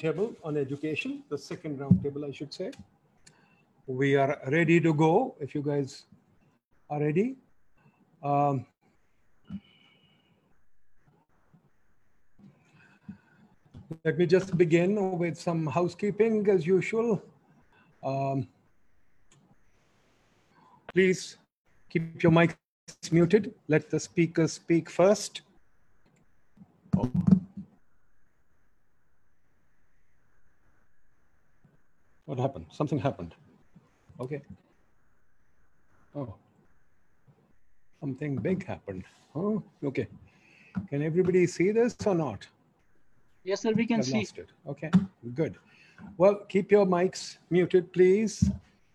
roundtable on education, the second roundtable, I should say. We are ready to go if you guys are ready. Um, let me just begin with some housekeeping as usual. Um, please keep your mics muted. Let the speaker speak first. Oh. What happened? Something happened. Okay. Oh. Something big happened. Oh, okay. Can everybody see this or not? Yes, sir, we can I've see. lost it. Okay, good. Well, keep your mics muted, please.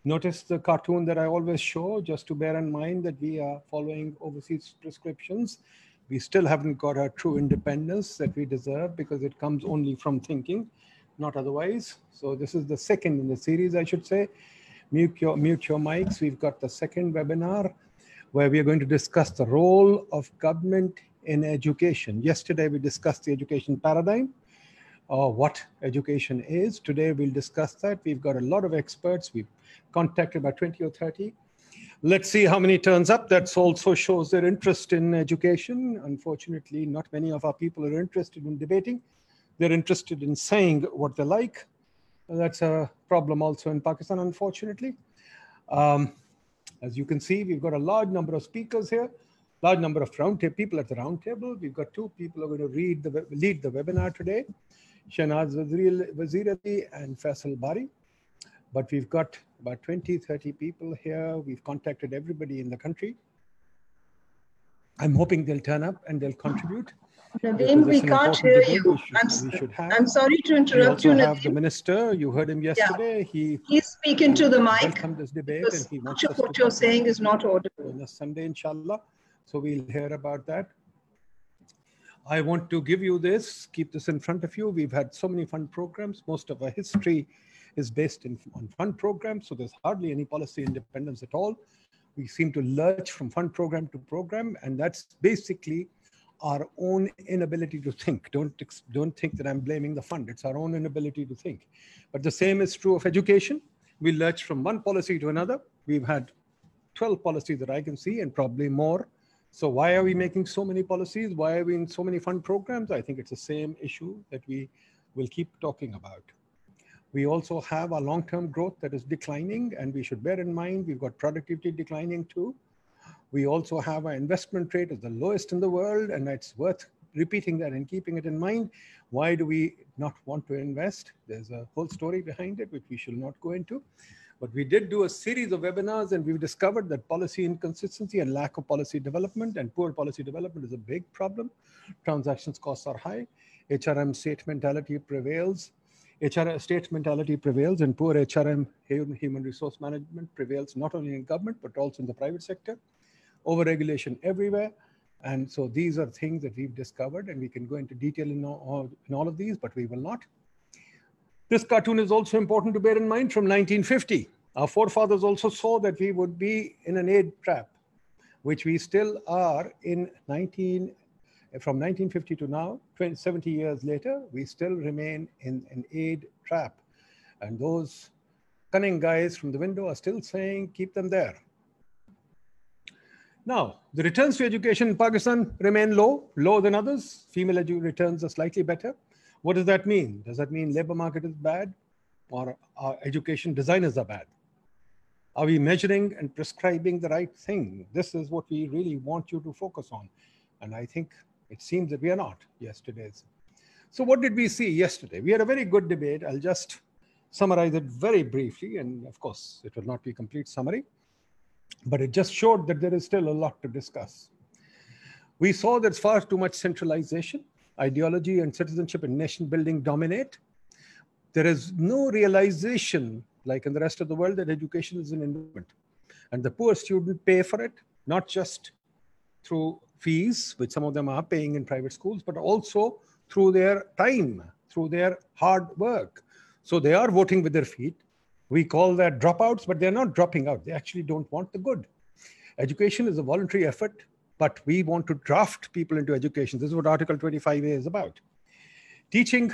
Notice the cartoon that I always show, just to bear in mind that we are following overseas prescriptions. We still haven't got our true independence that we deserve because it comes only from thinking, not otherwise. So this is the second in the series, I should say. Mute your, mute your mics. We've got the second webinar where we are going to discuss the role of government in education. Yesterday, we discussed the education paradigm, or what education is. Today, we'll discuss that. We've got a lot of experts. We've contacted about 20 or 30. Let's see how many turns up. That also shows their interest in education. Unfortunately, not many of our people are interested in debating. They're interested in saying what they like. That's a problem also in Pakistan, unfortunately. Um, as you can see, we've got a large number of speakers here large number of round people at the round table. We've got two people who are going to read the, lead the webinar today, Shahnaz Wazir Ali and Faisal Bari. But we've got about 20, 30 people here. We've contacted everybody in the country. I'm hoping they'll turn up and they'll contribute. Nadeem, we can't hear you. I'm, I'm sorry to interrupt we you, have the minister. You heard him yesterday. Yeah. He he's speaking to the mic. This debate, and much of what you're saying is not audible. On a Sunday, inshallah. So we'll hear about that. I want to give you this, keep this in front of you. We've had so many fund programs. Most of our history is based in, on fund programs. So there's hardly any policy independence at all. We seem to lurch from fund program to program. And that's basically our own inability to think. Don't, don't think that I'm blaming the fund. It's our own inability to think. But the same is true of education. We lurch from one policy to another. We've had 12 policies that I can see and probably more so why are we making so many policies? Why are we in so many fund programs? I think it's the same issue that we will keep talking about. We also have a long-term growth that is declining, and we should bear in mind we've got productivity declining too. We also have our investment rate is the lowest in the world, and it's worth repeating that and keeping it in mind. Why do we not want to invest? There's a whole story behind it, which we shall not go into. But we did do a series of webinars and we've discovered that policy inconsistency and lack of policy development and poor policy development is a big problem. Transactions costs are high. HRM state mentality prevails. HR state mentality prevails and poor HRM human resource management prevails not only in government but also in the private sector. Overregulation everywhere. And so these are things that we've discovered and we can go into detail in all, in all of these, but we will not. This cartoon is also important to bear in mind from 1950. Our forefathers also saw that we would be in an aid trap, which we still are in 19, from 1950 to now, 20, 70 years later, we still remain in an aid trap. And those cunning guys from the window are still saying, keep them there. Now, the returns to education in Pakistan remain low, lower than others. Female returns are slightly better. What does that mean? Does that mean labor market is bad or our education designers are bad? Are we measuring and prescribing the right thing? This is what we really want you to focus on. And I think it seems that we are not yesterday's. So what did we see yesterday? We had a very good debate. I'll just summarize it very briefly. And of course, it will not be a complete summary, but it just showed that there is still a lot to discuss. We saw there's far too much centralization ideology and citizenship and nation building dominate. There is no realization, like in the rest of the world, that education is an investment. And the poor student pay for it, not just through fees, which some of them are paying in private schools, but also through their time, through their hard work. So they are voting with their feet. We call that dropouts, but they're not dropping out. They actually don't want the good. Education is a voluntary effort but we want to draft people into education. This is what Article 25A is about. Teaching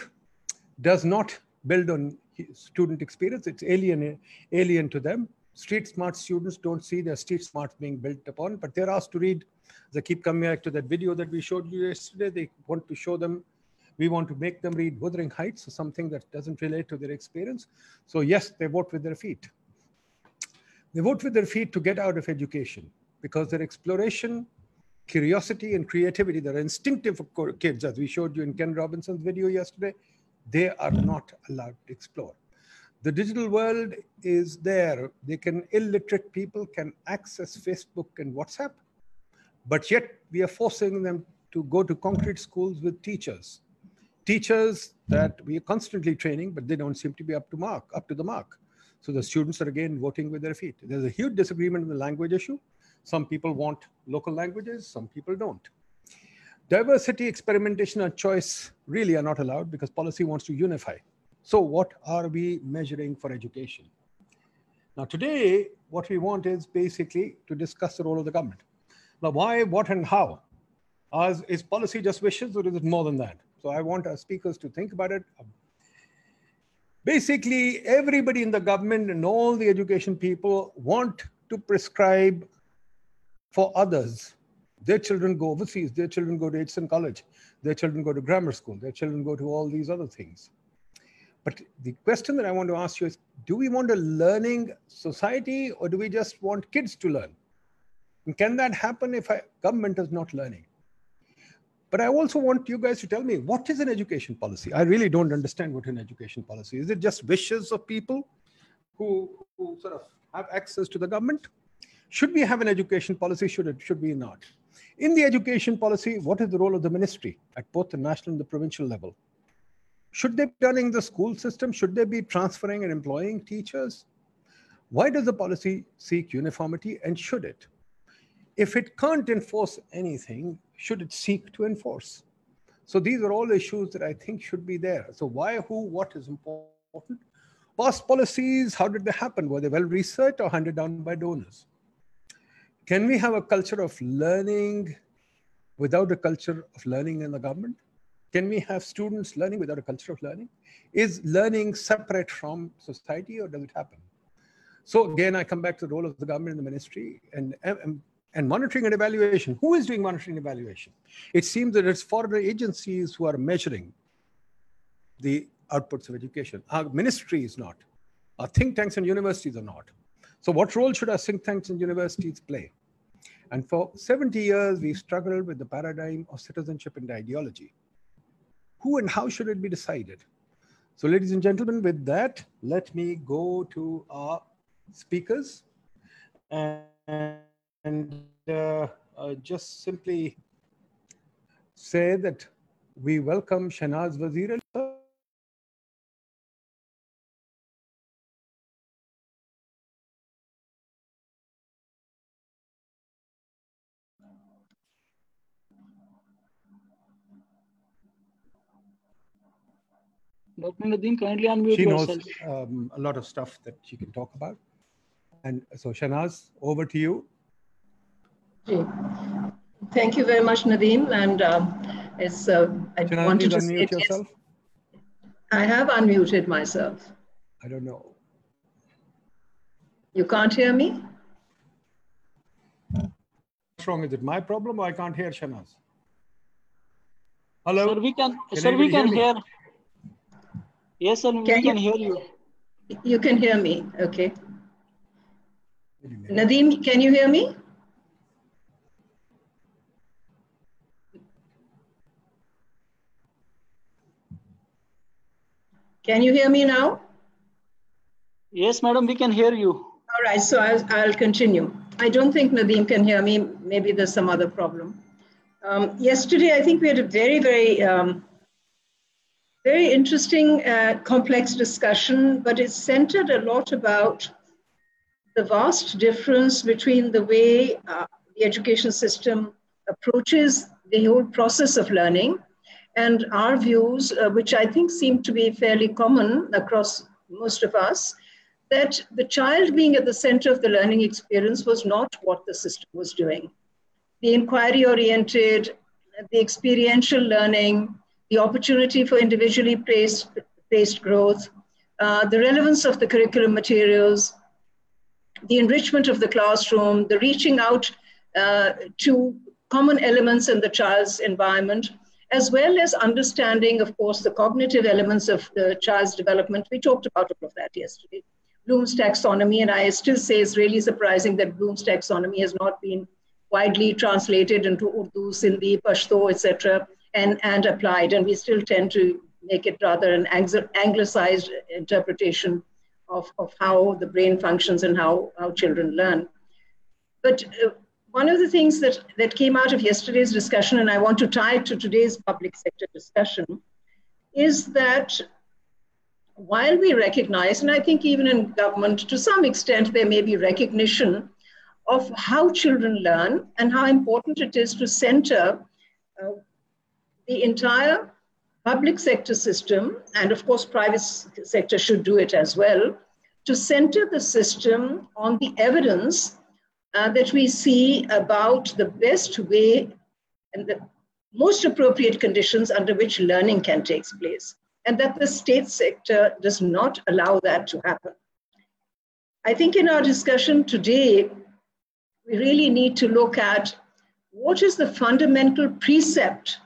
does not build on student experience. It's alien, alien to them. Street smart students don't see their street smarts being built upon, but they're asked to read. They keep coming back to that video that we showed you yesterday. They want to show them, we want to make them read Wuthering Heights, or something that doesn't relate to their experience. So yes, they vote with their feet. They vote with their feet to get out of education because their exploration, curiosity, and creativity that are instinctive for kids, as we showed you in Ken Robinson's video yesterday, they are not allowed to explore. The digital world is there. They can, illiterate people can access Facebook and WhatsApp, but yet we are forcing them to go to concrete schools with teachers. Teachers hmm. that we are constantly training, but they don't seem to be up to mark, up to the mark. So the students are again voting with their feet. There's a huge disagreement on the language issue. Some people want local languages, some people don't. Diversity, experimentation, and choice really are not allowed because policy wants to unify. So what are we measuring for education? Now today, what we want is basically to discuss the role of the government. Now why, what, and how? As, is policy just wishes or is it more than that? So I want our speakers to think about it. Um, basically, everybody in the government and all the education people want to prescribe for others. Their children go overseas, their children go to Aitchison College, their children go to grammar school, their children go to all these other things. But the question that I want to ask you is do we want a learning society or do we just want kids to learn? And can that happen if a government is not learning? But I also want you guys to tell me what is an education policy? I really don't understand what an education policy is. Is it just wishes of people who, who sort of have access to the government? Should we have an education policy? Should it? Should we not? In the education policy, what is the role of the ministry at both the national and the provincial level? Should they be running the school system? Should they be transferring and employing teachers? Why does the policy seek uniformity and should it? If it can't enforce anything, should it seek to enforce? So these are all issues that I think should be there. So why, who, what is important? Past policies, how did they happen? Were they well researched or handed down by donors? Can we have a culture of learning without a culture of learning in the government? Can we have students learning without a culture of learning? Is learning separate from society or does it happen? So again, I come back to the role of the government and the ministry and, and monitoring and evaluation. Who is doing monitoring and evaluation? It seems that it's foreign agencies who are measuring the outputs of education. Uh, our ministry is not. Our think tanks and universities are not. So what role should our think tanks and universities play? And for 70 years, we've struggled with the paradigm of citizenship and ideology. Who and how should it be decided? So ladies and gentlemen, with that, let me go to our speakers and, and uh, uh, just simply say that we welcome Shahnaz Wazir Dr. Nadeem, kindly unmute she knows um, a lot of stuff that she can talk about. And so, Shahnaz, over to you. Thank you very much, Nadeem. And um, it's, uh, I Shahnaz, wanted to unmute yourself. I have unmuted myself. I don't know. You can't hear me? What's wrong? Is it my problem or I can't hear Shahnaz? Hello? Sir, we can, can sir, we can hear. hear Yes, sir, we can, can you, hear you. You can hear me, okay. Nadeem, can you hear me? Can you hear me now? Yes, madam, we can hear you. All right, so I'll, I'll continue. I don't think Nadeem can hear me. Maybe there's some other problem. Um, yesterday, I think we had a very, very um, very interesting, uh, complex discussion, but it centered a lot about the vast difference between the way uh, the education system approaches the whole process of learning and our views, uh, which I think seem to be fairly common across most of us, that the child being at the center of the learning experience was not what the system was doing. The inquiry oriented, the experiential learning, the opportunity for individually placed based growth, uh, the relevance of the curriculum materials, the enrichment of the classroom, the reaching out uh, to common elements in the child's environment, as well as understanding, of course, the cognitive elements of the child's development. We talked about all of that yesterday. Bloom's taxonomy, and I still say it's really surprising that Bloom's taxonomy has not been widely translated into Urdu, Sindhi, Pashto, etc., and, and applied. And we still tend to make it rather an anglicized interpretation of, of how the brain functions and how, how children learn. But uh, one of the things that, that came out of yesterday's discussion, and I want to tie it to today's public sector discussion, is that while we recognize, and I think even in government, to some extent, there may be recognition of how children learn and how important it is to center uh, the entire public sector system, and of course, private sector should do it as well, to center the system on the evidence uh, that we see about the best way and the most appropriate conditions under which learning can take place, and that the state sector does not allow that to happen. I think in our discussion today, we really need to look at what is the fundamental precept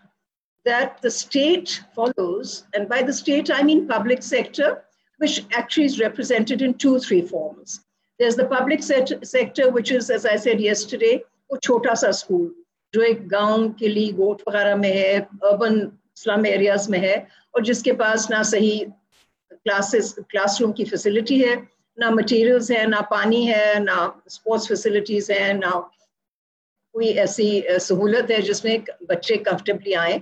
that the state follows, and by the state I mean public sector, which actually is represented in two, three forms. There's the public set- sector, which is, as I said yesterday, a छोटा सा school जो एक गाँव किली गोट वगैरह में है urban slum areas में है और जिसके पास ना सही क्लासेस क्लासरूम की फैसिलिटी है ना मटेरियल्स है ना पानी है ना स्पोर्ट्स फैसिलिटीज़ है ना कोई ऐसी सहूलत है जिसमें बच्चे कंफर्टेबली आए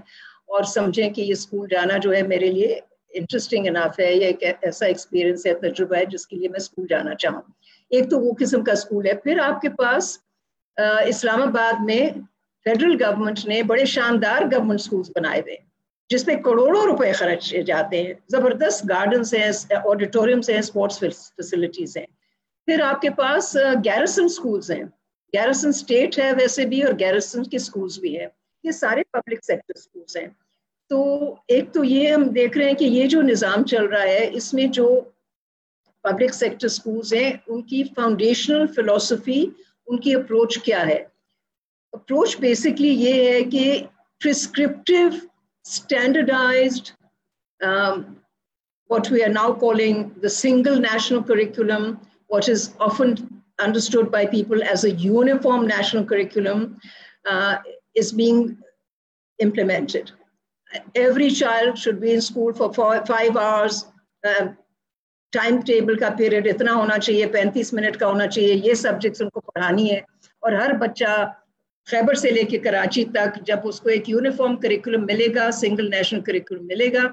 और समझें कि ये स्कूल जाना जो है मेरे लिए इंटरेस्टिंग इनफ है ये एक ऐसा एक्सपीरियंस है तजुर्बा है जिसके लिए मैं स्कूल जाना चाहूँ। एक तो वो किस्म का स्कूल है। फिर आपके पास इस्लामाबाद में फेडरल गवर्नमेंट ने बड़े शानदार गवर्नमेंट स्कूल्स बनाए हुए जिसमें करोड़ों रुपए खर्च किए जाते हैं। ज़बरदस्त गार्डन हैं ऑडिटोरियम्स हैं स्पोर्ट्स फैसिलिटीज़ हैं। फिर आपके पास गैरसन स्कूल्स हैं। गैरसन स्टेट है वैसे भी और गैरसन के स्कूल्स भी हैं। ये सारे पब्लिक सेक्टर स्कूल्स हैं। तो एक तो ये हम देख रहे हैं कि ये जो निज़ाम चल रहा है, इसमें जो पब्लिक सेक्टर स्कूल्स हैं उनकी फाउंडेशनल फिलोसफी उनकी अप्रोच क्या है अप्रोच बेसिकली ये है कि prescriptive standardised what we are now calling the single national curriculum, what is often understood by people as a uniform national curriculum, uh, is being implemented every child should be in school for four, five hours. time uh, table का period इतना होना चाहिए पैंतीस minute का होना चाहिए ये subjects उनको पढ़ानी है। और हर बच्चा खैबर से लेके कराची तक जब उसको एक यूनिफॉर्म करिकुलम मिलेगा सिंगल नेशनल करिकुलम मिलेगा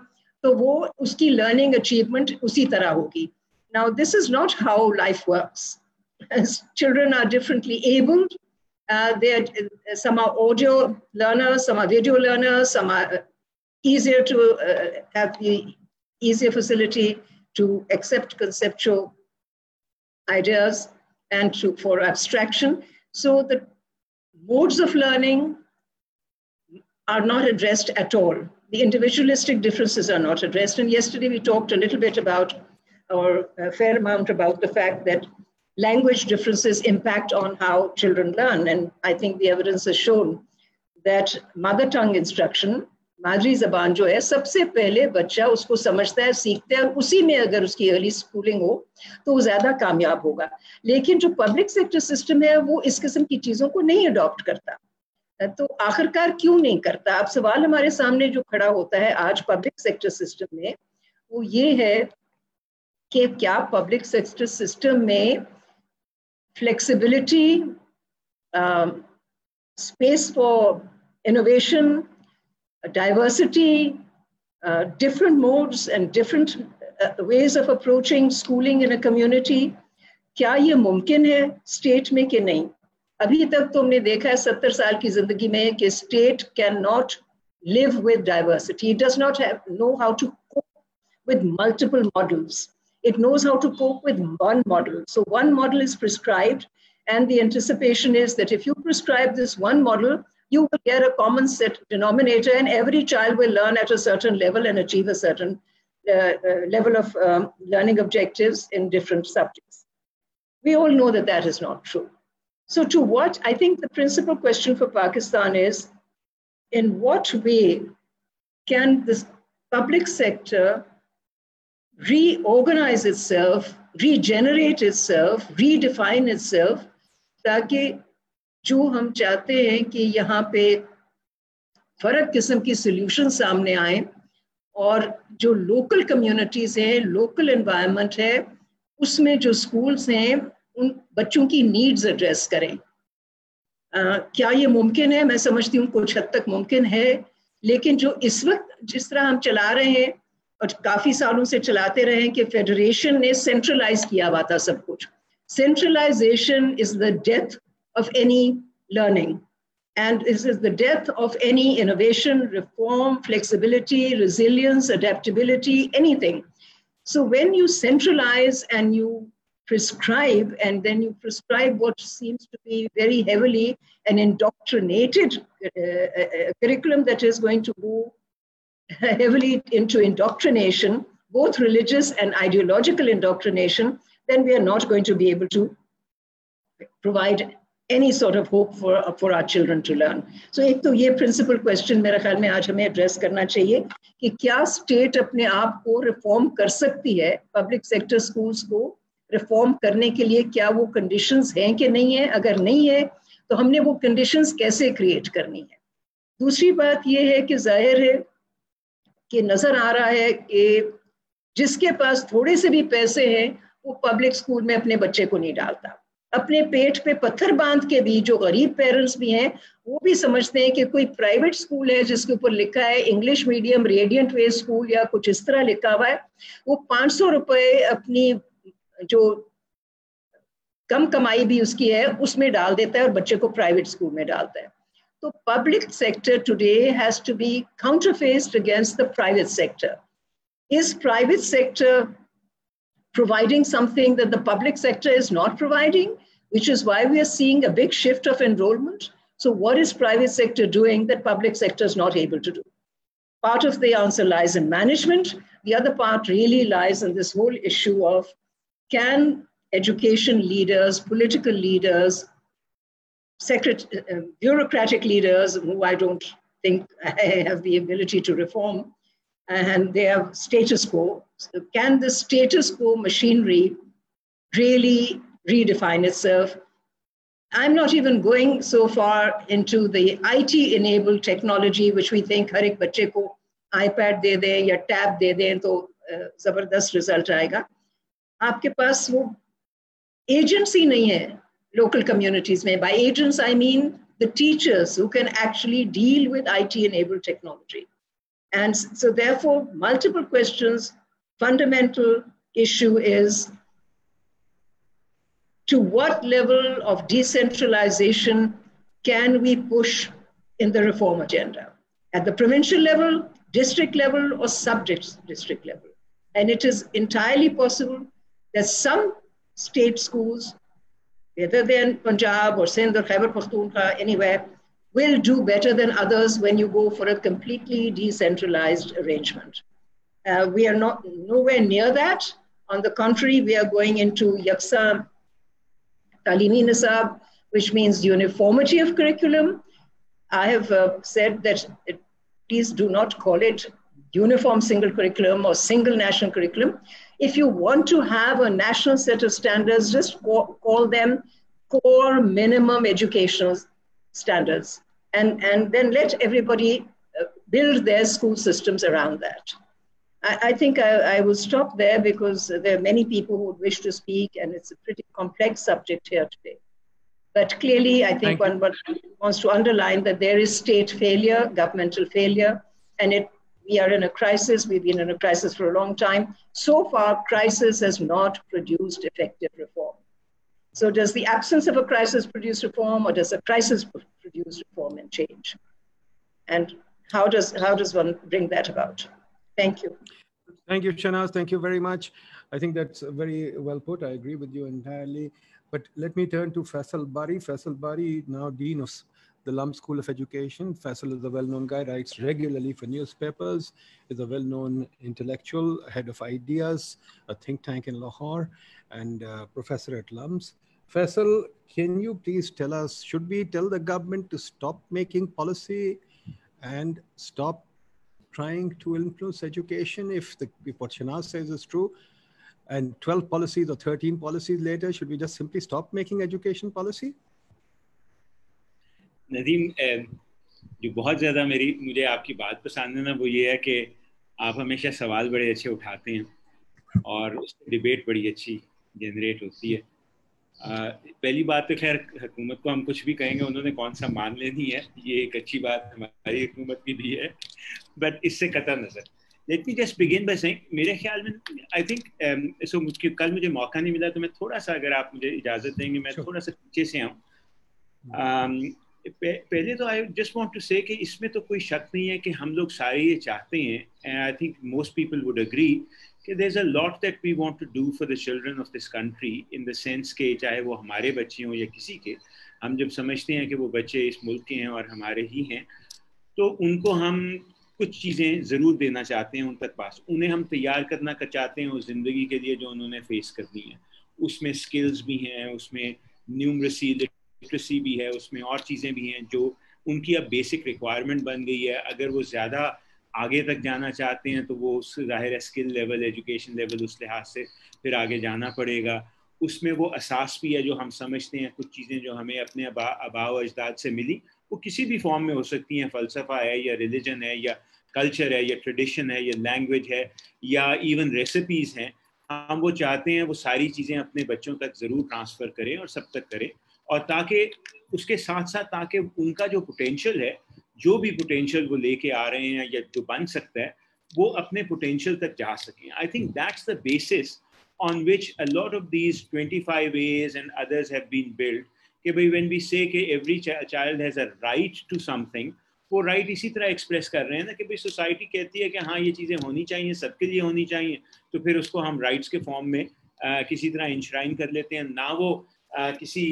तो वो उसकी लर्निंग अचीवमेंट उसी तरह होगी। Now this is not how life works children are differently abled uh, they are, some are audio learners some are video learners some are easier to uh, have the easier facility. To accept conceptual ideas and to, for abstraction. So the modes of learning are not addressed at all. The individualistic differences are not addressed. And yesterday we talked a little bit about, or a fair amount about the fact that language differences impact on how children learn. And I think the evidence has shown that mother tongue instruction मादरी जबान जो है, सबसे पहले बच्चा उसको समझता है, सीखता है और उसी में अगर उसकी अर्ली स्कूलिंग हो तो वो ज़्यादा कामयाब होगा। लेकिन जो पब्लिक सेक्टर सिस्टम है, वो इस किस्म की चीज़ों को नहीं अडॉप्ट करता। तो आखिरकार क्यों नहीं करता? अब सवाल हमारे सामने जो खड़ा होता है आज पब्लिक सेक्टर सिस्टम में, वो ये है कि क्या पब्लिक सेक्टर सिस्टम में flexibility space for innovation diversity, uh, different modes and different uh, ways of approaching schooling in a community क्या ये मुमकिन है स्टेट में कि नहीं अभी तक तो हमने देखा है सत्तर साल की जिंदगी में कि state can not live with diversity. It does not have, know how to cope with multiple models. It knows how to cope with one model. So one model is prescribed, and the anticipation is that if you prescribe this one model, you will get a common set denominator and every child will learn at a certain level and achieve a certain uh, uh, level of um, learning objectives in different subjects. We all know that that is not true. So, to what I think the principal question for Pakistan is in what way can this public sector reorganize itself, regenerate itself, redefine itself, जो हम चाहते हैं कि यहाँ पे फ़र्क किस्म की सोल्यूशन सामने आए और जो लोकल कम्युनिटीज हैं लोकल एनवायरनमेंट है उसमें जो स्कूल्स हैं उन बच्चों की नीड्स एड्रेस करें। आ, क्या ये मुमकिन है? मैं समझती हूँ कुछ हद तक मुमकिन है लेकिन जो इस वक्त जिस तरह हम चला रहे हैं और काफ़ी सालों से चलाते रहे हैं कि फेडरेशन ने सेंट्रलाइज किया हुआ था सब कुछ। Centralisation is the death of any learning and this is the death of any innovation, reform, flexibility, resilience, adaptability, anything. So when you centralize and you prescribe, and then you prescribe what seems to be very heavily an indoctrinated uh, uh, uh curriculum that is going to go heavily into indoctrination, both religious and ideological indoctrination, then we are not going to be able to provide any sort of hope for for our children to learn so एक तो ये principal question मेरा ख्याल में आज हमें address करना चाहिए कि क्या state अपने आप को reform कर सकती है public sector schools को reform करने के लिए क्या वो conditions हैं कि नहीं है अगर नहीं है तो हमने वो conditions कैसे create करनी है दूसरी बात ये है कि ज़ाहिर है कि नज़र आ रहा है कि जिसके पास थोड़े से भी पैसे हैं वो पब्लिक स्कूल में अपने बच्चे को नहीं डालता अपने पेट पे पत्थर बाँध के भी जो गरीब पेरेंट्स भी हैं वो भी समझते हैं कि कोई प्राइवेट स्कूल है जिसके ऊपर लिखा है English medium radiant way school या कुछ इस तरह लिखा हुआ है वो पाँच सौ रुपये अपनी जो कम कमाई भी उसकी है उसमें डाल देता है और बच्चे को प्राइवेट स्कूल में डालता है। तो public sector today has to be counterfaced against the private sector is private sector providing something that the public sector is not providing, which is why we are seeing a big shift of enrollment. So what is private sector doing that public sector is not able to do? Part of the answer lies in management. The other part really lies in this whole issue of can education leaders, political leaders, secret, uh, bureaucratic leaders, who I don't think I have the ability to reform, and they have status quo. So can the status quo machinery really redefine itself? I'm not even going so far into the IT enabled technology, which we think हर एक बच्चे को iPad दे दें या tab दे दें तो जबरदस्त result आएगा आपके पास वो एजेंसी नहीं है local communities में by agents I mean the teachers who can actually deal with IT enabled technology and so, therefore, multiple questions. Fundamental issue is to what level of decentralization can we push in the reform agenda? At the provincial level, district level, or subject district level? And it is entirely possible that some state schools, whether they're in Punjab or Sindh or Khyber Pakhtunkhwa, anywhere, will do better than others when you go for a completely decentralized arrangement. Uh, we are not nowhere near that. On the contrary, we are going into Yaksa Talimi Nisab, which means uniformity of curriculum. I have uh, said that it, please do not call it uniform single curriculum or single national curriculum. If you want to have a national set of standards, just call, call them core minimum educational standards and, and then let everybody uh, build their school systems around that. I, I think I, I, will stop there because there are many people who would wish to speak and it's a pretty complex subject here today. But clearly, I think one, one wants to underline that there is state failure, governmental failure, and it, we are in a crisis. We've been in a crisis for a long time. So far, crisis has not produced effective reform. So does the absence of a crisis produce reform or does a crisis produce reform and change? And how does, how does one bring that about? Thank you. Thank you, Shahnaz. Thank you very much. I think that's very well put. I agree with you entirely. But let me turn to Faisal Bari. Faisal Bari, now Dean of the LUMS School of Education. Faisal is a well-known guy, writes regularly for newspapers, is a well-known intellectual, head of ideas, a think tank in Lahore, and professor at LUMS. Faisal, can you please tell us, should we tell the government to stop making policy and stop trying to influence education if, the, if what Shanaz says is true? And 12 policies or 13 policies later, should we just simply stop making education policy? Nadeem जो बहुत ज़्यादा मेरी मुझे आपकी बात पसंद है ना वो ये है कि आप हमेशा सवाल बड़े अच्छे उठाते हैं और डिबेट बड़ी अच्छी जनरेट होती है पहली बात तो खैर हुकूमत को हम कुछ भी कहेंगे उन्होंने कौन सा मान लेनी है ये एक अच्छी बात हमारी हुकूमत की भी है बट इससे कतर नज़र। Let me just begin by saying मेरे ख्याल में आई थिंक सो मुझे कल मुझे मौका नहीं मिला तो मैं थोड़ा सा अगर आप मुझे इजाज़त देंगे मैं थोड़ा सा पीछे से आऊँ। Um, पहले तो आई जस्ट वांट टू से कि इसमें तो कोई शक नहीं है कि हम लोग सारे ये चाहते हैं and I think most people would agree कि there is a lot that we want to do for the children of this country in the sense के चाहे वो हमारे बच्चे हों या किसी के हम जब समझते हैं कि वो बच्चे इस मुल्क के हैं और हमारे ही हैं तो उनको हम कुछ चीज़ें ज़रूर देना चाहते हैं उन तक पास उन्हें हम तैयार करना कर चाहते हैं उस ज़िंदगी के लिए जो उन्होंने फेस करनी है उसमें स्किल्स भी हैं उसमें न्यूमरसी लिटरेसी भी है उसमें और चीज़ें भी हैं जो उनकी अब बेसिक रिक्वायरमेंट बन गई है अगर वो ज़्यादा आगे तक जाना चाहते हैं तो वो उस ज़ाहिर है स्किल लेवल एजुकेशन लेवल उस लिहाज से फिर आगे जाना पड़ेगा। उसमें वो असास भी है जो हम समझते हैं, कुछ चीज़ें जो हमें अपने अबा, अबाव, अजदाद से मिली, वो किसी भी फॉर्म में हो सकती हैं। फ़लसफ़ा है, या रिलीजन है, या कल्चर है, या ट्रेडिशन है, या लैंग्वेज है, या इवन रेसिपीज़ हैं। हम वो चाहते हैं, वो सारी चीज़ें अपने बच्चों तक ज़रूर ट्रांसफ़र करें और सब तक करें। और ताकि उसके साथ साथ ताकि उनका जो पोटेंशियल है जो भी पोटेंशियल वो लेके आ रहे हैं या जो बन सकता है वो अपने पोटेंशियल तक जा सकें I think that's the basis on which a lot of these 25 A's and others have been built. कि भाई when we say कि every child has a right to something, वो राइट इसी तरह एक्सप्रेस कर रहे हैं ना कि भाई सोसाइटी कहती है कि हाँ ये चीज़ें होनी चाहिए सबके लिए होनी चाहिए तो फिर उसको हम राइट्स के फॉर्म में आ, किसी तरह इंश्राइन कर लेते हैं ना वो आ, किसी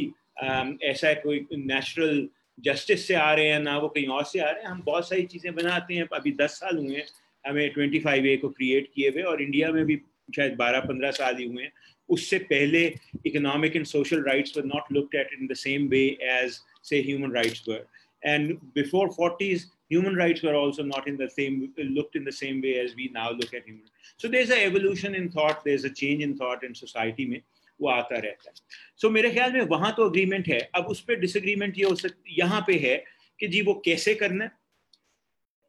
ऐसा कोई नेचुरल जस्टिस से आ रहे हैं, ना वो कहीं और से आ रहे हैं। हम बहुत सारी चीज़ें बनाते हैं, अभी दस साल हुए हैं, हमें ट्वेंटी फाइव ए को क्रिएट किए हुए, और इंडिया में भी शायद बारह पंद्रह साल ही हुए हैं। उससे पहले economic and social rights were not looked at in the same way as say human rights were and before forties human rights were also not in the same, looked in the same way as we now look at human so there's a evolution in thought, there's a change in thought in society mein वो आता रहता है। सो so, मेरे ख्याल में वहाँ तो agreement है। अब उस पर डिसग्रीमेंट ये हो सकती यहाँ पे है कि जी वो कैसे करना है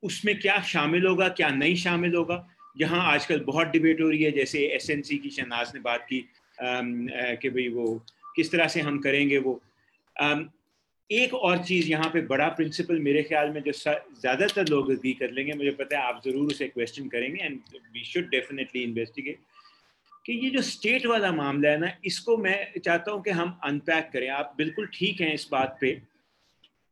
उसमें क्या शामिल होगा क्या नहीं शामिल होगा। यहाँ आजकल बहुत डिबेट हो रही है जैसे एसएनसी की शहनाज ने बात की कि भाई वो किस तरह से हम करेंगे वो। आम, एक और चीज़ यहाँ पे बड़ा प्रिंसिपल मेरे ख्याल में जो ज़्यादातर लोग अग्री कर लेंगे। मुझे पता है आप ज़रूर उसे क्वेश्चन करेंगे and we should definitely investigate कि ये जो स्टेट वाला मामला है ना इसको मैं चाहता हूँ कि हम अनपैक करें। आप बिल्कुल ठीक हैं इस बात पे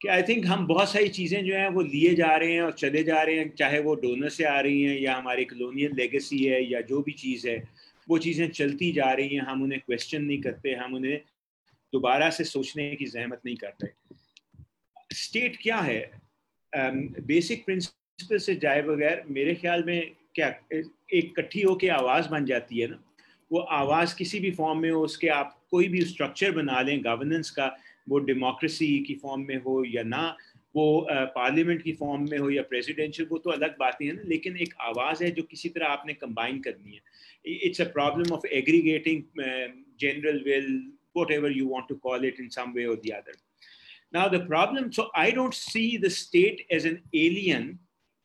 कि आई थिंक हम बहुत सारी चीज़ें जो हैं वो लिए जा रहे हैं और चले जा रहे हैं चाहे वो डोनर से आ रही हैं या हमारी कलोनियल लेगेसी है या जो भी चीज़ है वो चीज़ें चलती जा रही हैं। हम उन्हें क्वेश्चन नहीं करते हम उन्हें दोबारा से सोचने की जहमत नहीं करते। स्टेट क्या है? बेसिक um, प्रिंसिपल से जाए बगैर मेरे ख्याल में क्या एक इकट्ठी होकर आवाज़ बन जाती है ना? वो आवाज़ किसी भी फॉर्म में हो उसके आप कोई भी स्ट्रक्चर बना लें गवर्नेंस का वो डेमोक्रेसी की फॉर्म में हो या ना वो पार्लियामेंट की फॉर्म में हो या प्रेसिडेंशियल वो तो अलग बातें हैं ना लेकिन एक आवाज़ है जो किसी तरह आपने कंबाइन करनी है। It's a problem of aggregating general will whatever you want to call it in some way और the other Now the problem, so I don't see the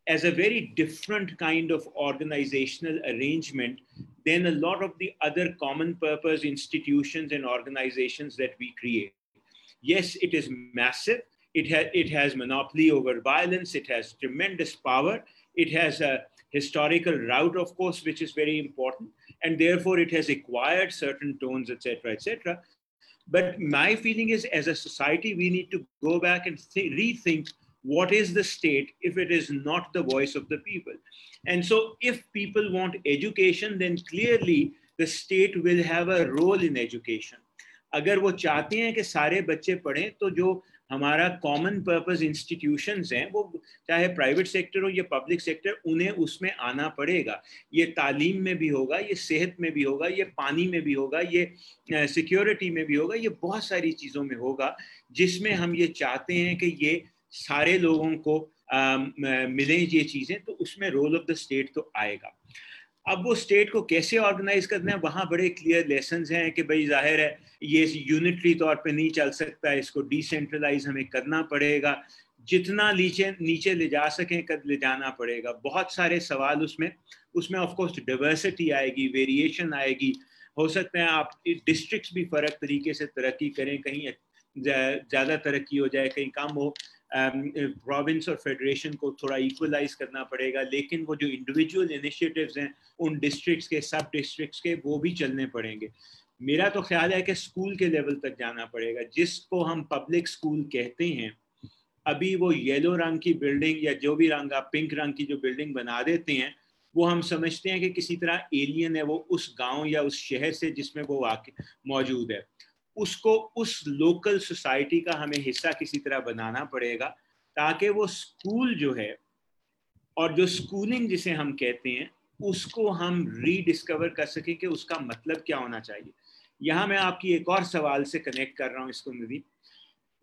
as a very different kind of organizational arrangement than a lot of the other common purpose institutions and organizations that we create. Yes, it is massive. It, ha- it has monopoly over violence. It has tremendous power. It has a historical route, of course, which is very important. And therefore, it has acquired certain tones, etc., etc. But my feeling is, as a society, we need to go back and th- rethink what is the state if it is not the voice of the people? And so if people want education, then clearly the state will have a role in education. अगर वो चाहते हैं कि सारे बच्चे पढ़ें तो जो हमारा कॉमन पर्पस इंस्टीट्यूशंस हैं, वो चाहे प्राइवेट सेक्टर हो या पब्लिक सेक्टर उन्हें उसमें आना पड़ेगा। ये तालीम में भी होगा, ये सेहत में भी होगा, ये पानी में भी होगा, ये सिक्योरिटी में भी होगा, ये बहुत सारी चीज़ों में होगा, जिसमें हम ये चाहते हैं कि ये सारे लोगों को मिलें ये चीज़ें तो उसमें रोल ऑफ़ द स्टेट तो आएगा। अब वो स्टेट को कैसे ऑर्गेनाइज करना है, वहाँ बड़े क्लियर लेसन हैं कि भाई ज़ाहिर है, ये यूनिटरी तौर पे नहीं चल सकता, इसको डिसेंट्रलाइज हमें करना पड़ेगा। जितना नीचे नीचे ले जा सकें, कर, ले जाना पड़ेगा। बहुत सारे सवाल उसमें उसमें ऑफकोर्स डाइवर्सिटी आएगी वेरिएशन आएगी। हो सकता है आप डिस्ट्रिक्ट्स भी फ़र्क तरीके से तरक्की करें, कहीं ज़्यादा तरक्की हो जाए, कहीं कम हो प्रोविंस और फेडरेशन को थोड़ा इक्वलाइज करना पड़ेगा, लेकिन वो जो इंडिविजुअल इनिशिएटिव्स हैं, उन डिस्ट्रिक्ट्स के सब डिस्ट्रिक्ट्स के, वो भी चलने पड़ेंगे। मेरा तो ख्याल है कि स्कूल के लेवल तक जाना पड़ेगा। जिसको हम पब्लिक स्कूल कहते हैं, अभी वो येलो रंग की बिल्डिंग या जो भी रंग, आप पिंक रंग की जो बिल्डिंग बना देते हैं, वो हम समझते हैं कि किसी तरह एलियन है वो उस गाँव या उस शहर से जिसमें वो वाकई मौजूद है। उसको उस लोकल सोसाइटी का हमें हिस्सा किसी तरह बनाना पड़ेगा, ताकि वो स्कूल जो है और जो स्कूलिंग जिसे हम कहते हैं, उसको हम रीडिस्कवर कर सकें कि उसका मतलब क्या होना चाहिए। यहाँ मैं आपकी एक और सवाल से कनेक्ट कर रहा हूँ इसको नदी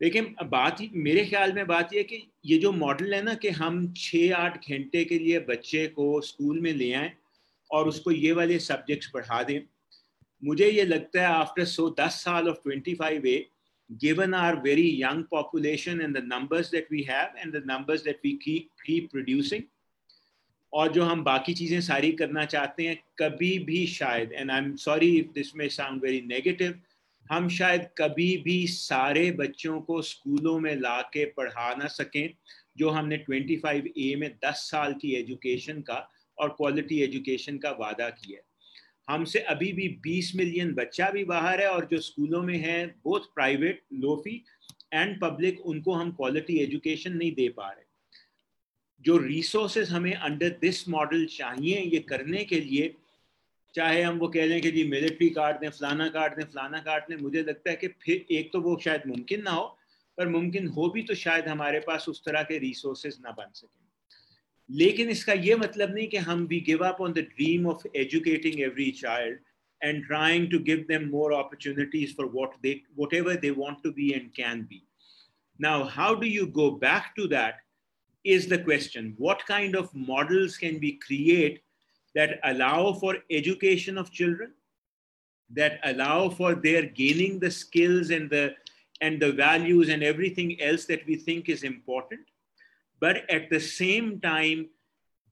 लेकिन बात ही मेरे ख्याल में बात यह कि ये जो मॉडल है ना कि हम छः आठ घंटे के लिए बच्चे को स्कूल में ले आएँ और उसको ये वाले सब्जेक्ट्स पढ़ा दें मुझे ये लगता है आफ्टर सो दस साल of twenty five A given our very young population and the numbers that we have and the numbers that we keep keep producing, और जो हम बाकी चीज़ें सारी करना चाहते हैं, कभी भी शायद and I am sorry if this may sound very negative हम शायद कभी भी सारे बच्चों को स्कूलों में ला के पढ़ा ना सकें, जो हमने 25 ए में 10 साल की एजुकेशन का और क्वालिटी एजुकेशन का वादा किया हमसे अभी भी 20 मिलियन बच्चा भी बाहर है और जो स्कूलों में है both private low fee and public उनको हम क्वालिटी एजुकेशन नहीं दे पा रहे। जो रिसोर्सेज हमें अंडर दिस मॉडल चाहिए, ये करने के लिए, चाहे हम वो कह लें कि जी मिलिट्री कार्ड दें, फलाना कार्ड दें, फलाना कार्ड दें, मुझे लगता है कि फिर एक तो वो शायद मुमकिन ना हो, पर मुमकिन हो भी तो शायद हमारे पास उस तरह के रिसोर्सेज ना बन सकें। लेकिन इसका ये मतलब नहीं कि हम भी give up on the dream of educating every child and trying to give them more opportunities for what they whatever they want to be and can be now how do you go back to that is the question what kind of models can we create that allow for education of children that allow for their gaining the skills and the and the values and everything else that we think is important But at the same time,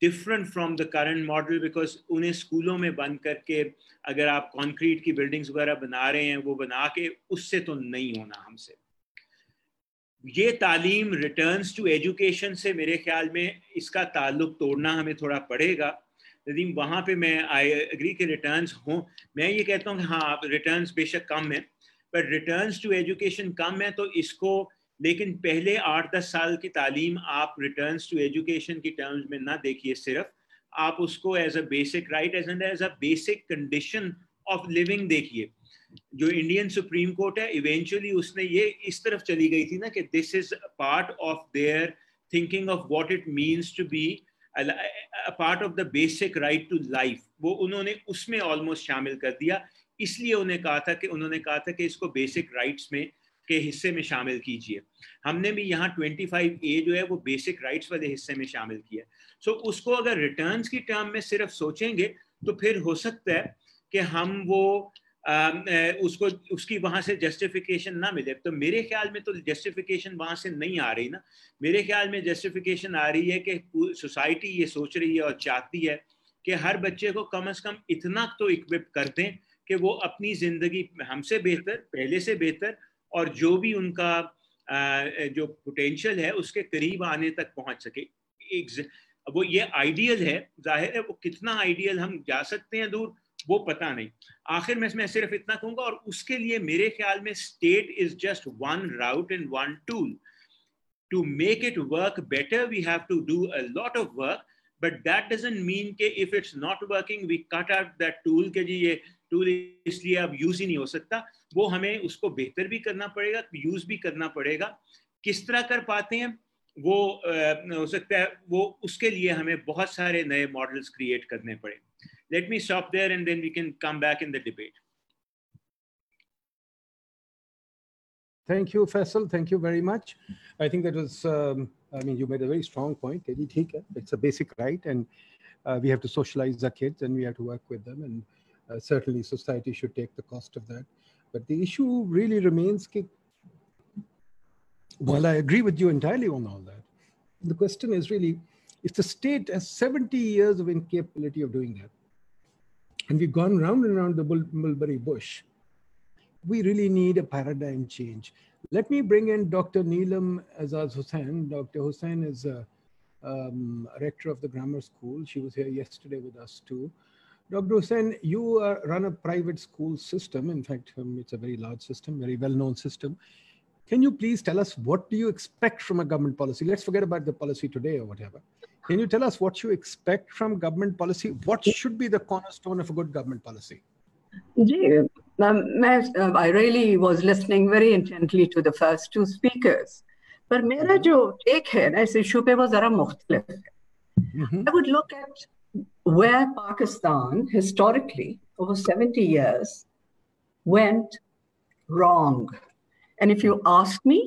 different from the current model, because उन्हें स्कूलों में बंद करके अगर आप concrete की buildings वगैरह बना रहे हैं, वो बना के, उससे तो नहीं होना हमसे। ये तालीम रिटर्न टू एजुकेशन से मेरे ख्याल में इसका ताल्लुक तोड़ना हमें थोड़ा पड़ेगा। नदीम, वहाँ पे मैं आई एग्री के रिटर्न हों। मैं ये कहता हूँ कि हाँ रिटर्न बेशक कम है पर रिटर्न टू एजुकेशन कम है तो इसको लेकिन पहले आठ दस साल की तालीम आप रिटर्न्स टू एजुकेशन की टर्म्स में ना देखिए सिर्फ़, आप उसको as a basic right as and as a basic condition of living देखिए। जो इंडियन सुप्रीम कोर्ट है इवेंचुअली उसने ये इस तरफ़ चली गई थी ना कि this is part of their thinking of what it means to be part of the basic right to life वो उन्होंने उसमें ऑलमोस्ट शामिल कर दिया। इसलिए उन्हें कहा था कि, उन्होंने कहा था कि इसको बेसिक राइट्स में के हिस्से में शामिल कीजिए। हमने भी यहाँ 25 ए जो है वो बेसिक राइट्स वाले हिस्से में शामिल किया। है सो उसको अगर रिटर्न की टर्म में सिर्फ़ सोचेंगे तो फिर हो सकता है कि हम वो आ, उसको उसकी वहाँ से जस्टिफिकेशन ना मिले। तो मेरे ख्याल में तो जस्टिफिकेशन वहाँ से नहीं आ रही ना। मेरे ख्याल में जस्टिफिकेशन आ रही है कि सोसाइटी ये सोच रही है और चाहती है कि हर बच्चे को कम अज़ कम इतना तो इक्विप कर दें कि वो अपनी ज़िंदगी हमसे बेहतर पहले से बेहतर और जो भी उनका जो पोटेंशियल है, उसके करीब आने तक पहुँच सके। एक वो ये आइडियल है, ज़ाहिर है वो कितना आइडियल हम जा सकते हैं दूर, वो पता नहीं। आखिर में मैं सिर्फ़ इतना कहूँगा और उसके लिए मेरे ख्याल में state is just one route and one tool to make it work better we have to do a lot of work but that doesn't mean के if it's not working we cut out that tool के जी ये tool इसलिए अब use ही नहीं हो सकता वो हमें उसको बेहतर भी करना पड़ेगा यूज़ भी करना पड़ेगा किस तरह कर पाते हैं वो हो सकता है वो उसके लिए हमें बहुत सारे नए मॉडल्स क्रिएट करने पड़े let me stop there and then we can come back in the debate Thank you, Faisal. Thank you very much. I think that was, um, I mean, you made a very strong point. It's a basic right, and uh, we have to socialize our kids and we have to work with them. And uh, certainly society should take the cost of that. But the issue really remains, while I agree with you entirely on all that, the question is really, if the state has 70 years of incapability of doing that, and we've gone round and round the mulberry bush, we really need a paradigm change. Let me bring in Dr. Neelam Azaz Hussain. Dr. Hussain is a, um, rector of the grammar school. She was here yesterday with us too. Dr. Hussain, you uh, run a private school system. In fact, um, it's a very large system, very well-known system. Can you please tell us what do you expect from a government policy? Let's forget about the policy today or whatever. Can you tell us what you expect from government policy? What should be the cornerstone of a good government policy? Um, I really was listening very intently to the first two speakers. पर मेरा जो take है ना इस issue पे वो जरा मुख्तलिफ है I would look at where Pakistan historically over 70 years went wrong. And if you ask me,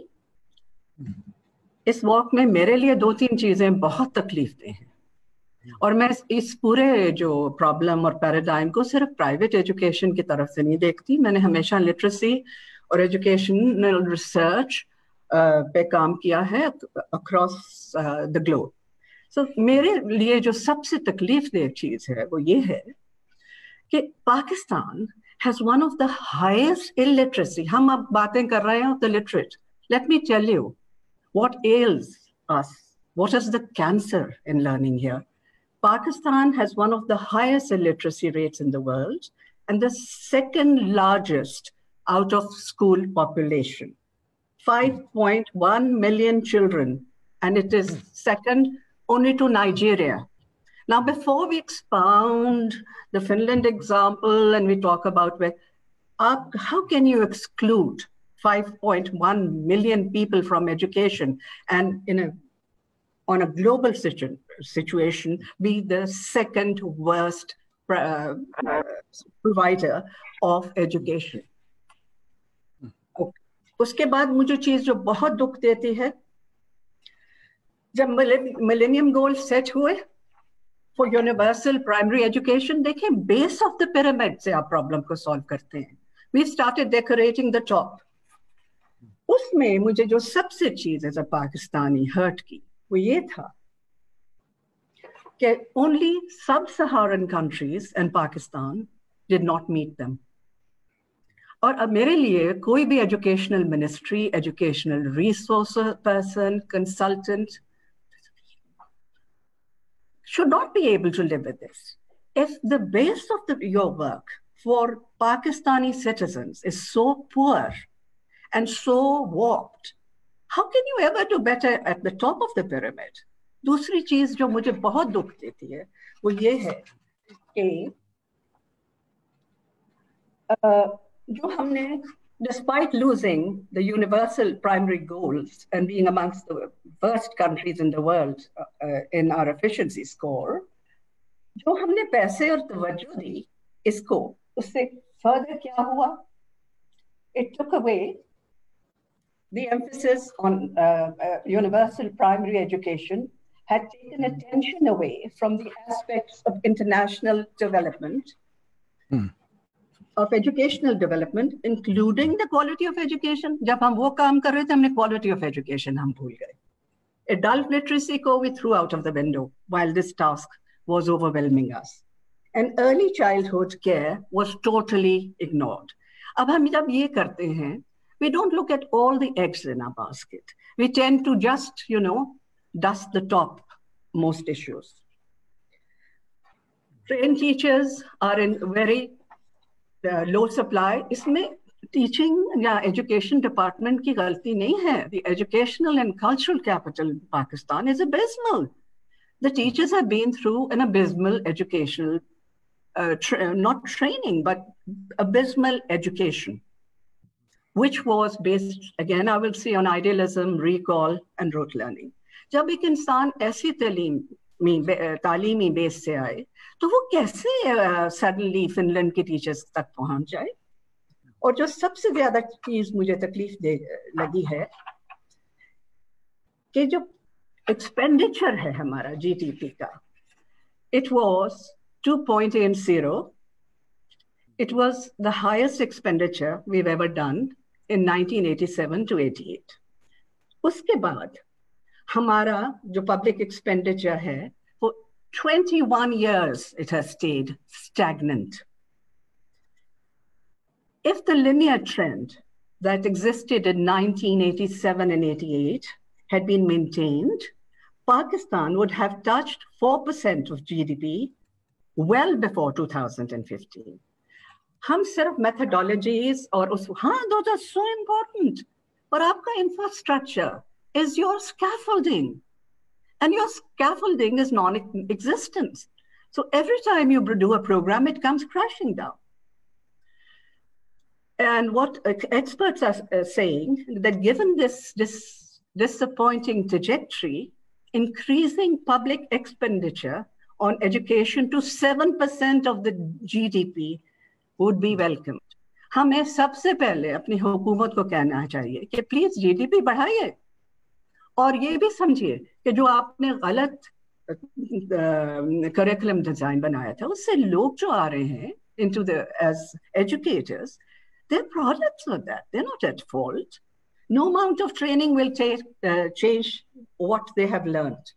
इस वॉक में मेरे लिए दो तीन चीजें बहुत तकलीफ दे हैं और मैं इस पूरे जो प्रॉब्लम और पैराडाइम को सिर्फ प्राइवेट एजुकेशन की तरफ से नहीं देखती मैंने हमेशा लिटरेसी और एजुकेशनल रिसर्च पे काम किया है अक्रॉस द ग्लोब सो मेरे लिए जो सबसे तकलीफ दे चीज है वो ये है कि Pakistan has one of the highest illiteracy हम अब बातें कर रहे हैं the literate let me tell you what else us what is the cancer in learning here pakistan has one of the highest illiteracy rates in the world and the second largest out of school population 5.1 million children, and it is second only to Nigeria. Now, before we expound the Finland example and we talk about where, uh, how can you exclude 5.1 million people from education and in a on a global situ- situation be the second worst uh, uh, provider of education उसके बाद मुझे चीज जो बहुत दुख देती है जब मिलेनियम गोल सेट हुए फॉर यूनिवर्सल प्राइमरी एजुकेशन देखिए बेस ऑफ़ द पिरामिड से आप प्रॉब्लम को सॉल्व करते हैं। We started decorating the top उसमें मुझे जो सबसे चीज़ एज अ पाकिस्तानी हर्ट की, वो ये था कि only sub Saharan countries and Pakistan did not meet them और अब मेरे लिए कोई भी educational ministry educational resource person consultant should not be able to live with this. If the base of the, your work for Pakistani citizens is so poor and so warped, how can you ever do better at the top of the pyramid? दूसरी चीज जो मुझे बहुत दुख देती है वो ये है कि जो हमने despite losing the universal primary goals and being amongst the worst countries in the world uh, uh, in our efficiency score, जो हमने पैसे और तवज्जो दी इसको उससे further क्या हुआ? It took away the emphasis on uh, uh, universal primary education had taken attention away from the aspects of international development. Hmm. of educational development, including the quality of education. जब हम वो काम कर रहे थे हमने quality of education हम भूल गए. Adult literacy को we threw out of the window while this task was overwhelming us. And early childhood care was totally ignored. अब हम जब ये करते हैं, we don't look at all the eggs in our basket. We tend to just, you know, dust the top most issues. Trained teachers are in very low supply इसमें teaching या education department की गलती नहीं है the educational and cultural capital Pakistan is abysmal the teachers have been through an abysmal educational uh, tra- not training, but abysmal education, which was based, again, I will say, on idealism, recall, and rote learning. जब एक इंसान ऐसी तालीम में तालीमी base से आए तो वो कैसे सडनली फिनलैंड के टीचर्स तक पहुँच जाए? और जो सबसे ज़्यादा चीज़ मुझे तकलीफ़ दे, लगी है कि जो एक्सपेंडिचर है हमारा जीडीपी का it was 2.80 it was the highest expenditure we've ever done in 1987 to 88 उसके बाद हमारा जो पब्लिक एक्सपेंडिचर है वो 21 years it has stayed stagnant if the linear trend that existed in 1987 and 88 had been maintained, Pakistan would have touched 4% of GDP well before 2015. हम सिर्फ methodologies और उस हाँ those are so important और आपका infrastructure is your scaffolding and your scaffolding is non-existent. So every time you do a program, it comes crashing down. And what experts are saying that given this, this disappointing trajectory, increasing public expenditure on education to 7% of the GDP would be welcomed. हमें सबसे पहले अपनी हुकूमत को कहना चाहिए कि please GDP बढ़ाइए और ये भी समझिए कि जो आपने गलत करिकुलम डिज़ाइन बनाया था, उससे लोग जो आ रहे हैं into as educators problems not at fault no amount of training will change what they have learned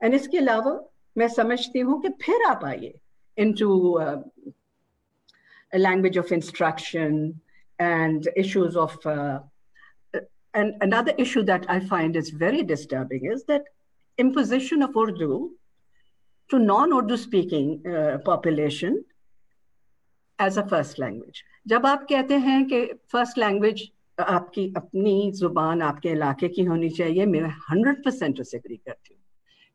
and इसके अलावा मैं समझती हूँ कि फिर आप आइए into language of instruction and issues of and another issue that I find is very disturbing is that imposition of Urdu to non-Urdu speaking uh, population as a first language. जब आप कहते हैं कि फर्स्ट लैंग्वेज आपकी अपनी जुबान आपके इलाके की होनी चाहिए मैं हंड्रेड परसेंट उसे एग्री करती हूँ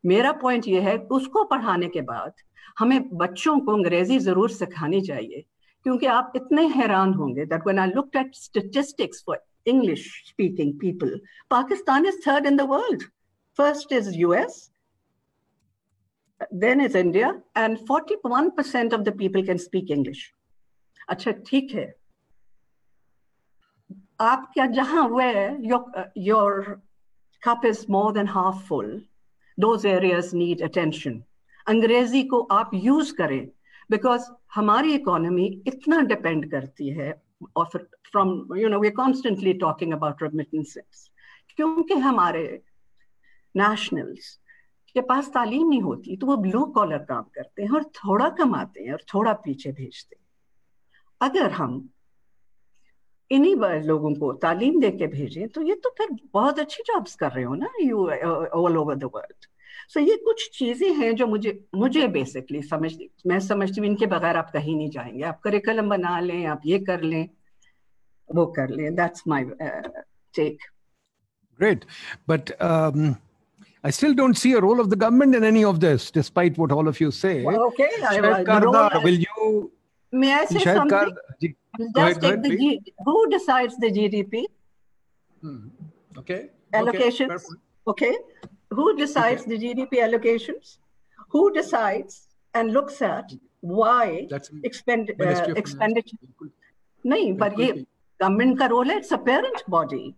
मेरा पॉइंट ये है उसको पढ़ाने के बाद हमें बच्चों को अंग्रेजी जरूर सिखानी चाहिए क्योंकि आप इतने हैरान होंगे that when I looked at statistics for English speaking people, Pakistan is third in the world. First is US, then is India, and 41% of the people can speak English. अच्छा ठीक है आप क्या जहां where your your cup is more than half full those areas need attention अंग्रेजी को आप use करें बिकॉज हमारी इकोनॉमी इतना डिपेंड करती है और from you know we constantly talking about remittances क्योंकि हमारे नेशनल्स के पास तालीम नहीं होती तो वो ब्लू कॉलर काम करते हैं और थोड़ा कमाते हैं और थोड़ा पीछे भेजते हैं। अगर हम इन्हीं लोगों को तालीम दे के भेजें तो ये तो फिर बहुत अच्छी जॉब्स कर रहे हो ना you all over the world so ये कुछ चीज़ें हैं जो मुझे मुझे बेसिकली समझ मैं समझती हूँ इनके बगैर आप कहीं नहीं जाएँगे आप करिकुलम बना लें आप ये कर लें वो कर लें that's my take Great. But um, I still don't see a role of the government in any of this, despite what all of you say. Well, okay. I, Shahid Kardar, will you May I say Shahid something? Kardar, Just ahead, take ahead, the. G, who decides the GDP Hmm. Okay. allocations? Okay. Okay. Who decides the GDP allocations? Who decides and looks at why That's expend, Ministry uh, of Finance. expenditure? बिल्कुल, नहीं पर बिल्कुल ये ठीक। Government का role है it's a parent body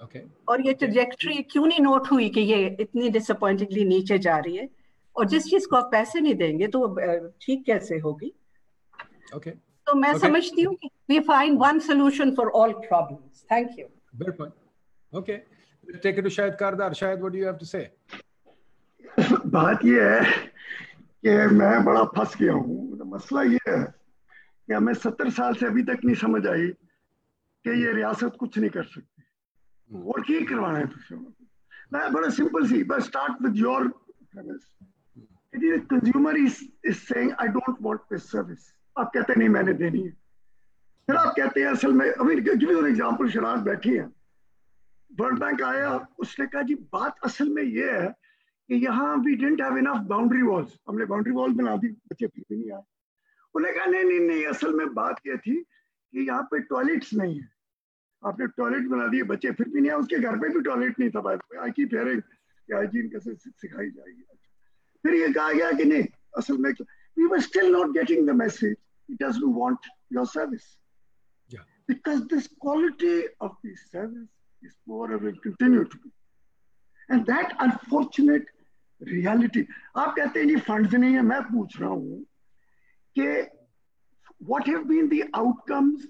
Okay. और ये ट्रजेक्टरी क्यों नहीं नोट हुई कि ये इतनी डिसअपॉइंटिंगली नीचे जा रही है और जिस चीज को आप पैसे नहीं देंगे तो वो, अ, ठीक कैसे होगी Okay. तो मैं Okay. समझती हूँ कि we find one solution for all problems thank you Fair point. Okay. Let's Take it to Shahid Kardar. Shahid, what do you have to say? बात ये है कि मैं बड़ा फंस गया हूँ। तो मसला ये है कि हमें सत्तर साल से अभी तक नहीं समझ आई कि ये रियासत कुछ नहीं कर सकती। वोट ही करवाना है को मैं बड़ा सिंपल सी बस start with your consumer is is saying I don't want this service आप कहते नहीं मैंने देनी है। फिर आप कहते हैं असल में अभी गिव एग्जांपल शराज बैठी है। वर्ल्ड बैंक आया उसने कहा जी बात असल में ये है कि यहाँ we don't have enough boundary walls हमने बाउंड्री वॉल बना दी बच्चे फिर भी नहीं आए। उन्होंने कहा नहीं नहीं नहीं असल में बात ये थी कि यहाँ पे टॉयलेट्स नहीं है। आपने टॉयलेट बना दिए बच्चे फिर भी नहीं आए। उसके घर पे भी टॉयलेट नहीं था आई की फेयरिंग हाइजीन कैसे सिखाई जाएगी। फिर ये कहा गया कि नहीं असल में were still not getting the message he doesn't want your service yeah. because this quality of the service is poor and will continue to be and that unfortunate reality आप कहते हैं जी फंड्स नहीं है मैं पूछ रहा हूँ कि what have been the outcomes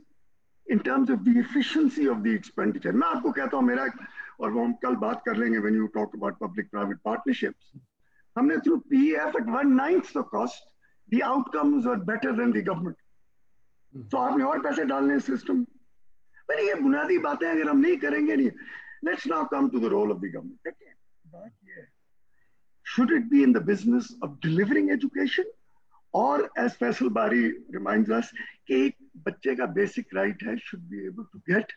in terms of the efficiency of the expenditure मैं आपको कहता हूँ मेरा और वो हम कल बात कर लेंगे when you talk about public private partnerships हमने through PEF at one ninth the cost the outcomes were better than the government तो आपने और पैसे डालने सिस्टम मैंने ये बुनियादी बातें अगर हम नहीं करेंगे नहीं let's now come to the role of the government बात ये है should it be in the business of delivering education or as Faisal Bari reminds us कि एक बच्चे का basic right है should be able to get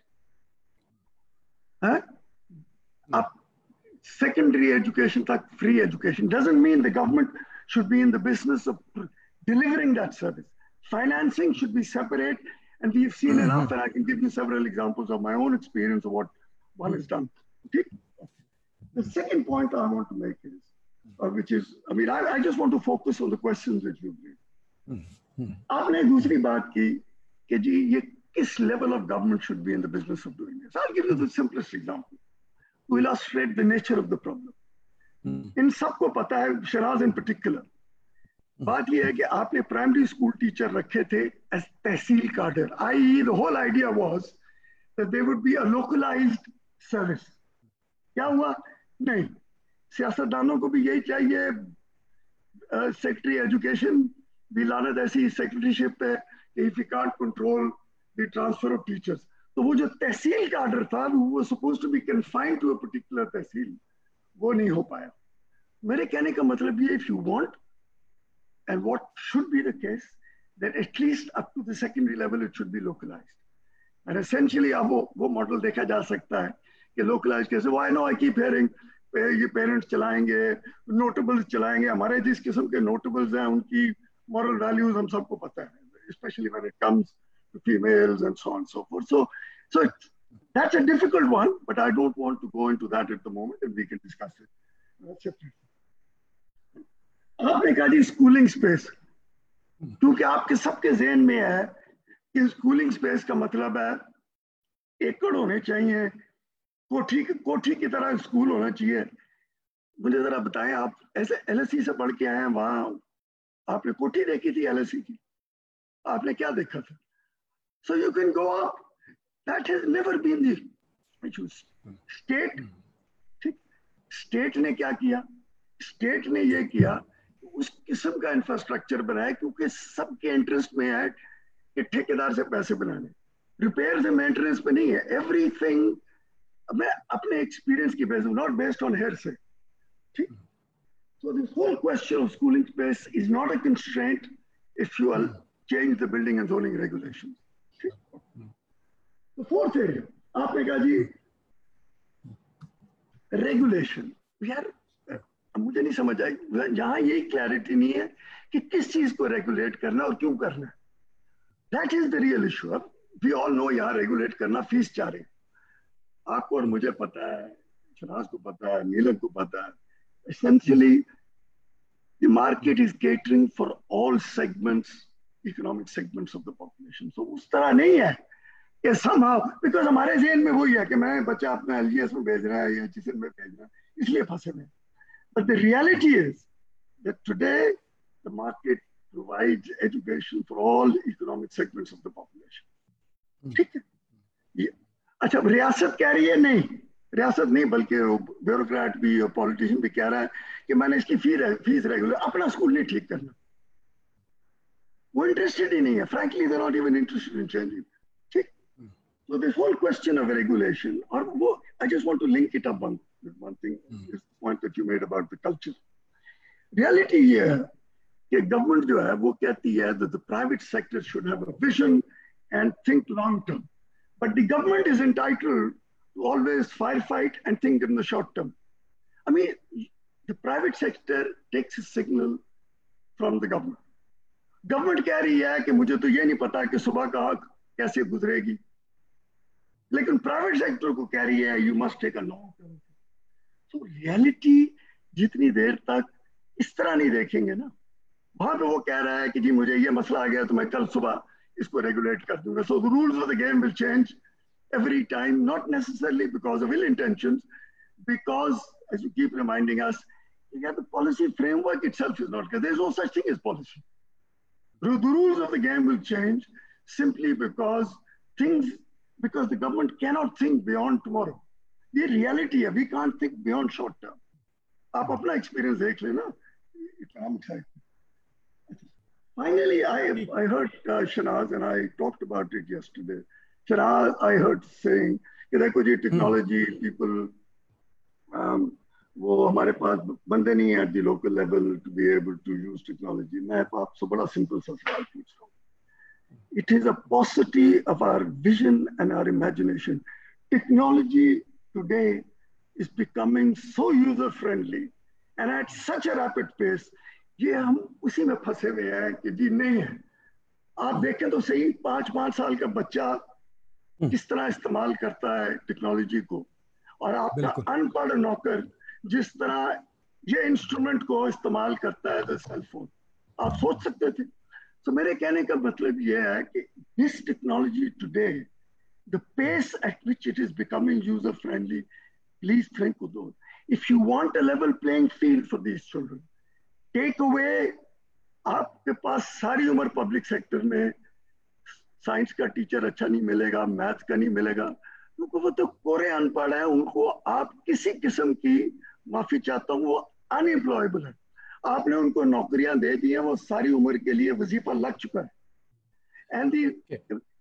huh? up secondary education like free education doesn't mean the government should be in the business of delivering that service financing should be separate and we've seen mm-hmm. enough and i can give you several examples of my own experience of what one has done okay? the second point i want to make is uh, which is i mean I, I, just want to focus on the questions that you've made mm-hmm. आपने दूसरी बात की कि जी ये किस level of government should be in the business of doing this i'll give you the simplest example to illustrate the nature of the problem. इन सबको पता है शराज इन पर्टिकुलर बात यह है कि आपने प्राइमरी स्कूल टीचर रखे थे as tehsil cadre I the whole idea was they would be a localised service क्या हुआ? नहीं. सियासतदानों को भी यही चाहिए सेक्रेटरी एजुकेशन भी लानत ऐसी सेक्रेटरीशिप कि if you can't control the transfer of teachers तो वो जो तहसील का ऑर्डर था, वो suppose to be confined to a particular tehsil, वो नहीं हो पाया. मेरे कहने का मतलब ये if you want and what should be the case that at least up to the secondary level it should be localized. And essentially अब वो वो मॉडल देखा जा सकता है कि localized कैसे वो I know I keep hearing ये पेरेंट्स चलाएंगे नोटेबल्स चलाएंगे हमारे जिस किस्म के नोटेबल्स हैं उनकी मॉरल वैल्यूज हम सबको पता है specially when it comes to females and so on and so forth. So, so that's a difficult one, but I don't want to go into that at the moment, and we can discuss it separately. आपने कहा जी schooling space क्योंकि आपके सबके जहन में है कि schooling space का मतलब है एकड़ होने चाहिए कोठी कोठी की तरह स्कूल होना चाहिए। मुझे जरा बताएँ आप ऐसे एलएससी से पढ़ के आए हैं वहाँ आपने कोठी देखी थी एलएससी की? आपने क्या देखा था? So you can go up. That has never been the issue. State, state ने क्या किया? स्टेट ने ये किया उस किस्म का इंफ्रास्ट्रक्चर बनाए क्योंकि सबके इंटरेस्ट में है कि ठेकेदार से पैसे बनाने। रिपेयर से मेंटेनेंस में नहीं है। एवरीथिंग मैं अपने एक्सपीरियंस की base not based on hearsay ठीक? So this whole question of schooling space is not a constraint if you are change the building and zoning regulation ठीक? फोर्थ एरिया आपने कहा जी रेगुलेशन वी मुझे नहीं समझ आई। जहाँ यही क्लैरिटी नहीं है कि किस चीज़ को रेगुलेट करना और क्यों करना that is the real issue अब वी ऑल नो यहाँ रेगुलेट करना फ़ीस चाह रहे आपको और मुझे पता है शनाज को पता है, नीलम को पता है। Essentially, the market is catering for all segments, economic segments of the population so, उस तरह नहीं है कि somehow, because हमारे जेन में वही है कि मैं बच्चा अपना एलजीएस में भेज रहा है या जिसम में भेज रहा है, इसलिए फंसे हुए but the reality is that today the market provides education for all economic segments of the population ठीक है ये अच्छा रियासत कह रही है नहीं रियासत नहीं बल्कि ब्यूरोक्रेट भी और पॉलिटिशियन भी कह रहा है कि मैंने इसकी फीस फीस रेगुलर अपना स्कूल नहीं ठीक करना वो इंटरेस्टेड ही नहीं है frankly they not even interested in changing ठीक so this whole question of regulation or wo, i just want to link it up one with one thing mm. this point that you made about the culture reality ये है कि government जो है वो कहती है that the private sector should have a vision and think long term but the government is entitled to always firefight and think in the short term i mean the private sector takes a signal from the government. Government कह रही है कि मुझे तो ये नहीं पता कि सुबह का कैसे गुजरेगी लेकिन प्राइवेट सेक्टर को कह रही है you must take a long term तो रियलिटी जितनी देर तक इस तरह नहीं देखेंगे ना वहां पे वो कह रहा है कि जी मुझे ये मसला आ गया तो मैं कल सुबह इसको रेगुलेट कर दूंगा so the rules of the game will change every time not necessarily because of ill intentions because as you keep reminding us yeah, the policy framework itself is not because there's no such thing as policy the, the rules of the game will change simply because things because the government cannot think beyond tomorrow ये reality है we can't think beyond short term आप अपना experience देख लेना economics है Finally, I, I heard uh, Shahnaz and I talked about it yesterday. Shahnaz, I heard saying, कि देखो जी technology people वो हमारे पास बंदे नहीं है at the local level to be able to use technology मैं आपसे बड़ा सिंपल सा सवाल पूछ रहा हूँ it is a paucity of our vision and our imagination technology today is becoming so user friendly and at such a rapid pace ये हम उसी में फंसे हुए हैं कि जी नहीं है। आप देखें तो सही पाँच पाँच साल का बच्चा किस तरह इस्तेमाल करता है टेक्नोलॉजी को? और आपका अनपढ़ नौकर जिस तरह ये इंस्ट्रूमेंट को इस्तेमाल करता है सेल फ़ोन आप सोच सकते थे। तो मेरे कहने का मतलब ये है कि this technology today the pace at which it is becoming user friendly please think of those if you want a level playing field for these children take away आपके पास सारी उम्र पब्लिक सेक्टर में साइंस का teacher अच्छा नहीं मिलेगा math का नहीं मिलेगा, उनको वो तो कोरे अनपढ़ है, उनको आप किसी किस्म की माफ़ी चाहता हूँ, वो अनएम्प्लॉयबल है। आपने उनको नौकरियाँ दे दी हैं, वो सारी उम्र के लिए वजीफा लग चुका है। And the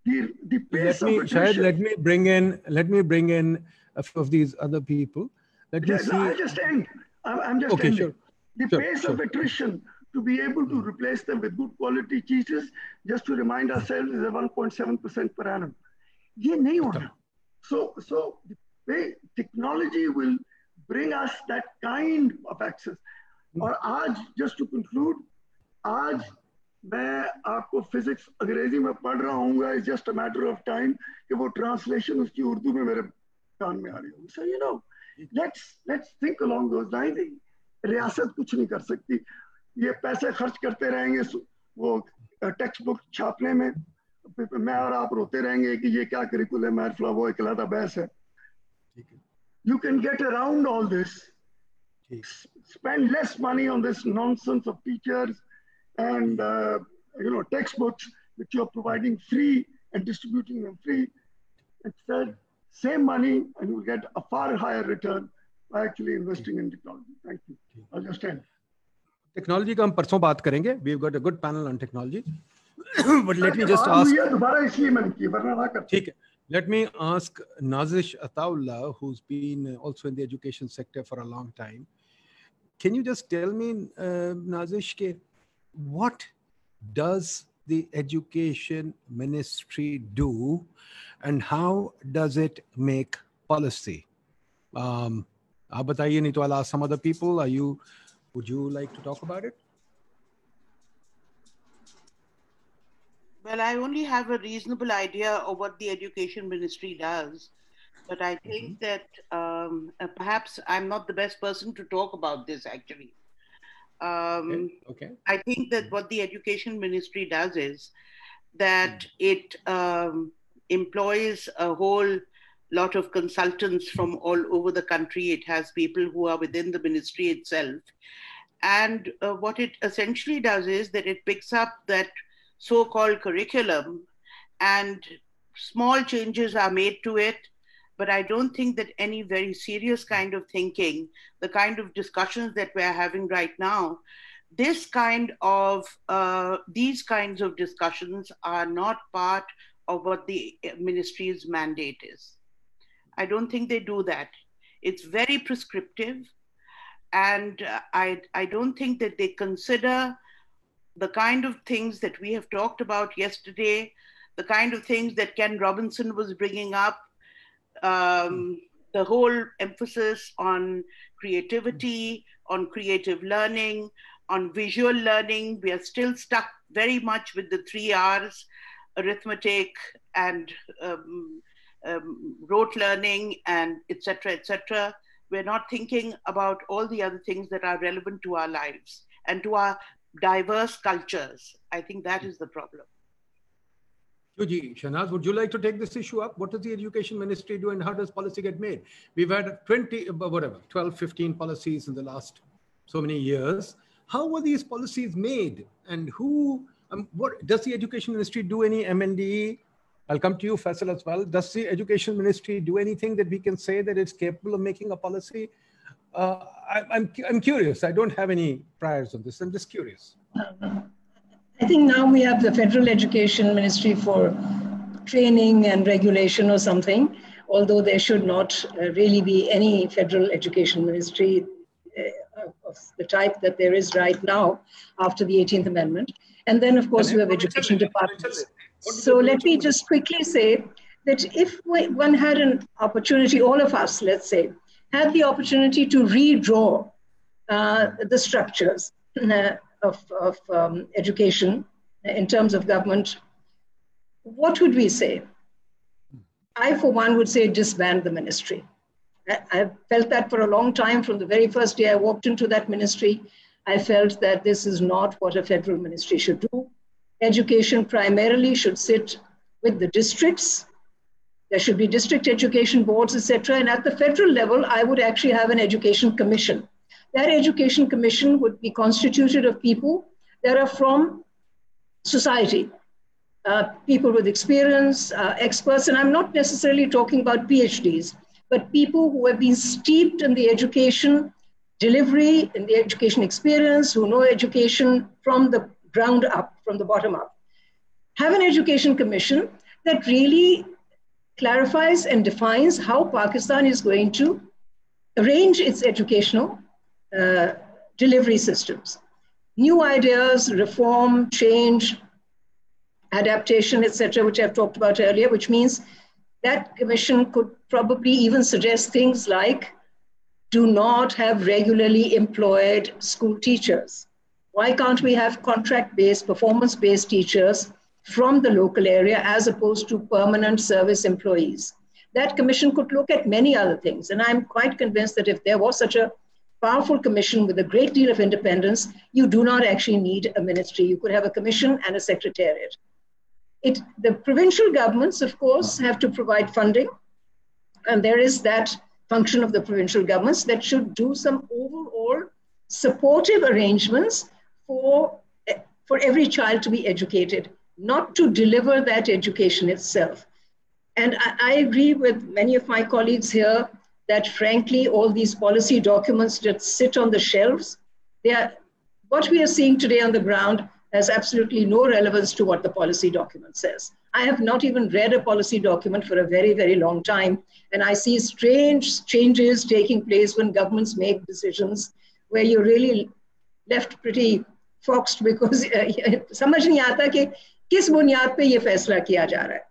The, the pace let me, Shahid, let me bring in let me bring in a few of these other people. Let yeah, me see. No, I'll just end. I'm, I'm just okay, ending. sure. the Sure, pace sure. of attrition to be able to replace them with good quality teachers, just to remind ourselves, is a 1.7% per annum. ये नहीं होना. So, so the way technology will bring us that kind of access. और आज, just to conclude, आज मैं आपको physics अंग्रेज़ी में पढ़ रहा हूँ is just a matter of time कि वो ट्रांसलेशन उसकी उर्दू में मेरे कान में आ रही होगी। So you know let's let's think along those lines रियासत कुछ नहीं कर सकती। ये पैसे खर्च करते रहेंगे वो टेक्स्ट बुक छापने में। मैं और आप रोते रहेंगे कि ये क्या करिकुलम है फला वो एक बहस है। You can get around all this spend less money on this nonsense of teachers and uh, you know textbooks which you're providing free and distributing them free instead same money and you'll get a far higher return by actually investing in technology thank you i'll just end technology का हम परसों बात करेंगे we have got a good panel on technology but let me just ask दोबारा इसलिए मैंने की वरना ना करते ठीक है let me ask Nazish Ataullah, who's been also in the education sector for a long time. Can you just tell me, uh, Nazish, ke, what does the education ministry do and how does it make policy? Um aap bataiye to ask some other people. Are you would you like to talk about it? Well i only have a reasonable idea of what the education ministry does but i think mm-hmm. that um, uh, perhaps i'm not the best person to talk about this actually. Um, Okay. I think that what the education ministry does is that it um, employs a whole lot of consultants from all over the country. It has people who are within the ministry itself. And uh, what it essentially does is that it picks up that so called curriculum and small changes are made to it. But I don't think that any very serious kind of thinking, the kind of discussions that we're having right now, this kind of uh, these kinds of discussions are not part of what the ministry's mandate is. I don't think they do that. It's very prescriptive, and uh, I I don't think that they consider the kind of things that we have talked about yesterday, the kind of things that Ken Robinson was bringing up, um, the whole emphasis on creativity, on creative learning, on visual learning. We are still stuck very much with the three R's arithmetic and um, um, rote learning and etc etc we're not thinking about all the other things that are relevant to our lives and to our diverse cultures. I think that is the problem Yuji, Shahnaz, would you like to take this issue up? What does the education ministry do and how does policy get made? We've had 20, whatever, 12, 15 policies in the last so many years. How were these policies made and who, um, what does the education ministry do any MND I'll come to you, Faisal, as well. Does the education ministry do anything that we can say that it's capable of making a policy? Uh, I, I'm, I'm curious. I don't have any priors on this. I'm just curious. I think now we have the Federal Education Ministry for training and regulation or something, although there should not uh, really be any federal education ministry uh, of the type that there is right now after the 18th Amendment. And then, of course, we have education departments. So let me just quickly say that if one had an opportunity, all of us, let's say, had the opportunity to redraw uh, the structures uh, of, of um, education in terms of government, what would we say? I, for one, would say disband the ministry. I, I felt that for a long time. From the very first day I walked into that ministry, I felt that this is not what a federal ministry should do education primarily should sit with the districts. There should be district education boards, etc. And at the federal level, I would actually have an education commission. That education commission would be constituted of people that are from society, uh, people with experience, uh, experts, and I'm not necessarily talking about PhDs, but people who have been steeped in the education delivery, in the education experience, who know education from the ground up, from the bottom up. Have an education commission that really clarifies and defines how Pakistan is going to arrange its educational uh, delivery systems. New ideas, reform, change, adaptation, etc., which I've talked about earlier, which means that commission could probably even suggest things like do not have regularly employed school teachers why can't we have contract based, performance based teachers from the local area as opposed to permanent service employees? That commission could look at many other things. And I'm quite convinced that if there was such a powerful commission with a great deal of independence, you do not actually need a ministry. You could have a commission and a secretariat. It, the provincial governments, of course, have to provide funding. And there is that function of the provincial governments that should do some overall supportive arrangements for, for every child to be educated, not to deliver that education itself. And I, I agree with many of my colleagues here that frankly, all these policy documents that sit on the shelves, they are, what we are seeing today on the ground has absolutely no relevance to what the policy document says. I have not even read a policy document for a very, very long time. And I see strange changes taking place when governments make decisions where you're really left pretty फॉक्स्ड because समझ नहीं आता कि किस बुनियाद पे ये फैसला किया जा रहा है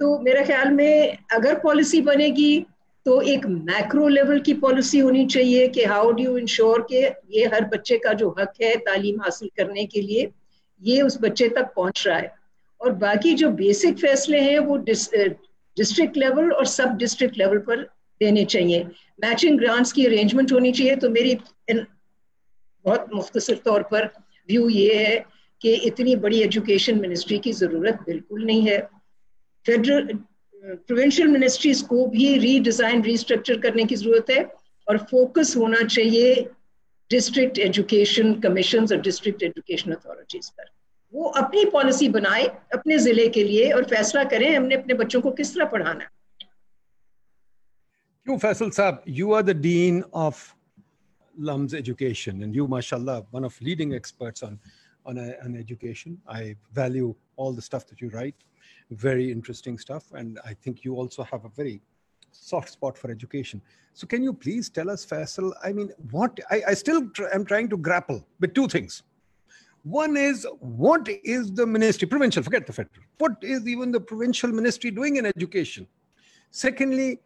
तो मेरे ख्याल में अगर पॉलिसी बनेगी तो एक मैक्रो लेवल की पॉलिसी होनी चाहिए कि हाउ डू यू इंश्योर के ये हर बच्चे का जो हक है तालीम हासिल करने के लिए, ये उस बच्चे तक पहुँच रहा है। और बाकी जो बेसिक फैसले हैं वो डिस्ट्रिक्ट लेवल और सब डिस्ट्रिक्ट लेवल पर देने चाहिए। मैचिंग ग्रांट्स की अरेंजमेंट होनी चाहिए। तो मेरी बहुत मुख्तर तौर पर व्यू ये है कि इतनी बड़ी एजुकेशन मिनिस्ट्री की ज़रूरत बिल्कुल नहीं है। फेडरल प्रोविंशियल मिनिस्ट्रीज को भी रीडिज़ाइन रीस्ट्रक्चर करने की ज़रूरत है और फोकस होना चाहिए डिस्ट्रिक्ट एजुकेशन कमीशन और डिस्ट्रिक्ट एजुकेशन अथॉरिटीज़ पर। वो अपनी पॉलिसी बनाए अपने ज़िले के लिए और फैसला करें हमने अपने बच्चों को किस तरह पढ़ाना क्यों फैसल साहब? You are the dean of LUMS education, and you, mashallah, one of leading experts on, on, a, on education. I value all the stuff that you write, very interesting stuff. And I think you also have a very soft spot for education. So can you please tell us, Faisal? I mean, what I, I still tr- am trying to grapple with two things. One is what is the ministry, provincial, forget the federal, what is even the provincial ministry doing in education? Secondly,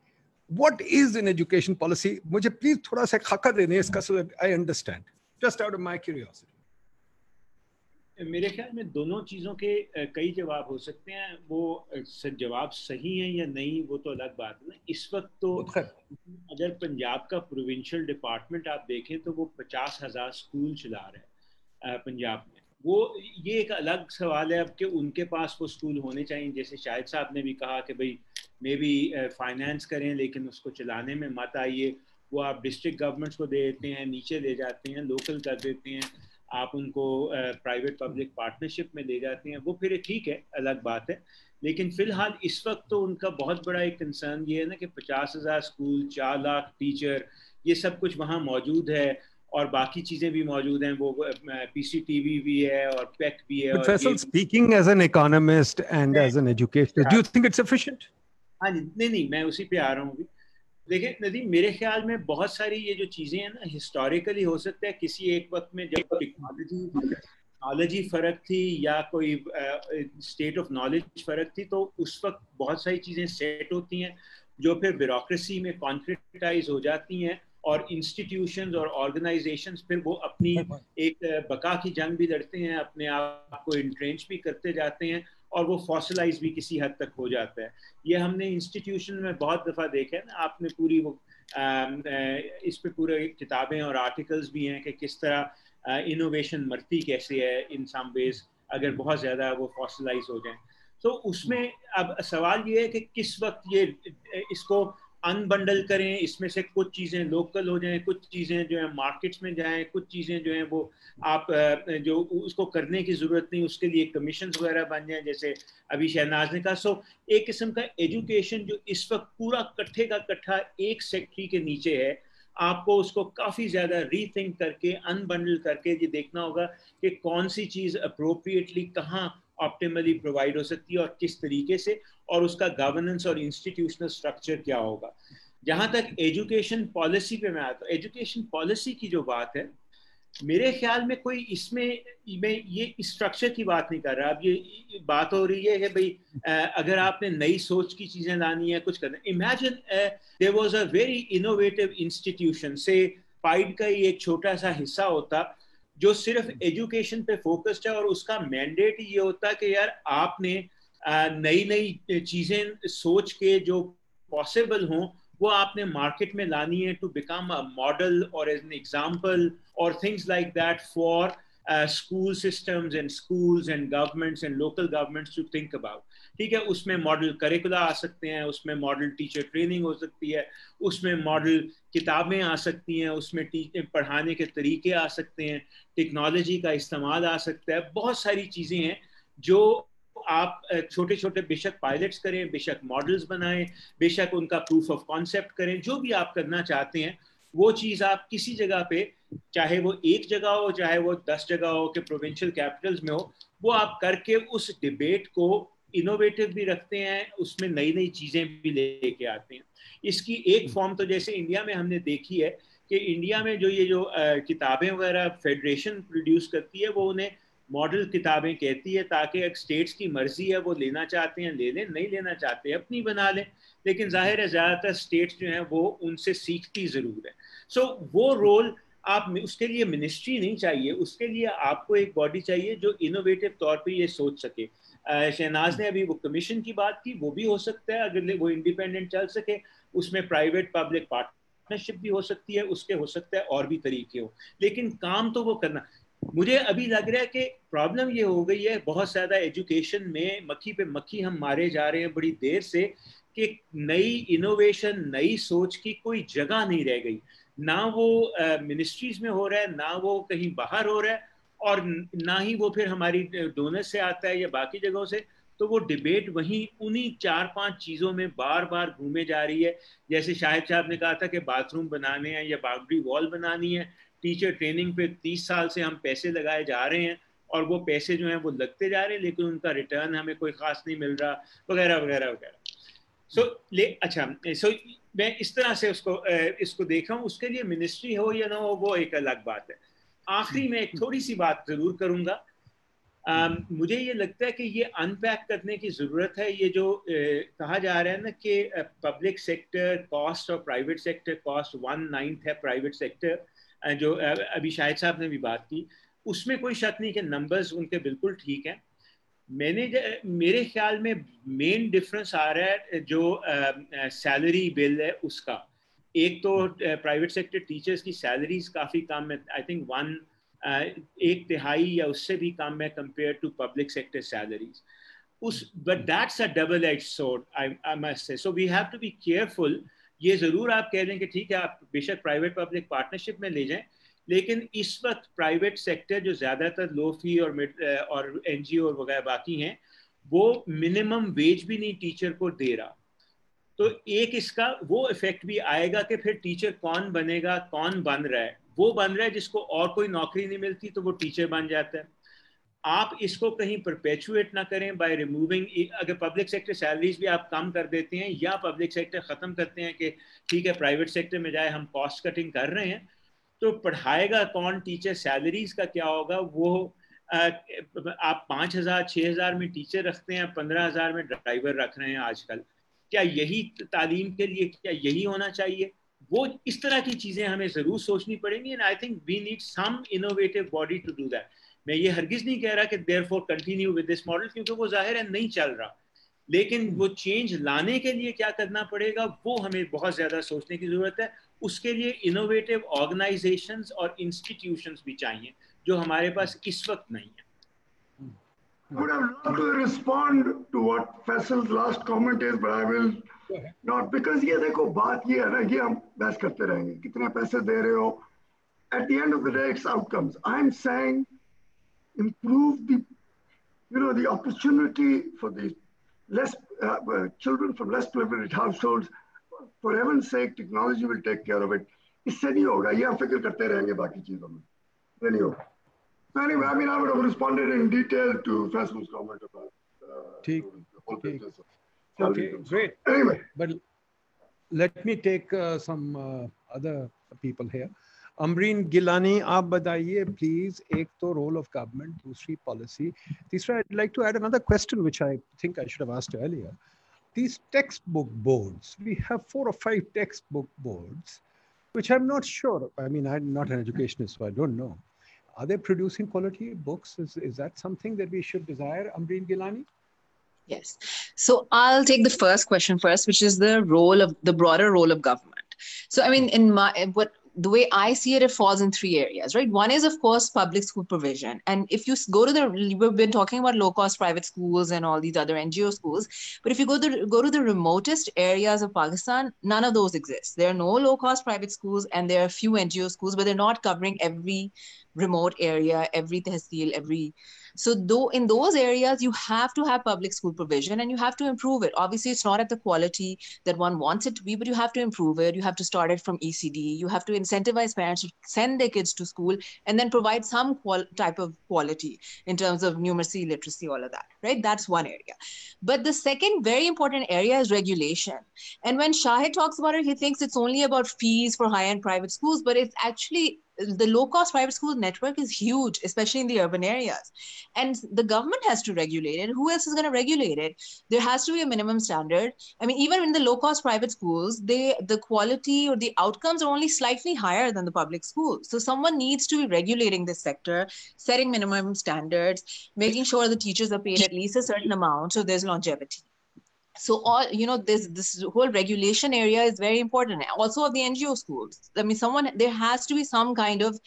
what is in education policy? Would you please thoda sa I understand, just out of my curiosity. मेरे ख्याल में दोनों चीज़ों के कई जवाब हो सकते हैं। वो जवाब सही है या नहीं वो तो अलग बात है। ना इस वक्त तो अगर पंजाब का प्रोविंशियल डिपार्टमेंट आप देखें तो वो पचास हज़ार स्कूल चला रहे हैं पंजाब में। वो ये एक अलग सवाल है अब कि उनके पास वो स्कूल होने चाहिए। जैसे शाहिद साहब ने भी कहा कि भाई मे बी फाइनेंस करें लेकिन उसको चलाने में मत आइए। वो आप डिस्ट्रिक्ट गवर्नमेंट्स को दे देते हैं नीचे ले जाते हैं लोकल कर देते हैं। आप उनको प्राइवेट पब्लिक पार्टनरशिप में ले जाते हैं वो फिर ठीक है अलग बात है। लेकिन फ़िलहाल इस वक्त तो उनका बहुत बड़ा एक कंसर्न ये है ना कि पचास हज़ार स्कूल चार लाख टीचर ये सब कुछ वहाँ मौजूद है और बाकी चीज़ें भी मौजूद हैं वो पीसीटीवी भी है और पेक भी है But Faisal, speaking as an economist and as an educator, do you think it's sufficient? हाँ जी नहीं नहीं मैं उसी पे आ रहा हूँ अभी नदी मेरे ख्याल में बहुत सारी ये जो चीज़ें हैं ना हिस्टोरिकली हो सकता है किसी एक वक्त में जब टेक्नोलॉजी टेक्नोलॉजी फ़र्क थी या कोई स्टेट ऑफ़ नॉलेज फ़र्क थी तो उस वक्त बहुत सारी चीज़ें सेट होती हैं जो फिर ब्यूरोक्रेसी में कॉन्क्रिटाइज हो जाती हैं और इंस्टीट्यूशन और ऑर्गेनाइजेशन फिर वो अपनी एक बका की जंग भी लड़ते हैं अपने आप को इंट्रेंच भी करते जाते हैं और वो फॉसिलाइज भी किसी हद तक हो जाता है। ये हमने इंस्टीट्यूशन में बहुत दफ़ा देखा है ना, आपने पूरी वो इस पे पूरे किताबें और आर्टिकल्स भी हैं कि किस तरह इनोवेशन मरती कैसे है इन सम वेज अगर बहुत ज़्यादा वो फॉसिलाइज हो जाए। तो उसमें अब सवाल ये है कि किस वक्त ये, इसको अनबंडल करें, इसमें से कुछ चीज़ें लोकल हो जाएँ, कुछ चीज़ें जो है मार्केट्स में जाएँ, कुछ चीज़ें जो हैं वो आप जो उसको करने की ज़रूरत नहीं, उसके लिए कमीशन वगैरह बन जाएँ, जैसे अभी शहनाज ने कहा सो एक किस्म का एजुकेशन जो इस वक्त पूरा कट्ठे का कट्ठा एक सेक्ट्री के नीचे है, आपको उसको काफ़ी ज़्यादा रीथिंक करके अनबंडल करके ये देखना होगा कि कौन सी चीज़ अप्रोप्रिएटली कहाँ ऑप्टिमली प्रोवाइड हो सकती है और किस तरीके से और उसका गवर्नेंस और इंस्टीट्यूशनल स्ट्रक्चर क्या होगा। जहाँ तक एजुकेशन पॉलिसी पे मैं आता हूँ एजुकेशन पॉलिसी की जो बात है, मेरे ख्याल में कोई इसमें, मैं ये स्ट्रक्चर की बात नहीं कर रहा। अब ये बात हो रही है कि भाई अगर आपने नई सोच की चीज़ें लानी है, कुछ करना imagine there was a very innovative institution से पाइड का ही एक छोटा सा हिस्सा होता। जो सिर्फ़ एजुकेशन पे फोकस्ड है और उसका मैंडेट ये होता है कि यार आपने नई नई चीज़ें सोच के जो पॉसिबल हों, वो आपने मार्केट में लानी है टू बिकम अ मॉडल और एज एन एग्ज़ाम्पल और things like that for school systems and schools and governments and local governments to think about ठीक है, उसमें मॉडल करिकुला आ सकते हैं, उसमें मॉडल टीचर ट्रेनिंग हो सकती है, उसमें मॉडल किताबें आ सकती हैं, उसमें पढ़ाने के तरीके आ सकते हैं टेक्नोलॉजी का इस्तेमाल आ सकता है, बहुत सारी चीज़ें हैं जो आप छोटे छोटे बेशक पायलट्स करें, बेशक मॉडल्स बनाएँ, बेशक उनका प्रूफ ऑफ़ कॉन्सेप्ट करें, जो भी आप करना चाहते हैं, वो चीज़ आप किसी जगह पे, चाहे वो एक जगह हो, चाहे वो दस जगह हो, के प्रोविंशियल कैपिटल्स में हो, वो आप करके उस डिबेट को इनोवेटिव भी रखते हैं उसमें नई नई चीज़ें भी लेके आते हैं। इसकी एक फॉर्म तो जैसे इंडिया में हमने देखी है कि इंडिया में जो ये जो किताबें वगैरह फेडरेशन प्रोड्यूस करती है वो उन्हें मॉडल किताबें कहती है ताकि एक स्टेट्स की मर्ज़ी है वो लेना चाहते हैं ले लें नहीं लेना चाहते हैं अपनी बना लें। लेकिन ज़ाहिर है ज़्यादातर स्टेट्स जो हैं वो उनसे सीखती ज़रूर है। सो so, वो रोल आप उसके लिए मिनिस्ट्री नहीं चाहिए उसके लिए आपको एक बॉडी चाहिए जो इनोवेटिव तौर पे ये सोच सके। शहनाज ने अभी वो कमीशन की बात की वो भी हो सकता है अगर वो इंडिपेंडेंट चल सके उसमें प्राइवेट पब्लिक पार्टनरशिप भी हो सकती है उसके हो सकता है और भी तरीके हो। लेकिन काम तो वो करना मुझे अभी लग रहा है कि प्रॉब्लम ये हो गई है बहुत ज़्यादा एजुकेशन में मक्खी पे मक्खी हम मारे जा रहे हैं बड़ी देर से कि नई इनोवेशन नई सोच की कोई जगह नहीं रह गई। ना वो मिनिस्ट्रीज uh, में हो रहा है ना वो कहीं बाहर हो रहा है और ना ही वो फिर हमारी डोनर से आता है या बाकी जगहों से तो वो डिबेट वहीं उन्हीं चार पाँच चीज़ों में बार बार घूमे जा रही है। जैसे शाहिद साहब ने कहा था कि बाथरूम बनाने हैं या बाउंड्री वॉल बनानी है। टीचर ट्रेनिंग पे तीस साल से हम पैसे लगाए जा रहे हैं और वो पैसे जो हैं वो लगते जा रहे हैं, लेकिन उनका रिटर्न हमें कोई ख़ास नहीं मिल रहा, वगैरह वगैरह वगैरह। सो ले अच्छा सो मैं इस तरह से उसको इसको देख हूँ। उसके लिए मिनिस्ट्री हो या ना हो, वो एक अलग बात है। आखिरी में एक थोड़ी सी बात ज़रूर करूँगा। Um, मुझे ये लगता है कि ये अनपैक करने की ज़रूरत है। ये जो uh, कहा जा रहा है ना कि पब्लिक सेक्टर कॉस्ट और private sector cost one ninth है प्राइवेट सेक्टर जो अभी शाहिद साहब ने भी बात की। उसमें कोई शक नहीं कि नंबर्स उनके बिल्कुल ठीक हैं। मैंने मेरे ख्याल में मेन डिफरेंस आ रहा है जो सैलरी बिल है उसका। एक तो प्राइवेट सेक्टर टीचर्स की सैलरीज काफ़ी कम है। आई थिंक वन एक तिहाई या उससे भी कम है compare to public sector salaries उस but that's a double edge sword I must say so we have to be careful ये ज़रूर आप कह दें कि ठीक है, आप बेशक प्राइवेट पब्लिक पार्टनरशिप में ले जाएँ, लेकिन इस वक्त प्राइवेट सेक्टर जो ज़्यादातर लो फ़ी और मिड और एन वगैरह बाकी हैं, वो मिनिमम वेज भी नहीं टीचर को दे रहा। तो एक इसका वो इफ़ेक्ट भी आएगा कि फिर टीचर कौन बनेगा, कौन बन रहा है? वो बन रहा है जिसको और कोई नौकरी नहीं मिलती तो वो टीचर बन जाता है। आप इसको कहीं परपेचुएट ना करें बाय रिमूविंग अगर पब्लिक सेक्टर सैलरीज भी आप कम कर देते हैं या पब्लिक सेक्टर ख़त्म करते हैं कि ठीक है प्राइवेट सेक्टर में जाए, हम कॉस्ट कटिंग कर रहे हैं तो पढ़ाएगा कौन टीचर सैलरीज का क्या होगा? वो आप पाँच हज़ार, छः हज़ार में टीचर रखते हैं, पंद्रह हज़ार में ड्राइवर रख रहे हैं आजकल। क्या यही तालीम के लिए, क्या यही होना चाहिए? वो इस तरह की चीज़ें हमें ज़रूर सोचनी पड़ेंगी and I think we need some innovative body to do that मैं ये हरगिज़ नहीं कह रहा कि therefore continue with this model क्योंकि वो ज़ाहिर है नहीं चल रहा। लेकिन वो चेंज लाने के लिए क्या करना पड़ेगा, वो हमें बहुत ज़्यादा सोचने की ज़रूरत है। उसके लिए इनोवेटिव ऑर्गेनाइजेशंस और इंस्टीट्यूशंस भी चाहिए, जो हमारे पास इस वक्त नहीं है। would have loved to respond to what Faisal's last comment is, but I will not because ये देखो बात ये है ना ये हम बहस करते रहेंगे कितने पैसे दे रहे हो at the end of the day it's outcomes I'm saying improve the you know the opportunity for the less uh, uh, children from less privileged households for heaven's sake technology will take care of it इससे नहीं होगा ये हम फिक्र करते रहेंगे बाकी चीजों में ये नहीं होगा so anyway I mean I would have responded in detail to Faisal's comment about uh, ठीक, the whole ठीक. business of Okay, salary. great. Anyway, But let me take uh, some uh, other people here. Amreen Gilani आप बताइए please एक तो role of government दूसरी policy तीसरा I'd like to add another question which I think I should have asked earlier. These textbook boards, we have four or five textbook boards, which I'm not sure. I mean, I'm not an educationist, so I don't know. Are they producing quality books? Is, is that something that we should desire, Amreen Gilani? Yes. So I'll take the first question first, which is the role of the broader role of government. So I mean, in my what the way I see it, it falls in three areas, right? One is, of course, public school provision. And if you go to the, we've been talking about low cost private schools and all these other NGO schools, but if you go to go to the remotest areas of Pakistan, none of those exist. There are no low cost private schools and there are few NGO schools, but they're not covering every remote area, every tehsil, every so though in those areas you have to have public school provision and you have to improve it. Obviously, it's not at the quality that one wants it to be, but you have to improve it. You have to start it from ECD. You have to incentivize parents to send their kids to school and then provide some qual- type of quality in terms of numeracy, literacy, all of that. Right? That's one area. But the second very important area is regulation. And when Shahid talks about it, he thinks it's only about fees for high-end private schools, but it's actually the low cost private school network is huge, especially in the urban areas. And the government has to regulate it. Who else is going to regulate it? There has to be a minimum standard. I mean, even in the low cost private schools, they the quality or the outcomes are only slightly higher than the public schools. So someone needs to be regulating this sector, setting minimum standards, making sure the teachers are paid at least a certain amount so there's longevity so all you know this this whole regulation area is very important. Also of the ngo schools. I mean someone there has to be some kind of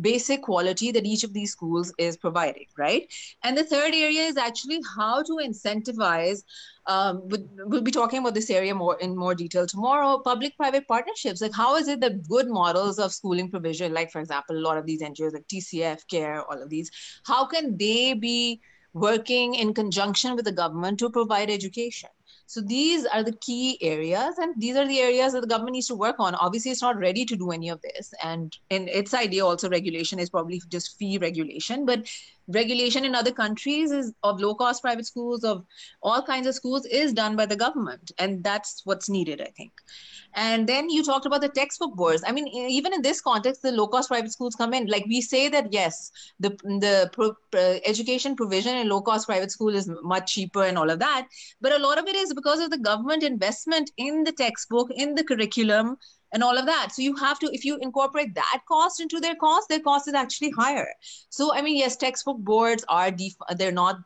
basic quality that each of these schools is providing right? And the third area is actually how to incentivize um, we'll be talking about this area more in more detail tomorrow public private partnerships. Like how is it that good models of schooling provision like for example a lot of these ngos like tcf care all of these how can they be working in conjunction with the government to provide education So these are the key areas, and these are the areas that the government needs to work on. Obviously, it's not ready to do any of this, and in its idea, also regulation is probably just fee regulation, but regulation in other countries is of low cost private schools of all kinds of schools is done by the government. And that's what's needed i think. And then you talked about the textbook boards. I mean even in this context the low cost private schools come in. Like we say that yes the the pro, uh, education provision in low cost private school is much cheaper and all of that. But a lot of it is because of the government investment in the textbook in the curriculum and all of that. So you have to, if you incorporate that cost into their cost, their cost is actually higher. So I mean, yes, textbook boards are def- they're not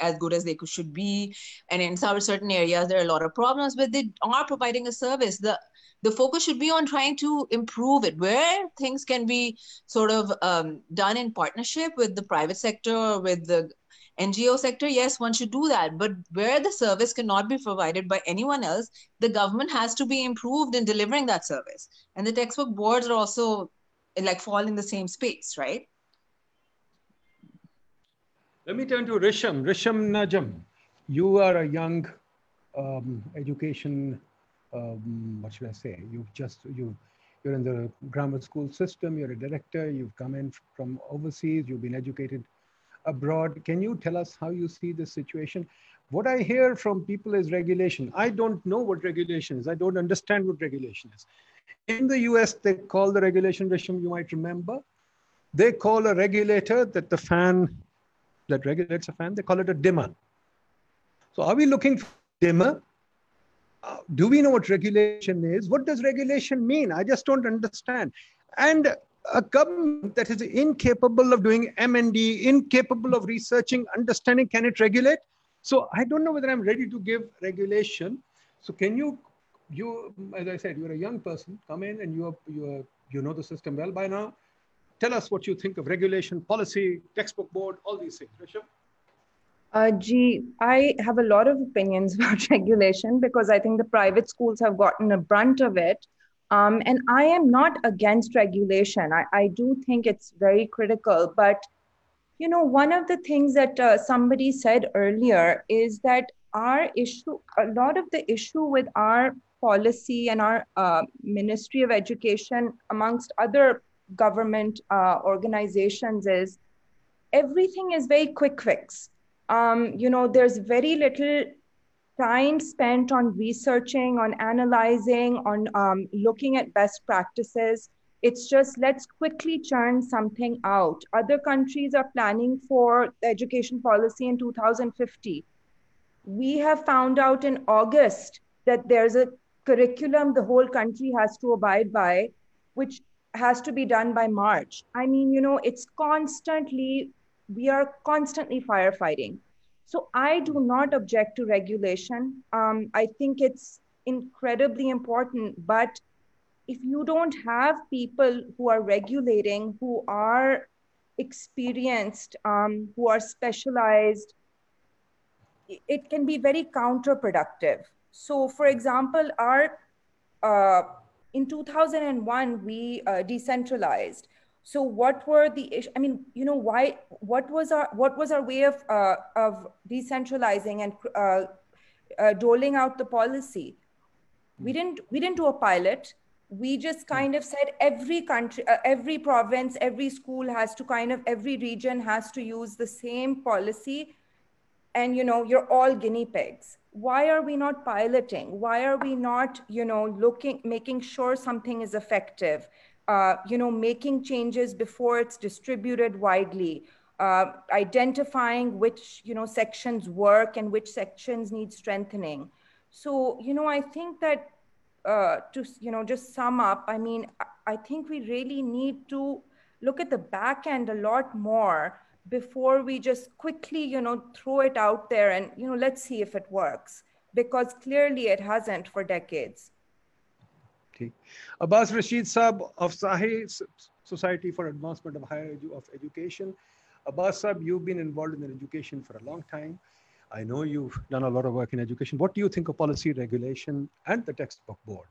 as good as they could, should be, and in some certain areas there are a lot of problems, but they are providing a service. The the focus should be on trying to improve it where things can be sort of um, done in partnership with the private sector with the NGO sector, yes, one should do that. But where the service cannot be provided by anyone else, the government has to be improved in delivering that service. And the textbook boards are also like fall in the same space, right? Let me turn to Risham. Risham Najam, you are a young um, education, um, what should I say? You've just, you, you're in the grammar school system, you're a director, you've come in from overseas, you've been educated abroad. Can you tell us how you see this situation? What I hear from people is regulation. I don't know what regulation is. I don't understand what regulation is. In the US, they call the regulation regime, you might remember, they call a regulator that the fan that regulates a fan, they call it a dimmer. So are we looking for dimmer? Uh, do we know what regulation is? What does regulation mean? I just don't understand. And a government that is incapable of doing M&D, incapable of researching, understanding, can it regulate? So I don't know whether I'm ready to give regulation. So can you, you, as I said, you're a young person, come in and you are, you are, you know the system well by now. Tell us what you think of regulation, policy, textbook board, all these things. Risham? Uh, gee, I have a lot of opinions about regulation because I think the private schools have gotten a brunt of it. Um, and I am not against regulation. I, I do think it's very critical. But, you know, one of the things that uh, somebody said earlier is that our issue, a lot of the issue with our policy and our uh, Ministry of Education, amongst other government uh, organizations, is everything is very quick fix. Um, you know, there's very little time spent on researching, on analyzing, on um, looking at best practices. It's just let's quickly churn something out. Other countries are planning for education policy in 2050. We have found out in August that there's a curriculum the whole country has to abide by, which has to be done by March. I mean, you know, it's constantly, we are constantly firefighting. So I do not object to regulation. Um, I think it's incredibly important. But if you don't have people who are regulating, who are experienced, um, who are specialized, it can be very counterproductive. So, for example, our uh, in 2001 we uh, decentralized so what were the issues? I mean, you know, why? What was our what was our way of uh, of decentralizing and uh, uh, doling out the policy? We didn't we didn't do a pilot. We just kind of said every country, uh, every province, every school has to kind of every region has to use the same policy, and you know, you're all guinea pigs why are we not piloting why are we not you know looking making sure something is effective uh, you know, making changes before it's distributed widely, uh, identifying which, you know, sections work and which sections need strengthening. So, you know, I think that uh, to, you know, just sum up, I mean, I think we really need to look at the back end a lot more before we just quickly, you know, throw it out there and, you know, let's see if it works because clearly it hasn't for decades. Abbas Rashid Saab of SAHE Society for Advancement of Higher Edu of Education. Abbas Saab, you've been involved in education for a long time. I know you've done a lot of work in education. What do you think of policy regulation and the textbook board?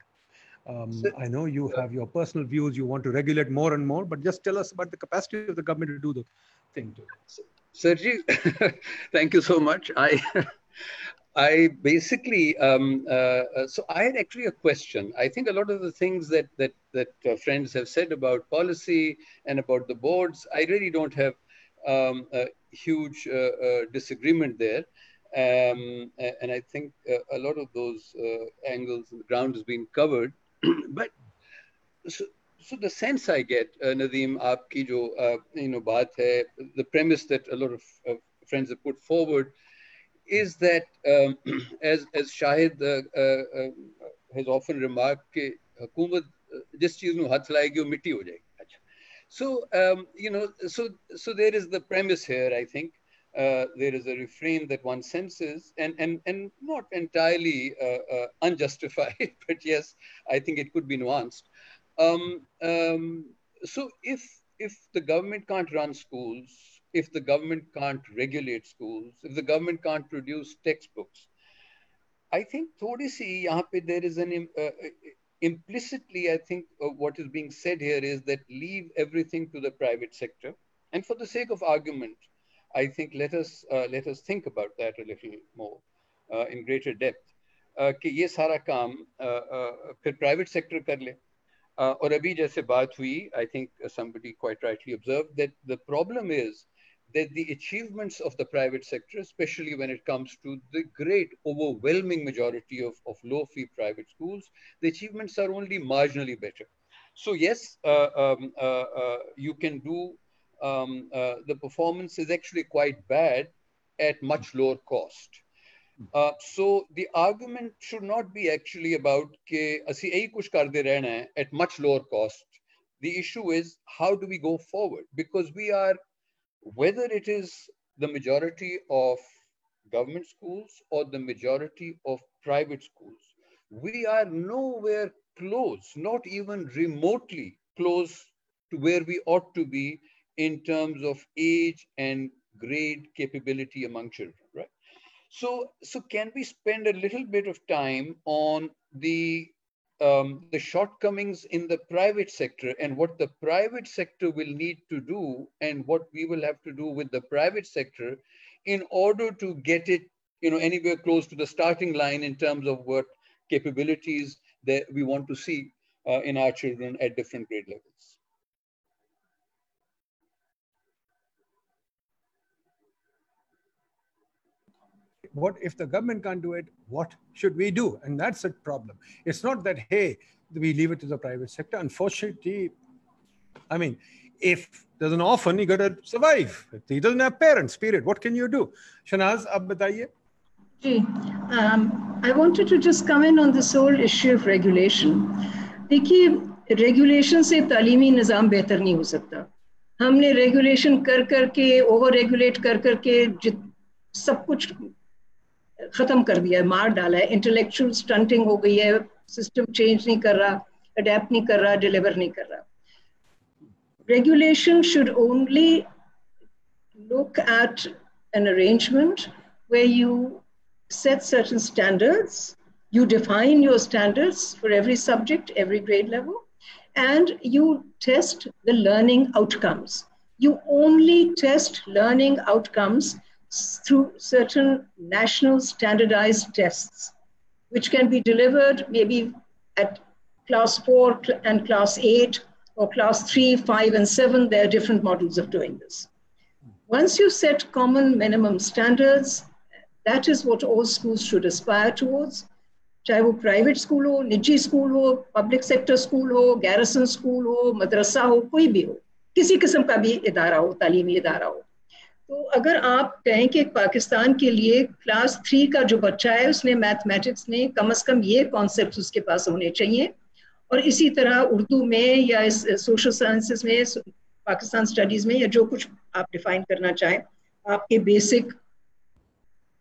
Um, I know you have your personal views. You want to regulate more and more, but just tell us about the capacity of the government to do the thing. Sergi, thank you so much. I I basically, um, uh, uh, so I had actually a question. I think a lot of the things that that that uh, friends have said about policy and about the boards, I really don't have um, a huge uh, uh, disagreement there. Um, and I think uh, a lot of those angles and the ground has been covered. but so, so the sense I get, uh, Nadeem, aapki jo, you know, baat hai, the premise that a lot of friends have put forward is that, um, as, as Shahid uh, uh, uh, has often remarked, कि हुकूमत जिस चीज़ में हाथ लाएगी वो मिट्टी हो जाएगी so um, you know so so there is the premise here i think uh, there is a refrain that one senses and and and not entirely uh, uh, unjustified but yes i think it could be nuanced um, um, so if if the government can't run schools, if the government can't regulate schools, if the government can't produce textbooks, I think thodi si pe there is an uh, implicitly I think uh, what is being said here is that leave everything to the private sector. And for the sake of argument, I think let us uh, let us think about that a little more uh, in greater depth. कि ये सारा काम फिर private sector कर ले uh, और अभी जैसे बात हुई I think somebody quite rightly observed that the problem is that the achievements of the private sector, especially when it comes to the great overwhelming majority of, of low fee private schools, the achievements are only marginally better. So, yes, uh, um, uh, uh, you can do um, uh, the performance is actually quite bad at much lower cost. Uh, so the argument should not be actually about ke rehna hai at much lower cost. The issue is how do we go forward? Because we are, whether it is the majority of government schools or the majority of private schools, we are nowhere close, not even remotely close to where we ought to be in terms of age and grade capability among children, right? So, so can we spend a little bit of time on the um, the shortcomings in the private sector and what the private sector will need to do and what we will have to do with the private sector in order to get it you know anywhere close to the starting line in terms of what capabilities that we want to see uh, in our children at different grade levels what if the government can't do it? What should we do? And that's a problem. It's not that hey we leave it to the private sector. Unfortunately i mean if there's an orphan you got to survive. If he doesn't have parents period. What can you do? Shahnaz ab Gee, um, I wanted to just come in on this whole issue of regulation. देखिए regulation से talimi nizam बेहतर नहीं हो सकता। हमने regulation kar कर के over regulate kar कर के जित सब खत्म कर दिया है मार डाला है इंटेलेक्चुअल स्टंटिंग हो गई है सिस्टम चेंज नहीं कर रहा अडेप्ट नहीं कर रहा डिलीवर नहीं कर रहा regulation should only look at an arrangement where you set certain standards, you define your standards for every subject, every grade level, and you test the learning outcomes. You only test learning outcomes through certain national standardized tests, which can be delivered maybe at class four and class eight, or class three, five, and seven. There are different models of doing this. Once you set common minimum standards, that is what all schools should aspire towards. चाहे वो private school हो निजी school हो public sector school हो garrison school हो मदरसा हो कोई भी हो किसी किस्म का भी इदारा हो तालीमी इदारा हो तो अगर आप कहें कि पाकिस्तान के लिए क्लास थ्री का जो बच्चा है, उसने मैथमेटिक्स में कम अज़ कम ये कॉन्सेप्ट उसके पास होने चाहिए। और इसी तरह उर्दू में या इस सोशल साइंसेस में पाकिस्तान स्टडीज़ में या जो कुछ आप डिफाइन करना चाहें, आपके बेसिक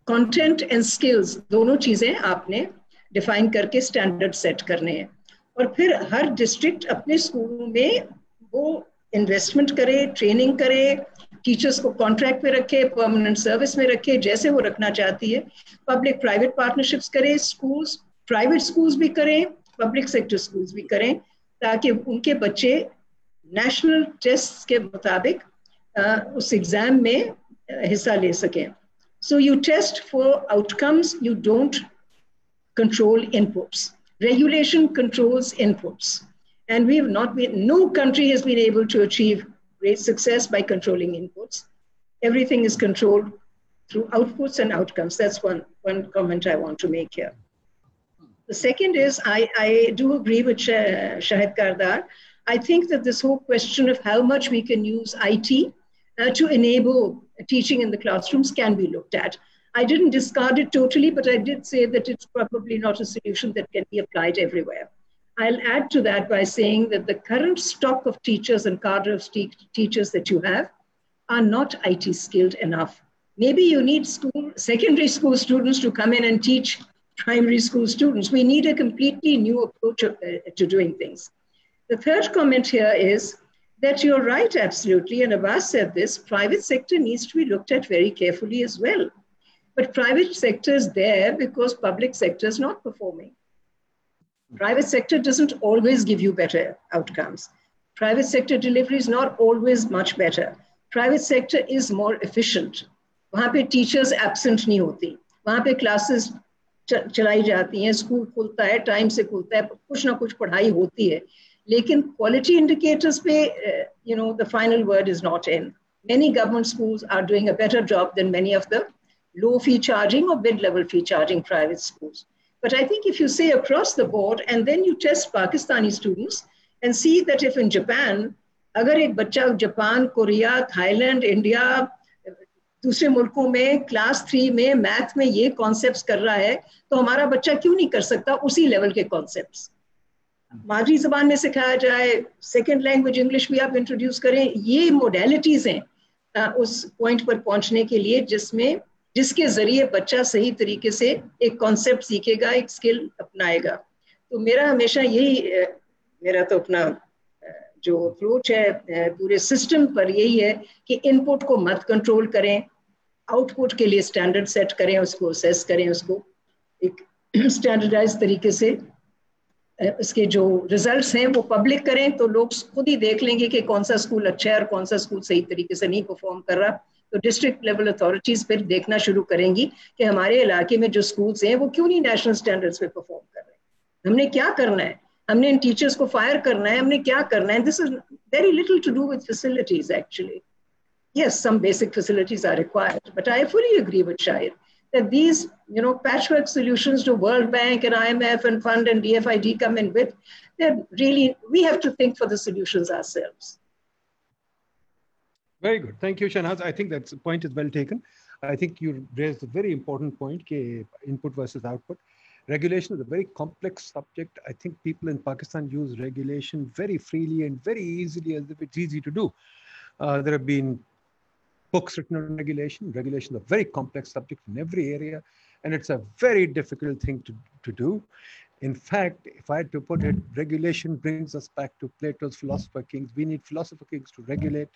कंटेंट एंड स्किल्स दोनों चीज़ें आपने डिफाइन करके स्टैंडर्ड सेट करने हैं। और फिर हर डिस्ट्रिक्ट अपने स्कूलों में वो इन्वेस्टमेंट करे ट्रेनिंग करे टीचर्स को कॉन्ट्रैक्ट में रखे परमानेंट सर्विस में रखे जैसे वो रखना चाहती है पब्लिक प्राइवेट पार्टनरशिप्स करें स्कूल्स प्राइवेट स्कूल्स भी करें पब्लिक सेक्टर स्कूल्स भी करें ताकि उनके बच्चे नेशनल टेस्ट के मुताबिक उस एग्ज़ाम में हिस्सा ले सकें so you test for outcomes you don't control inputs. Regulation controls inputs. And we have not been, no country has been able to achieve great success by controlling inputs. Everything is controlled through outputs and outcomes. That's one, one comment I want to make here. The second is I, I do agree with Shahid Kardar. I think that this whole question of how much we can use IT uh, to enable teaching in the classrooms can be looked at. I didn't discard it totally, but I did say that it's probably not a solution that can be applied everywhere. I'll add to that by saying that the current stock of teachers and cadre of te- teachers that you have are not IT skilled enough. Maybe you need school, secondary school students to come in and teach primary school students. We need a completely new approach of, uh, to doing things. The third comment here is that you're right, absolutely. And Abbas said this private sector needs to be looked at very carefully as well. But private sector is there because public sector is not performing. Private sector doesn't always give you better outcomes. Private sector delivery is not always much better. Private sector is more efficient. वहाँ पे teachers absent नहीं होती वहाँ पे classes चलाई जाती हैं school खुलता है टाइम से खुलता है कुछ ना कुछ पढ़ाई होती है लेकिन क्वालिटी इंडिकेटर्स पे you know the final word is not in many government schools are doing a better job than many of the low fee charging or mid level fee charging private schools. But I think if you say across the board and then you test Pakistani students and see that if in Japan, अगर एक बच्चा Japan Korea Thailand India दूसरे मुल्कों में class three में math में ये concepts कर रहा है तो हमारा बच्चा क्यों नहीं कर सकता उसी लेवल के कॉन्सेप्ट्स मादरी जबान में सिखाया जाए सेकेंड लैंग्वेज इंग्लिश भी आप इंट्रोड्यूस करें ये मोडेलिटीज हैं उस पॉइंट पर पहुँचने के लिए जिसमें जिसके ज़रिए बच्चा सही तरीके से एक कॉन्सेप्ट सीखेगा, एक स्किल अपनाएगा। तो मेरा हमेशा यही मेरा तो अपना जो अप्रोच है पूरे सिस्टम पर यही है कि इनपुट को मत कंट्रोल करें आउटपुट के लिए स्टैंडर्ड सेट करें, उसको असेस करें, उसको एक स्टैंडर्डाइज तरीके से इसके जो रिजल्ट्स हैं वो पब्लिक करें तो लोग खुद ही देख लेंगे कि कौन सा स्कूल अच्छा है और कौन सा स्कूल सही तरीके से नहीं परफॉर्म कर रहा। तो डिस्ट्रिक्ट लेवल अथॉरिटीज फिर देखना शुरू करेंगी कि हमारे इलाके में जो स्कूल्स हैं, वो क्यों नहीं नेशनल स्टैंडर्ड्स पे परफॉर्म कर रहे हैं? हमने क्या करना है? हमने इन टीचर्स को फायर करना है? हमने क्या करना है? This is very little to do with facilities actually yes some basic facilities are required but I fully agree with Shayer that these, you know, patchwork solutions to world bank and imf and fund and dfid come in with that really, we have to think for the solutions ourselves. Very good thank you shahnaz i think that point is well taken i think you raised a very important point input versus output regulation is a very complex subject. I think people in Pakistan use regulation very freely and very easily as if it's easy to do. Uh, there have been books written on regulation. Regulation is a very complex subject in every area, and it's a very difficult thing to, to do. In fact, if I had to put it, regulation brings us back to Plato's philosopher kings. We need philosopher kings to regulate.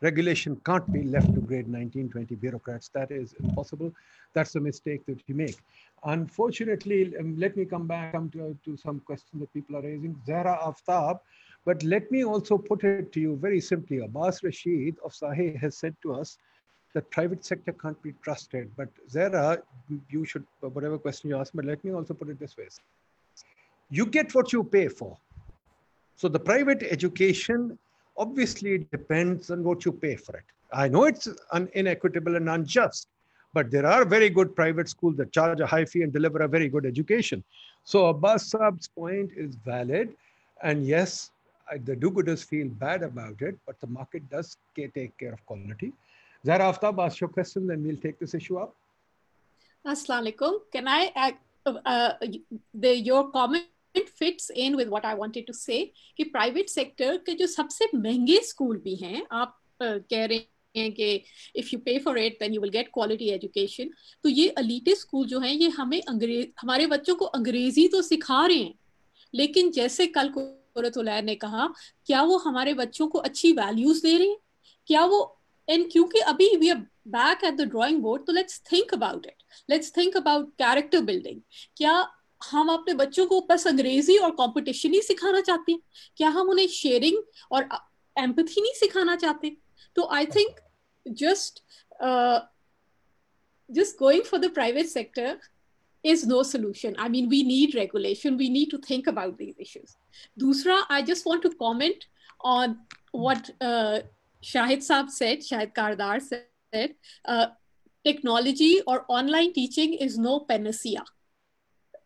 Regulation can't be left to grade 19, 20 bureaucrats. That is impossible. That's a mistake that you make. Unfortunately, um, let me come back come to, to some questions that people are raising. Zara Aftab, but let me also put it to you very simply. Abbas Rashid of SAHE has said to us that private sector can't be trusted. But Zara, you should, whatever question you ask, but let me also put it this way. You get what you pay for. So the private education obviously it depends on what you pay for it. I know it's un- inequitable and unjust, but there are very good private schools that charge a high fee and deliver a very good education. So Abbas Saab's point is valid. And yes, the do-gooders feel bad about it, but the market does take care of quality. Zara Aftab, ask your question, then we'll take this issue up. Assalamualaikum. Can I, uh, uh, the, your comment fits in with what I wanted to say, कि private sector के जो सबसे महँगे school भी हैं, आप कह रहे हैं कि if you pay for it then you will get quality education तो ये अलीटे स्कूल जो हैं, ये हमें अंग्रेज़ हमारे बच्चों को अंग्रेज़ी तो सिखा रहे हैं, लेकिन जैसे कल कुरतुलैर ने कहा, क्या वो हमारे बच्चों को अच्छी वैल्यूज़ दे रहे हैं? क्या वो एंड क्योंकि अभी we are back at the drawing board तो let's think about it let's think about character building क्या हम अपने बच्चों को बस अंग्रेज़ी और कॉम्पिटिशन ही सिखाना चाहते हैं। क्या हम उन्हें शेयरिंग और एम्पथी नहीं सिखाना चाहते? तो I think just just going for the private sector is no solution I mean we need regulation we need to think about these issues दूसरा I just want to comment on what Shahid साहब said Shahid Kardar said technology और online teaching is no panacea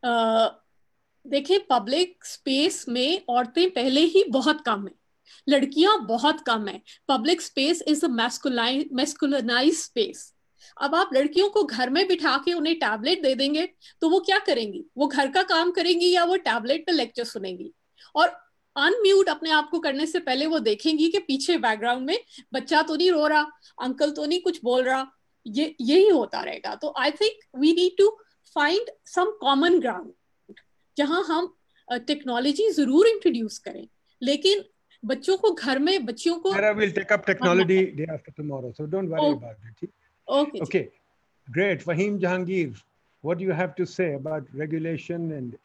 देखिए public space में औरतें पहले ही बहुत कम है। लड़कियाँ बहुत कम है। Public space is masculinise space अब आप लड़कियों को घर में बिठा के उन्हें टैबलेट दे देंगे तो वो क्या करेंगी? वो घर का काम करेंगी या वो टैबलेट पे लेक्चर सुनेंगी? और अनम्यूट अपने आप को करने से पहले वो देखेंगी कि पीछे बैकग्राउंड में बच्चा तो नहीं रो रहा अंकल तो नहीं कुछ बोल रहा। ये, यही होता रहेगा। तो I think we need to find some common ground जहाँ हम टेक्नोलॉजी ज़रूर इंट्रोड्यूस करें लेकिन बच्चों को घर में बच्चियों को will take up technology day after tomorrow, so don't worry Oh. about it. Okay. Okay, great. Fahim Jahangir, what do you have to say about regulation and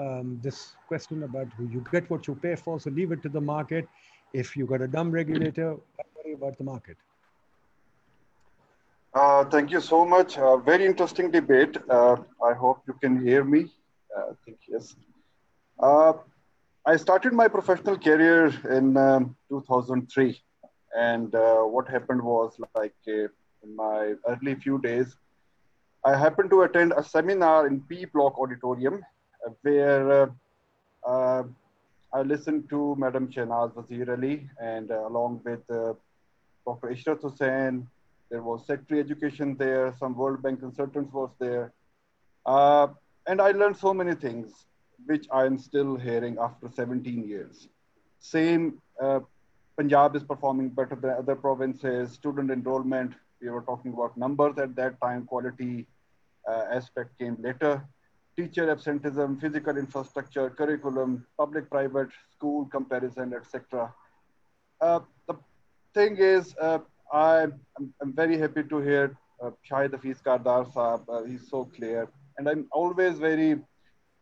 um, this question about you get what you pay for, so leave it to the market. If you got a dumb regulator, don't worry about the market. Uh, thank you so much. Uh, very interesting debate. Uh, I hope you can hear me. Uh, I think yes. Uh, I started my professional career in um, 2003, and uh, what happened was like uh, in my early few days, I happened to attend a seminar in P Block Auditorium uh, where uh, uh, I listened to Madam Shahnaz Wazir Ali and uh, along with uh, Dr. Ishrat Hussain, there was secretary education there, some World Bank consultants was there. Uh, and I learned so many things, which I am still hearing after 17 years. Same, uh, Punjab is performing better than other provinces, student enrollment, we were talking about numbers at that time, quality uh, aspect came later. Teacher absenteeism, physical infrastructure, curriculum, public-private school comparison, etc. Uh, the thing is, uh, I'm, I'm very happy to hear uh, Shahid Hafiz Kardar Saab. Uh, he's so clear. And I'm always very,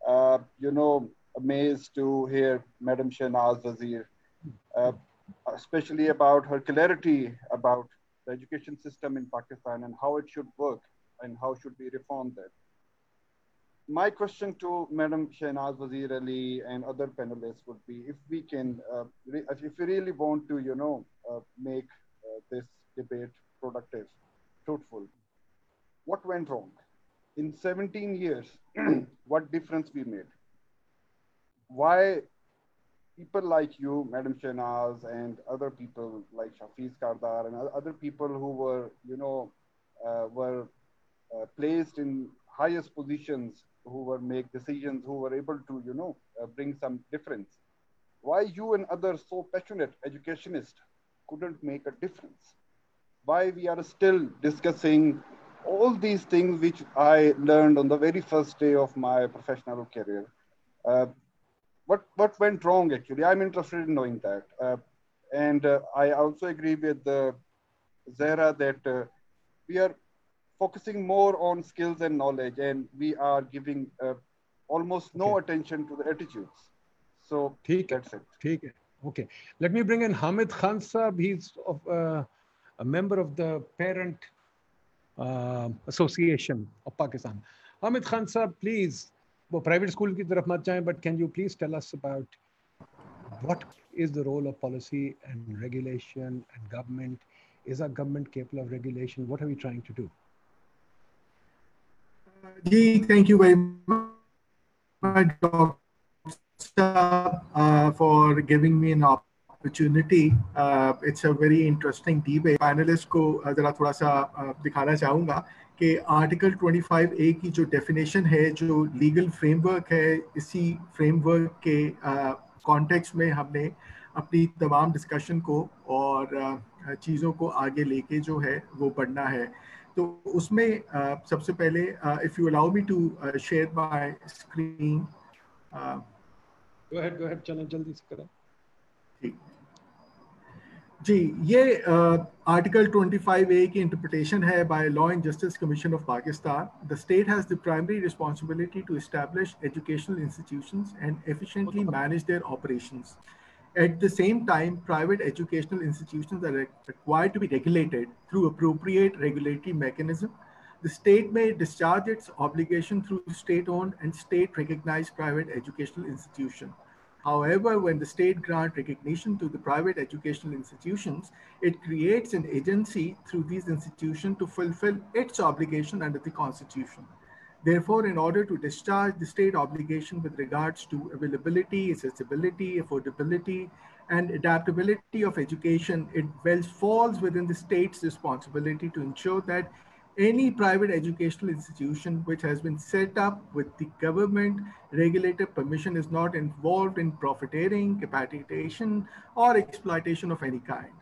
uh, you know, amazed to hear Madam Shahnaz Wazir, uh, especially about her clarity about the education system in Pakistan and how it should work and how should we reform that. My question to Madam Shahnaz Wazir Ali and other panelists would be if we can, uh, if we really want to, you know, uh, make uh, this debate productive, fruitful, what went wrong? In 17 years, what difference we made? Why people like you, Madam Shahnaz, and other people like Shafiz Kardar and other people who were, you know, uh, were uh, placed in highest positions, who were make decisions, who were able to, you know, uh, bring some difference. Why you and others so passionate educationists couldn't make a difference? Why we are still discussing all these things which I learned on the very first day of my professional career. Uh, what what went wrong actually? I'm interested in knowing that. Uh, and uh, I also agree with uh, Zara that uh, we are focusing more on skills and knowledge, and we are giving uh, almost no attention to the attitudes. So that's it. ठीक है. Okay. Let me bring in Hamid Khan Saab. He's of, uh, a member of the parent uh, association of Pakistan. Hamid Khan sir, please, वो private school की तरफ मत जाएं, but can you please tell us about what is the role of policy and regulation and government? Is our government capable of regulation? What are we trying to do? Ji, thank you very much, Doctor, uh, for giving me an opportunity Uh, it's a very interesting debate. Panelists को uh, जरा थोड़ा सा uh, दिखाना चाहूँगा कि article 25 ए की जो definition है जो लीगल फ्रेमवर्क है इसी फ्रेमवर्क के कॉन्टेक्स्ट में हमने अपनी तमाम डिस्कशन को और uh, चीज़ों को आगे लेके जो है वो बढ़ना है तो उसमें uh, सबसे पहले if you allow me to share my screen Go ahead, go ahead, चलें जल्दी से करें. ठीक जी ये आर्टिकल 25 ए की इंटरप्रिटेशन है by law and justice commission of Pakistan the state has the primary responsibility to establish educational institutions and efficiently manage their operations At the same time, private educational institutions are required to be regulated through appropriate regulatory mechanism the state may discharge its obligation through state-owned and state-recognized private educational institution. However, when the state grant recognition to the private educational institutions, it creates an agency through these institutions to fulfill its obligation under the constitution. Therefore, in order to discharge the state obligation with regards to availability, accessibility, affordability, and adaptability of education, it falls within the state's responsibility to ensure that any private educational institution which has been set up with the government regulator permission is not involved in profiteering, capitation, or exploitation of any kind.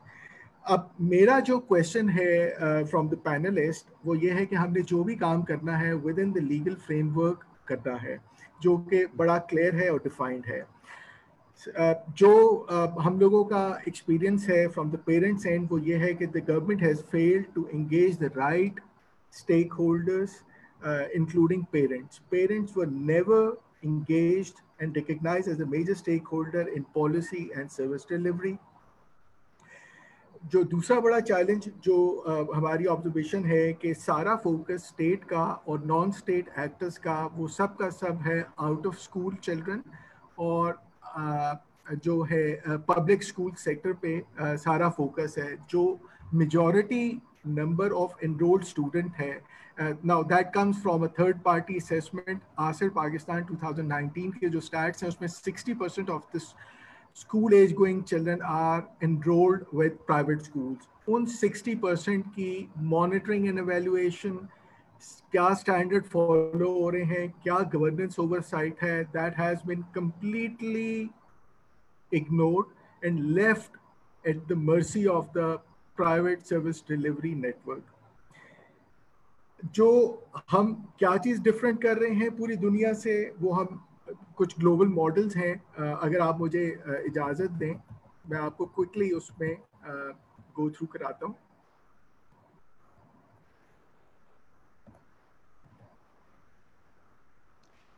अब मेरा जो question है from the panelist वो ये है कि हमने जो भी काम करना है within the legal framework करना है जो कि बड़ा क्लियर है और डिफाइंड है uh, जो uh, हम लोगों का एक्सपीरियंस है फ्रॉम द पेरेंट्स एंड वो ये है कि the government has failed to engage the right stakeholders, uh, including parents. Parents were never engaged and recognized as a major stakeholder in policy and service delivery. जो दूसरा बड़ा challenge जो uh, हमारी observation है कि सारा फोकस स्टेट का और नॉन स्टेट एक्टर्स का वो सब का सब है आउट ऑफ़ स्कूल चिल्ड्रन और uh, जो है पब्लिक स्कूल सेक्टर पे uh, सारा फोकस है जो majority number of enrolled student hai. Uh, now that comes from a third party assessment ASER pakistan 2019 ke jo stats 60% of this school age going children are enrolled with private schools On 60% की monitoring and evaluation क्या standard follow हो रहे हैं क्या governance oversight है That has been completely ignored and left at the mercy of the private service delivery network जो हम क्या चीज़ डिफरेंट कर रहे हैं पूरी दुनिया से वो हम कुछ ग्लोबल मॉडल्स हैं। अगर आप मुझे इजाज़त दें मैं आपको क्विकली उसमें गो थ्रू कराता हूँ।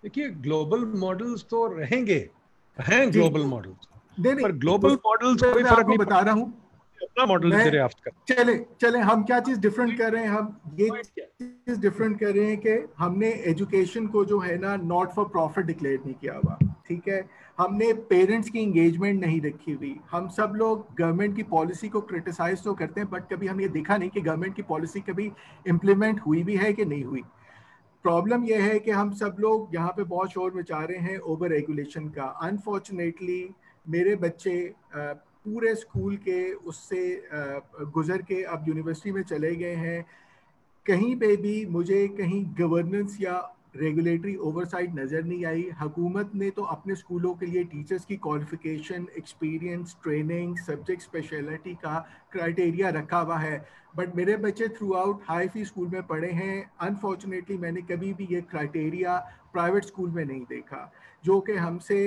देखिए ग्लोबल मॉडल्स तो रहेंगे हैं ग्लोबल मॉडल्स नहीं पर ग्लोबल मॉडल्स कोई फ़र्क नहीं बता रहा हूँ। अपना मॉडल दरियाफ्त कर। चले चले हम क्या चीज़ डिफरेंट कर रहे हैं? हम ये चीज़ डिफरेंट कर रहे हैं कि हमने एजुकेशन को जो है ना नॉट फॉर प्रॉफिट डिक्लेयर नहीं किया हुआ ठीक है? हमने पेरेंट्स की इंगेजमेंट नहीं रखी हुई। हम सब लोग गवर्नमेंट की पॉलिसी को क्रिटिसाइज तो करते हैं बट कभी हम ये देखा नहीं कि गवर्नमेंट की पॉलिसी कभी इम्प्लीमेंट हुई भी है कि नहीं हुई। प्रॉब्लम यह है कि हम सब लोग यहाँ पे बहुत शोर मचा रहे हैं ओवर रेगुलेशन का। अनफॉर्चुनेटली मेरे बच्चे पूरे स्कूल के, उससे गुजर के अब यूनिवर्सिटी में चले गए हैं। कहीं पे भी मुझे कहीं गवर्नेंस या रेगुलेटरी ओवरसाइट नज़र नहीं आई। हुकूमत ने तो अपने स्कूलों के लिए टीचर्स की qualification experience training subject speciality का क्राइटेरिया रखा हुआ है। बट मेरे बच्चे throughout high fee school में पढ़े हैं। अनफॉर्चुनेटली मैंने कभी भी ये क्राइटेरिया प्राइवेट स्कूल में नहीं देखा। जो कि हमसे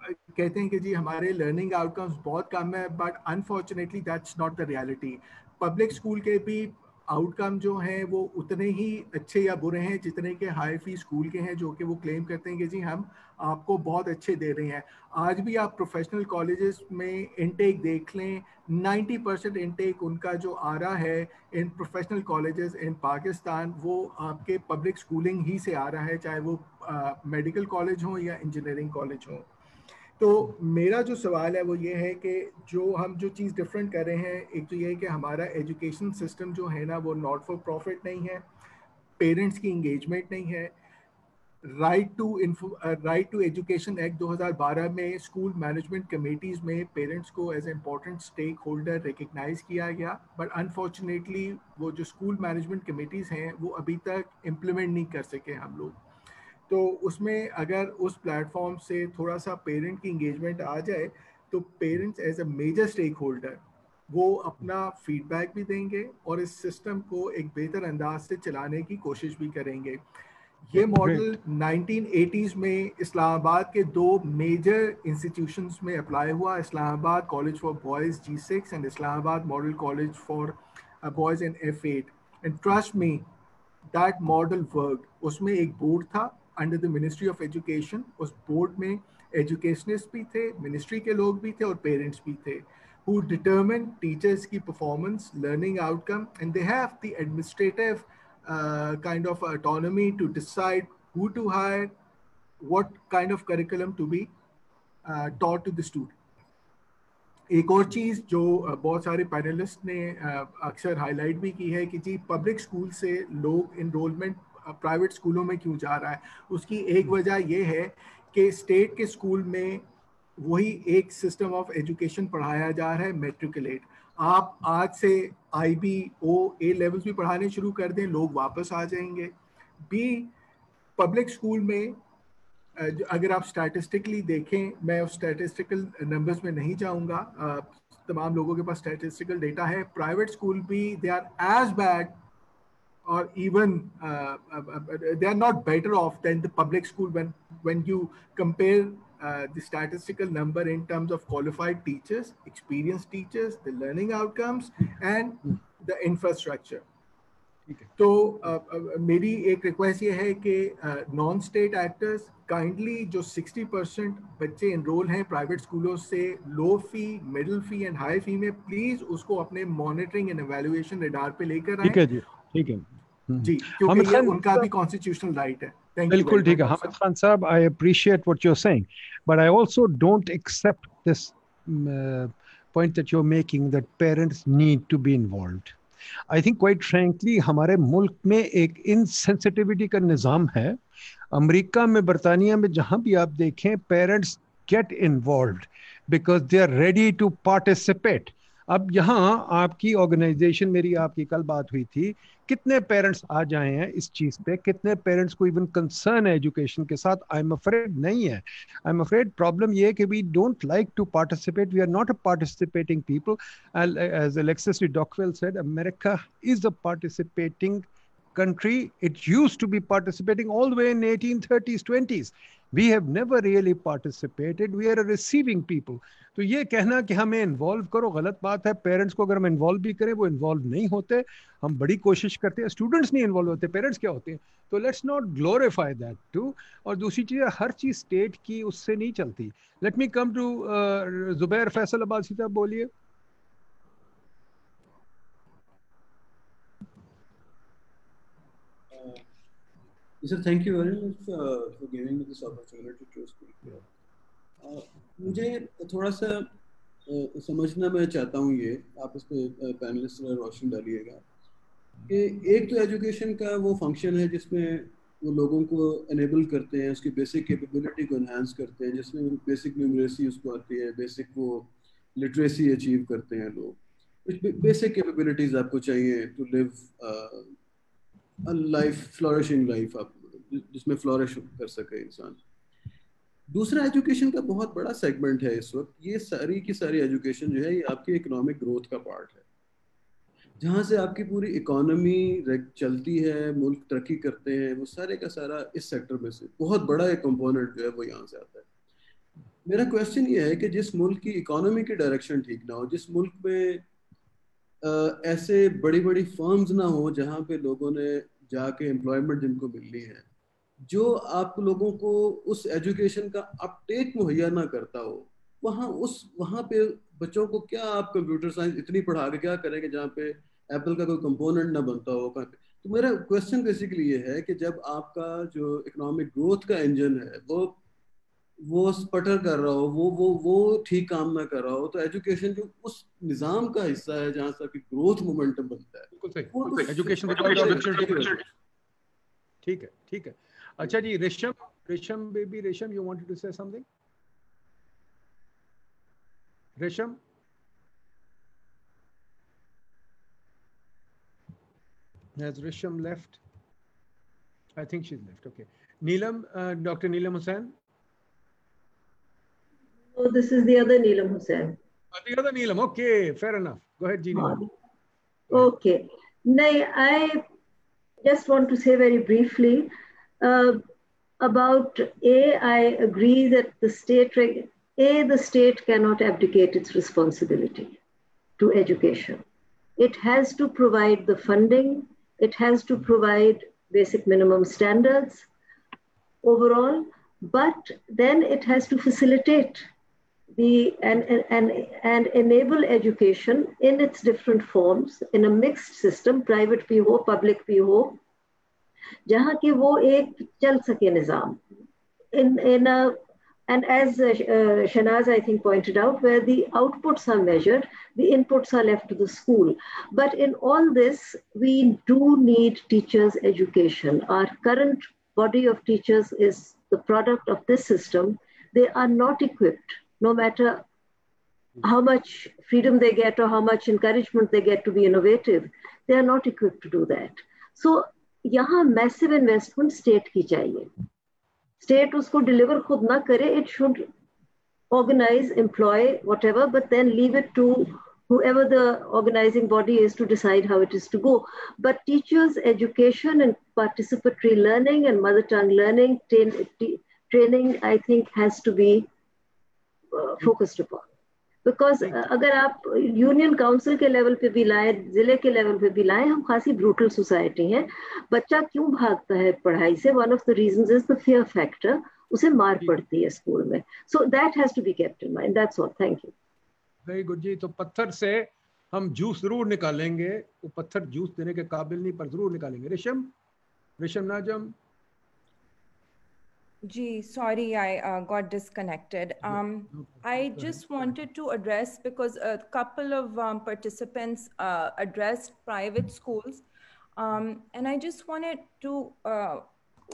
कहते हैं कि जी, हमारे लर्निंग आउटकम्स बहुत कम है but unfortunately that's not the reality public school के भी आउटकम जो हैं, वो उतने ही अच्छे या बुरे हैं जितने के हाई फ़ी स्कूल के हैं, जो कि वो क्लेम करते हैं कि जी, हम आपको बहुत अच्छे दे रहे हैं। आज भी आप प्रोफेशनल कॉलेजेस में इनटेक देख लें 90 परसेंट इनटेक उनका जो आ रहा है in professional colleges in Pakistan वो आपके पब्लिक स्कूलिंग ही से आ रहा है, चाहे वो मेडिकल कॉलेज हो या इंजीनियरिंग कॉलेज हो। तो मेरा जो सवाल है वो ये है कि जो हम जो चीज़ डिफरेंट कर रहे हैं, एक तो ये है कि हमारा एजुकेशन सिस्टम जो है ना, वो नॉट फॉर प्रॉफिट नहीं है पेरेंट्स की इंगेजमेंट नहीं है right to right to education act 2012 में स्कूल मैनेजमेंट कमेटीज़ में पेरेंट्स को as important stakeholder recognise किया गया बट अनफॉर्चुनेटली वो जो स्कूल मैनेजमेंट कमेटीज़ हैं, वो अभी तक इम्प्लीमेंट नहीं कर सके हम लोग। तो उसमें अगर उस प्लेटफॉर्म से थोड़ा सा पेरेंट की इंगेजमेंट आ जाए तो parents as a major stakeholder वो अपना फीडबैक भी देंगे और इस सिस्टम को एक बेहतर अंदाज से चलाने की कोशिश भी करेंगे। ये मॉडल 1980s में इस्लामाबाद के दो मेजर इंस्टीट्यूशंस में अप्लाई हुआ Islamabad college for boys G six and Islamabad model college for boys and F eight and trust me that model work उसमें एक बोर्ड था under the ministry of education उस board में educationist भी थे ministry के लोग भी थे और पेरेंट्स भी थे हु डिटर्मिन टीचर्स की performance learning outcome and they have the administrative kind of autonomy to decide who to hire what kind of curriculum to be taught to the student एक और चीज़ जो uh, बहुत सारे panelist ने uh, अक्सर highlight भी की है कि जी पब्लिक स्कूल से लोग इनरोलमेंट प्राइवेट स्कूलों में क्यों जा रहा है? उसकी एक वजह ये है कि स्टेट के स्कूल में वही एक सिस्टम ऑफ़ एजुकेशन पढ़ाया जा रहा है मेट्रिकुलेट आप आज से आई बी ओ ए लेवल्स भी पढ़ाने शुरू कर दें लोग वापस आ जाएँगे। बी पब्लिक स्कूल में अगर आप स्टैटिस्टिकली देखें मैं उस स्टैटिस्टिकल नंबर्स में नहीं जाऊँगा। तमाम लोगों के पास स्टैटिस्टिकल डेटा है। प्राइवेट स्कूल भी they are as bad or even uh, uh, they are not better off than the public school when when you compare uh, the statistical number in terms of qualified teachers, experienced teachers, the learning outcomes, and the infrastructure. तो मेरी एक request ये है कि non state actors kindly जो 60 percent बच्चे enrol हैं private स्कूलों से लो फी मिडिल फी एंड हाई फी में प्लीज उसको अपने मॉनिटरिंग एंड एवेल्युएशन रडार पे लेकर आए ठीक है। जी क्योंकि ये उनका भी कॉन्स्टिट्यूशनल राइट है। बिल्कुल ठीक है। हामिद खान साहब I appreciate what you are saying but I also don't accept this point that you're making that parents need to be involved. I think quite frankly हमारे मुल्क में एक इनसेंसिटिविटी का निज़ाम है। अमेरिका में बरतानिया में जहाँ भी आप देखें parents get involve because they are ready to participate अब यहाँ आपकी ऑर्गेनाइजेशन मेरी आपकी कल बात हुई थी कितने पेरेंट्स आ जाए हैं इस चीज पे कितने पेरेंट्स को इवन कंसर्न है एजुकेशन के साथ आई एम अफ्रेड नहीं है आई एम अफ्रेड प्रॉब्लम ये है कि we don't like to participate we are not a participating people as Alexis डॉकवेल said America is a participating country it used to be participating all the way in 1830s 20s have never really participated. We are a receiving people. तो ये कहना कि हमें involve करो, गलत बात है। Parents को अगर हम इन्वॉल्व भी करें, वो इन्वॉल्व नहीं होते। हम बड़ी कोशिश करते हैं। स्टूडेंट्स नहीं इन्वॉल्व होते। पेरेंट्स क्या होते हैं? तो let's not glorify that too और दूसरी चीज़ हर चीज़ स्टेट की उससे नहीं चलती। Let me come to Zubair Faisal Abbas साहब बोलिए। Sir, thank you very much uh, for giving me this opportunity to speak here. Uh, मुझे थोड़ा सा uh, समझना मैं चाहता हूँ ये आप इस पे पैनलिस्ट रोशनी डालिएगा कि एक तो एजुकेशन का वो फ़ंक्शन है जिसमें वो लोगों को एनेबल करते हैं उसकी बेसिक कैपेबिलिटी को एनहांस करते हैं जिसमें बेसिक न्यूमरेसी उसको आती है बेसिक वो लिटरेसी अचीव करते हैं लोग बेसिक कैपेबिलिटीज आपको चाहिए to live life flourishing life आप, जिसमें फ्लोरिश कर सके इंसान। दूसरा एजुकेशन का बहुत बड़ा सेगमेंट है इस वक्त। ये सारी की सारी एजुकेशन जो है, ये आपकी इकोनॉमिक ग्रोथ का पार्ट है। जहाँ से आपकी पूरी इकोनॉमी चलती है, मुल्क तरक्की करते हैं, वो सारे का सारा इस सेक्टर में से, बहुत बड़ा एक कंपोनेंट जो है, वो यहाँ से आता है। मेरा क्वेश्चन ये है कि जिस मुल्क की इकोनॉमी की डायरेक्शन ठीक ना हो, जिस मुल्क में ऐसे बड़ी बड़ी फर्म्स ना हो जहाँ पे लोगों ने जाके एम्प्लॉयमेंट जिनको मिलनी है, जो आप लोगों को उस एजुकेशन का अपटेक मुहैया ना करता हो, वहाँ उस, वहाँ पे बच्चों को क्या आप कंप्यूटर साइंस इतनी पढ़ा के क्या करेंगे जहाँ पे एप्पल का कोई कंपोनेंट ना बनता हो? कहाँ तो मेरा क्वेश्चन बेसिकली ये है कि जब आपका जो इकोनॉमिक ग्रोथ का इंजन है, वो वो स्पटर कर रहा हो वो वो वो ठीक काम ना कर रहा हो तो एजुकेशन जो उस निज़ाम का हिस्सा है जहाँ से आपकी ग्रोथ मोमेंटम बनता है एजुकेशन ठीक है ठीक है अच्छा जी Risham Risham baby Risham you wanted to say something Risham Has Risham left? I think she's left. Okay. Neelam, uh, Dr. Neelam Hussain. Oh, this is the other Neelam Hussain. Oh, the other Neelam. Okay, fair enough. Go ahead, Jeannie. Okay. Nay, I just want to say very briefly uh, about A, I agree that the state, A, the state cannot abdicate its responsibility to education. It has to provide the funding, it has to provide basic minimum standards overall, but then it has to facilitate the and, and, and enable education in its different forms in a mixed system private भी public भी हो जहाँ की वो एक चल in in a and as uh, Shahnaz, I think, pointed out, where the outputs are measured, the inputs are left to the school. But in all this, we do need teachers' education. Our current body of teachers is the product of this system. They are not equipped no matter how much freedom they get or how much encouragement they get to be innovative, they are not equipped to do that. So, यहाँ massive investment state की चाहिए state उसको deliver खुद ना करे it should organize, employ, whatever, but then leave it to whoever the organizing body is to decide how it is to go. But teachers' education and participatory learning and mother tongue learning, training, I think, has to be focused upon. Because अगर आप union council के level पे भी लाए ज़िले के level पे भी लाए हम खासी ब्रूटल सोसाइटी है। बच्चा क्यों भागता है पढ़ाई से? One of the reason is the fear factor उसे मार पड़ती है स्कूल में। So that has to be kept in mind that's all thank you very good जी तो पत्थर से हम जूस ज़रूर निकालेंगे। वो पत्थर जूस देने के काबिल नहीं पर ज़रूर निकालेंगे। Risham Risham Nazim Gee, sorry, I uh, got disconnected. Um, I just wanted to address because a couple of um, participants uh, addressed private schools. Um, and I just wanted to, uh,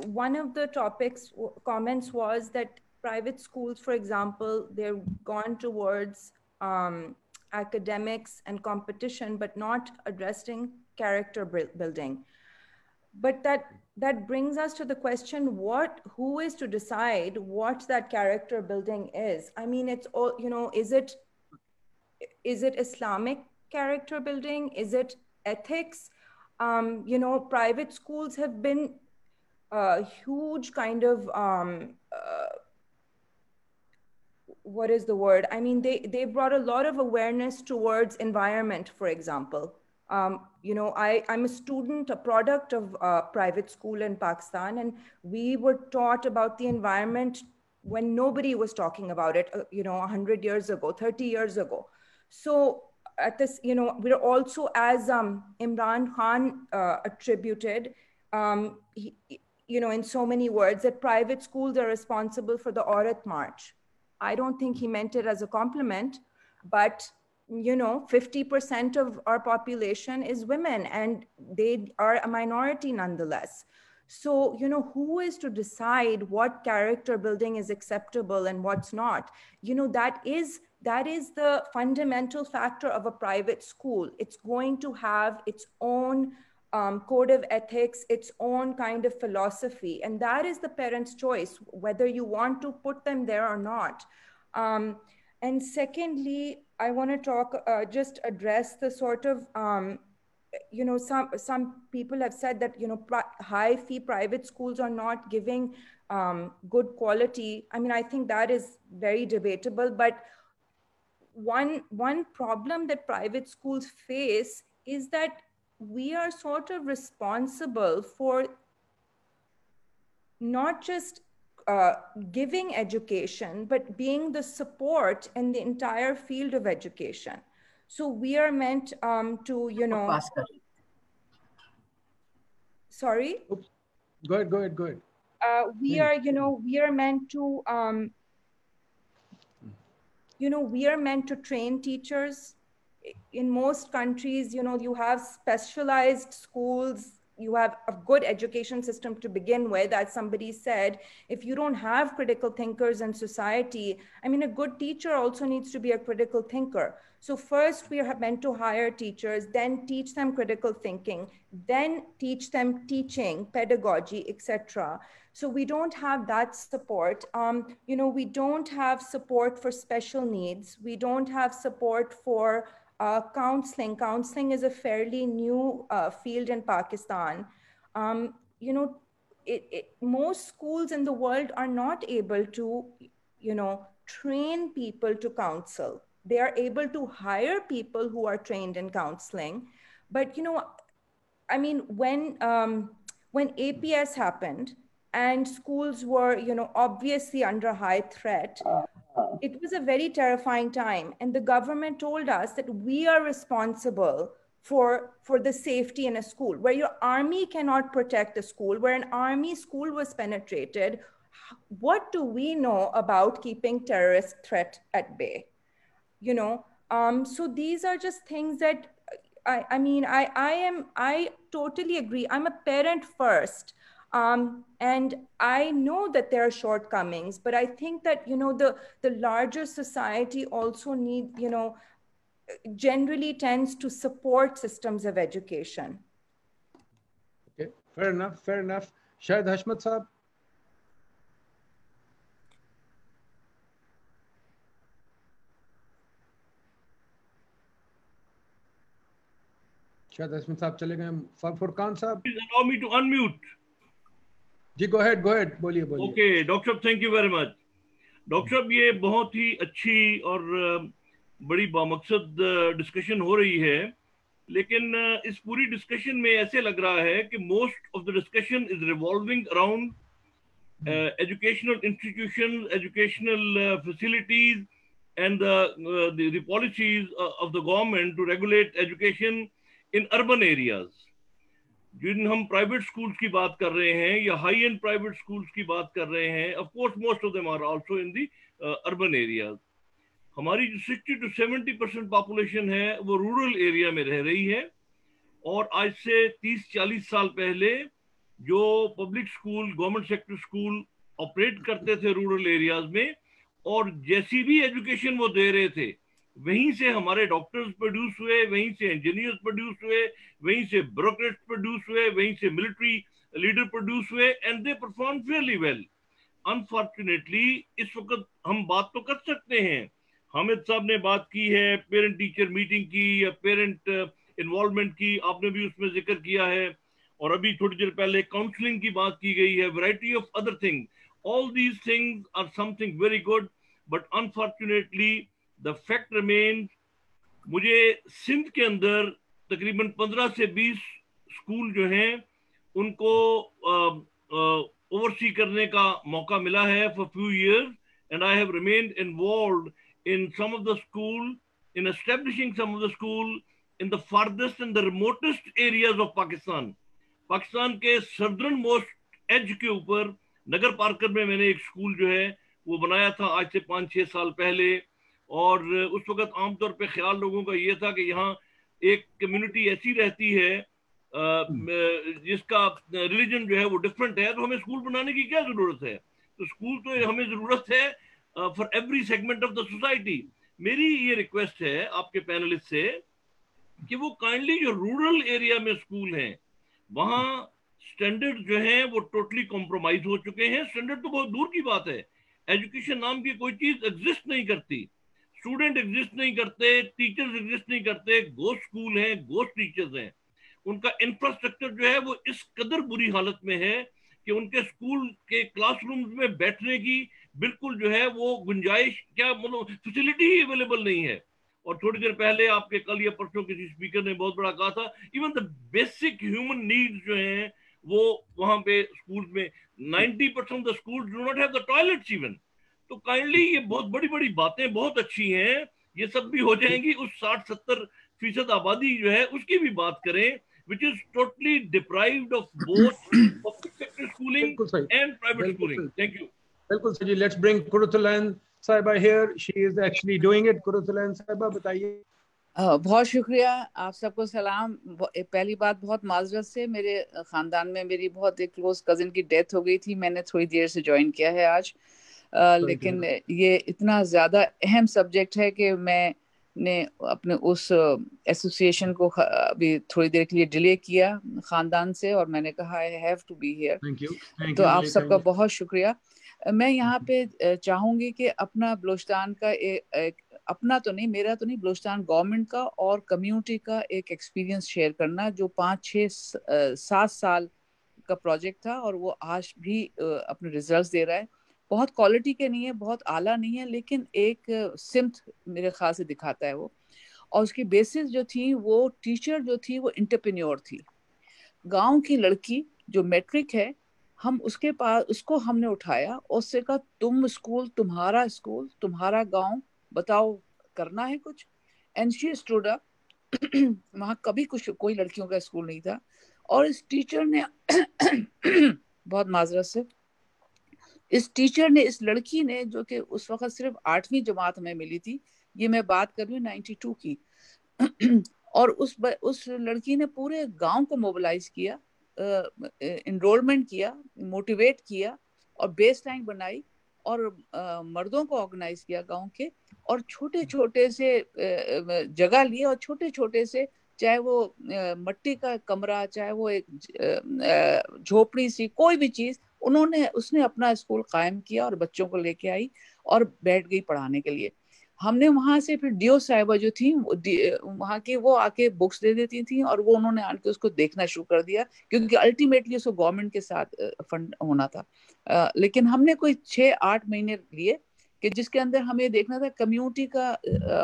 one of the topics, comments was that private schools, for example, they're gone towards um, academics and competition, but not addressing character building. But that that brings us to the question what who is to decide what that character building is? I mean it's all you know is it is it islamic character building? Is it ethics? Um, you know private schools have been a huge kind of um, uh, what is the word? I mean they they brought a lot of awareness towards environment for example um, you know, I, I'm a student, a product of uh, private school in Pakistan, and we were taught about the environment when nobody was talking about it, uh, you know, 100 years ago, 30 years ago. So at this, you know, we're also, as um, Imran Khan uh, attributed, um, he, you know, in so many words, that private schools are responsible for the Aurat March. I don't think he meant it as a compliment, but you know 50% of our population is women and they are a minority nonetheless. So you know who is to decide what character building is acceptable and what's not? You know that is that is the fundamental factor of a private school. It's going to have its own um, code of ethics its own kind of philosophy and that is the parent's choice whether you want to put them there or not. Um, and secondly I want to talk, uh, just address the sort of, um, you know, some some people have said that you know high fee private schools are not giving um, good quality. I mean, I think that is very debatable. But one one problem that private schools face is that we are sort of responsible for not just uh, giving education, but being the support in the entire field of education. So we are meant um, to, you know. Sorry? Oops. Go ahead, go ahead, go ahead. Uh, we are, you know, we are meant to, um, you know, we are meant to train teachers. In most countries, you know, you have specialized schools you have a good education system to begin with as somebody said if you don't have critical thinkers in society i mean a good teacher also needs to be a critical thinker. So first we are meant to hire teachers then teach them critical thinking then teach them teaching pedagogy etc so we don't have that support. Um, you know we don't have support for special needs. We don't have support for uh, counseling. Counseling is a fairly new uh, field in Pakistan. Um, you know, it, it, most schools in the world are not able to, you know, train people to counsel. They are able to hire people who are trained in counseling. But, you know, I mean, when, um, when APS happened and schools were, you know, obviously under high threat, it was a very terrifying time. And the government told us that we are responsible for, for the safety in a school, where your army cannot protect a school, where an army school was penetrated. What do we know about keeping terrorist threat at bay? You know, um, so these are just things that I, I mean, I, I am, I totally agree. I'm a parent first. Um, and I know that there are shortcomings, but I think that you know the the larger society also need you know generally tends to support systems of education. Okay, fair enough, fair enough. Shahid Hashmat Sahab. Shahid Hashmat Sahab, chale gaye. Khan Sahab. Please allow me to unmute. जी go ahead go ahead बोलिए बोलिए। Okay doctor साहब thank you very much doctor साहब ये बहुत ही अच्छी और बड़ी बामकसद डिस्कशन हो रही है लेकिन इस पूरी डिस्कशन में ऐसे लग रहा है कि most of the discussion is revolving around educational institution educational facilities and the, uh, the, the policies of the government to regulate education. जिन हम प्राइवेट स्कूल्स की बात कर रहे हैं या हाई एंड प्राइवेट स्कूल्स की बात कर रहे हैं of course most of them are also in the urban areas हमारी जो 60 टू 70 परसेंट पॉपुलेशन है, वो रूरल एरिया में रह रही है और आज से 30-40 साल पहले जो public school government sector school operate करते थे रूरल एरियाज़ में और जैसी भी एजुकेशन वो दे रहे थे वहीं से हमारे डॉक्टर्स प्रोड्यूस हुए, वहीं से इंजीनियर्स प्रोड्यूस हुए, वहीं से ब्यूरोक्रेट्स प्रोड्यूस हुए, वहीं से मिलिट्री लीडर प्रोड्यूस हुए and they perform fairly well unfortunately इस वक्त हम बात तो कर सकते हैं। हामिद साहब ने बात की है पेरेंट टीचर मीटिंग की या पेरेंट इन्वॉल्वमेंट की, आपने भी उसमें ज़िक्र किया है। और अभी थोड़ी देर पहले काउंसलिंग की बात की गई है variety of other thing all these things are something very good but unfortunately the fact remain मुझे सिंध के अंदर तकरीबन 15 से 20 स्कूल जो हैं, उनको ओवरसी करने का मौका मिला है for few years and I have remained involve in some of the school in establishing some of the school in the farthest and the remotest areas of Pakistan. Pakistan के southern most as के ऊपर, नगर Parker में मैंने एक school जो है, वो बनाया था आज से पाँच छः साल पहले और उस वक्त आमतौर पे ख्याल लोगों का ये था कि यहाँ एक कम्युनिटी ऐसी रहती है जिसका रिलीजन जो है वो डिफरेंट है तो हमें स्कूल बनाने की क्या ज़रूरत है? तो स्कूल तो हमें ज़रूरत है for every segment of the society मेरी ये रिक्वेस्ट है आपके पैनलिस्ट से कि वो काइंडली जो रूरल एरिया में स्कूल हैं वहाँ स्टैंडर्ड जो हैं वो टोटली कॉम्प्रोमाइज हो चुके हैं। स्टैंडर्ड तो बहुत दूर की बात है। एजुकेशन नाम की कोई चीज़ एग्जिस्ट नहीं करती। स्टूडेंट एग्जिस्ट नहीं करते टीचर्स एग्जिस्ट नहीं करते गोस्ट स्कूल हैं गोस्ट टीचर्स हैं। उनका इंफ्रास्ट्रक्चर जो है वो इस कदर बुरी हालत में है कि उनके स्कूल के क्लासरूम्स में बैठने की बिल्कुल जो है वो गुंजाइश क्या मतलब फैसिलिटी ही अवेलेबल नहीं है। और थोड़ी देर पहले आपके कल या परसों किसी स्पीकर ने बहुत बड़ा कहा था even the basic human needs जो हैं वो वहाँ पे स्कूल में 90 percent the school do not have the toilets even तो काइंडली ये बहुत बड़ी बड़ी बातें बहुत अच्छी हैं। ये सब भी हो जाएँगी। उस साठ सत्तर फ़ीसद आबादी जो है उसकी भी बात करें which is totally deprived of both public sector schooling and private schooling. Thank you. बिल्कुल sir ji. Let's bring Qurratulain साहिबा here she is actually doing it Qurratulain साहिबा बताइए। बहुत शुक्रिया। आप सबको सलाम। पहली बात बहुत माजरत से मेरे खानदान में मेरी बहुत एक क्लोज कजिन की डेथ हो गई थी। मैंने थोड़ी देर से ज्वाइन किया है आज। लेकिन ये इतना ज़्यादा अहम सब्जेक्ट है कि मैं ने अपने उस एसोसिएशन को अभी थोड़ी देर के लिए डिले किया खानदान से और मैंने कहा I have to be here तो आप सबका बहुत शुक्रिया। मैं यहाँ पे चाहूँगी कि अपना बलोचिस्तान का एक, एक अपना तो नहीं मेरा तो नहीं बलोचिस्तान गवर्नमेंट का और कम्युनिटी का एक एक्सपीरियंस शेयर करना जो पाँच छः सात साल का प्रोजेक्ट था और वो आज भी अपने रिजल्ट्स दे रहा है। बहुत क्वालिटी के नहीं है, बहुत आला नहीं है, लेकिन एक सिम्थ मेरे ख्याल से दिखाता है वो। और उसकी बेसिस जो थी, वो टीचर जो थी, वो इंटरप्रेन्योर थी। गाँव की लड़की जो मैट्रिक है, हम उसके पास, उसको हमने उठाया और उससे कहा, तुम स्कूल तुम्हारा स्कूल तुम्हारा गाँव, बताओ, करना है कुछ? एंड शी स्टूड वहाँ कभी कुछ, कोई लड़कियों का स्कूल नहीं था। और इस टीचर ने बहुत माजरत से इस टीचर ने इस लड़की ने जो कि उस वक्त सिर्फ़ आठवीं जमात में मिली थी ये मैं बात कर रही हूँ नाइन्टी टू की। और उस उस लड़की ने पूरे गाँव को मोबिलाइज किया इनरोलमेंट किया मोटिवेट किया और बेस लाइन बनाई और आ, मर्दों को ऑर्गेनाइज किया गाँव के और छोटे छोटे से जगह लिए और छोटे छोटे से चाहे वो मट्टी का कमरा चाहे वो एक झोपड़ी सी कोई भी चीज़ उन्होंने, उसने अपना स्कूल कायम किया और बच्चों को लेके आई और बैठ गई पढ़ाने के लिए। हमने वहाँ से फिर डीओ साहिबा जो थी वहाँ की, वो आके बुक्स दे देती थी और वो उन्होंने आके उसको देखना शुरू कर दिया क्योंकि अल्टीमेटली उसको गवर्नमेंट के साथ फंड होना था। लेकिन हमने कोई छः आठ महीने लिए कि जिसके अंदर हमें देखना था कम्युनिटी का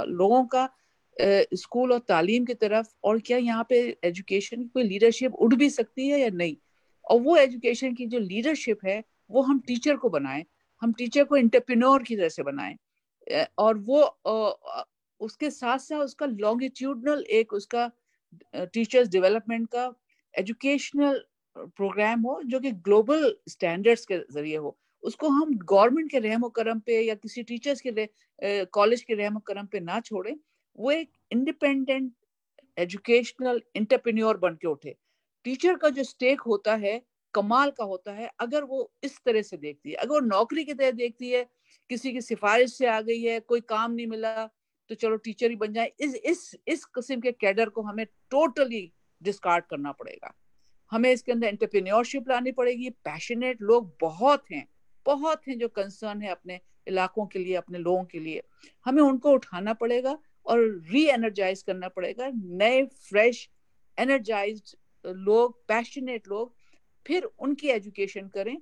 लोगों का स्कूल और तालीम की तरफ़ और क्या यहाँ पे एजुकेशन की कोई लीडरशिप उठ भी सकती है या नहीं। और वो एजुकेशन की जो लीडरशिप है, वो हम टीचर को बनाएँ, हम टीचर को इंटरप्रेन्योर की तरह से बनाएँ। और वो उसके साथ साथ उसका लॉन्गिट्यूडनल एक उसका टीचर्स डेवलपमेंट का एजुकेशनल प्रोग्राम हो, जो कि ग्लोबल स्टैंडर्ड्स के ज़रिए हो। उसको हम गवर्नमेंट के रहमो करम पे या किसी टीचर्स के कॉलेज के रहमो करम पे ना छोड़े, वो एक इंडिपेंडेंट एजुकेशनल इंटरप्रेन्योर बन के उठे। टीचर का जो स्टेक होता है, कमाल का होता है, अगर वो इस तरह से देखती है, अगर वो नौकरी की तरह देखती है, किसी की सिफारिश से आ गई है, कोई काम नहीं मिला तो चलो टीचर ही बन जाए। इस इस इस किस्म के कैडर को हमें टोटली डिस्कार्ड करना पड़ेगा। हमें इसके अंदर एंटरप्रेन्योरशिप लानी पड़ेगी। पैशनेट लोग बहुत हैं बहुत हैं जो कंसर्न है अपने इलाकों के लिए, अपने लोगों के लिए। हमें उनको उठाना पड़ेगा और री एनर्जाइज करना पड़ेगा। नए फ्रेश एनर्जाइज लोग पैशनेट लोग, फिर उनकी एजुकेशन करें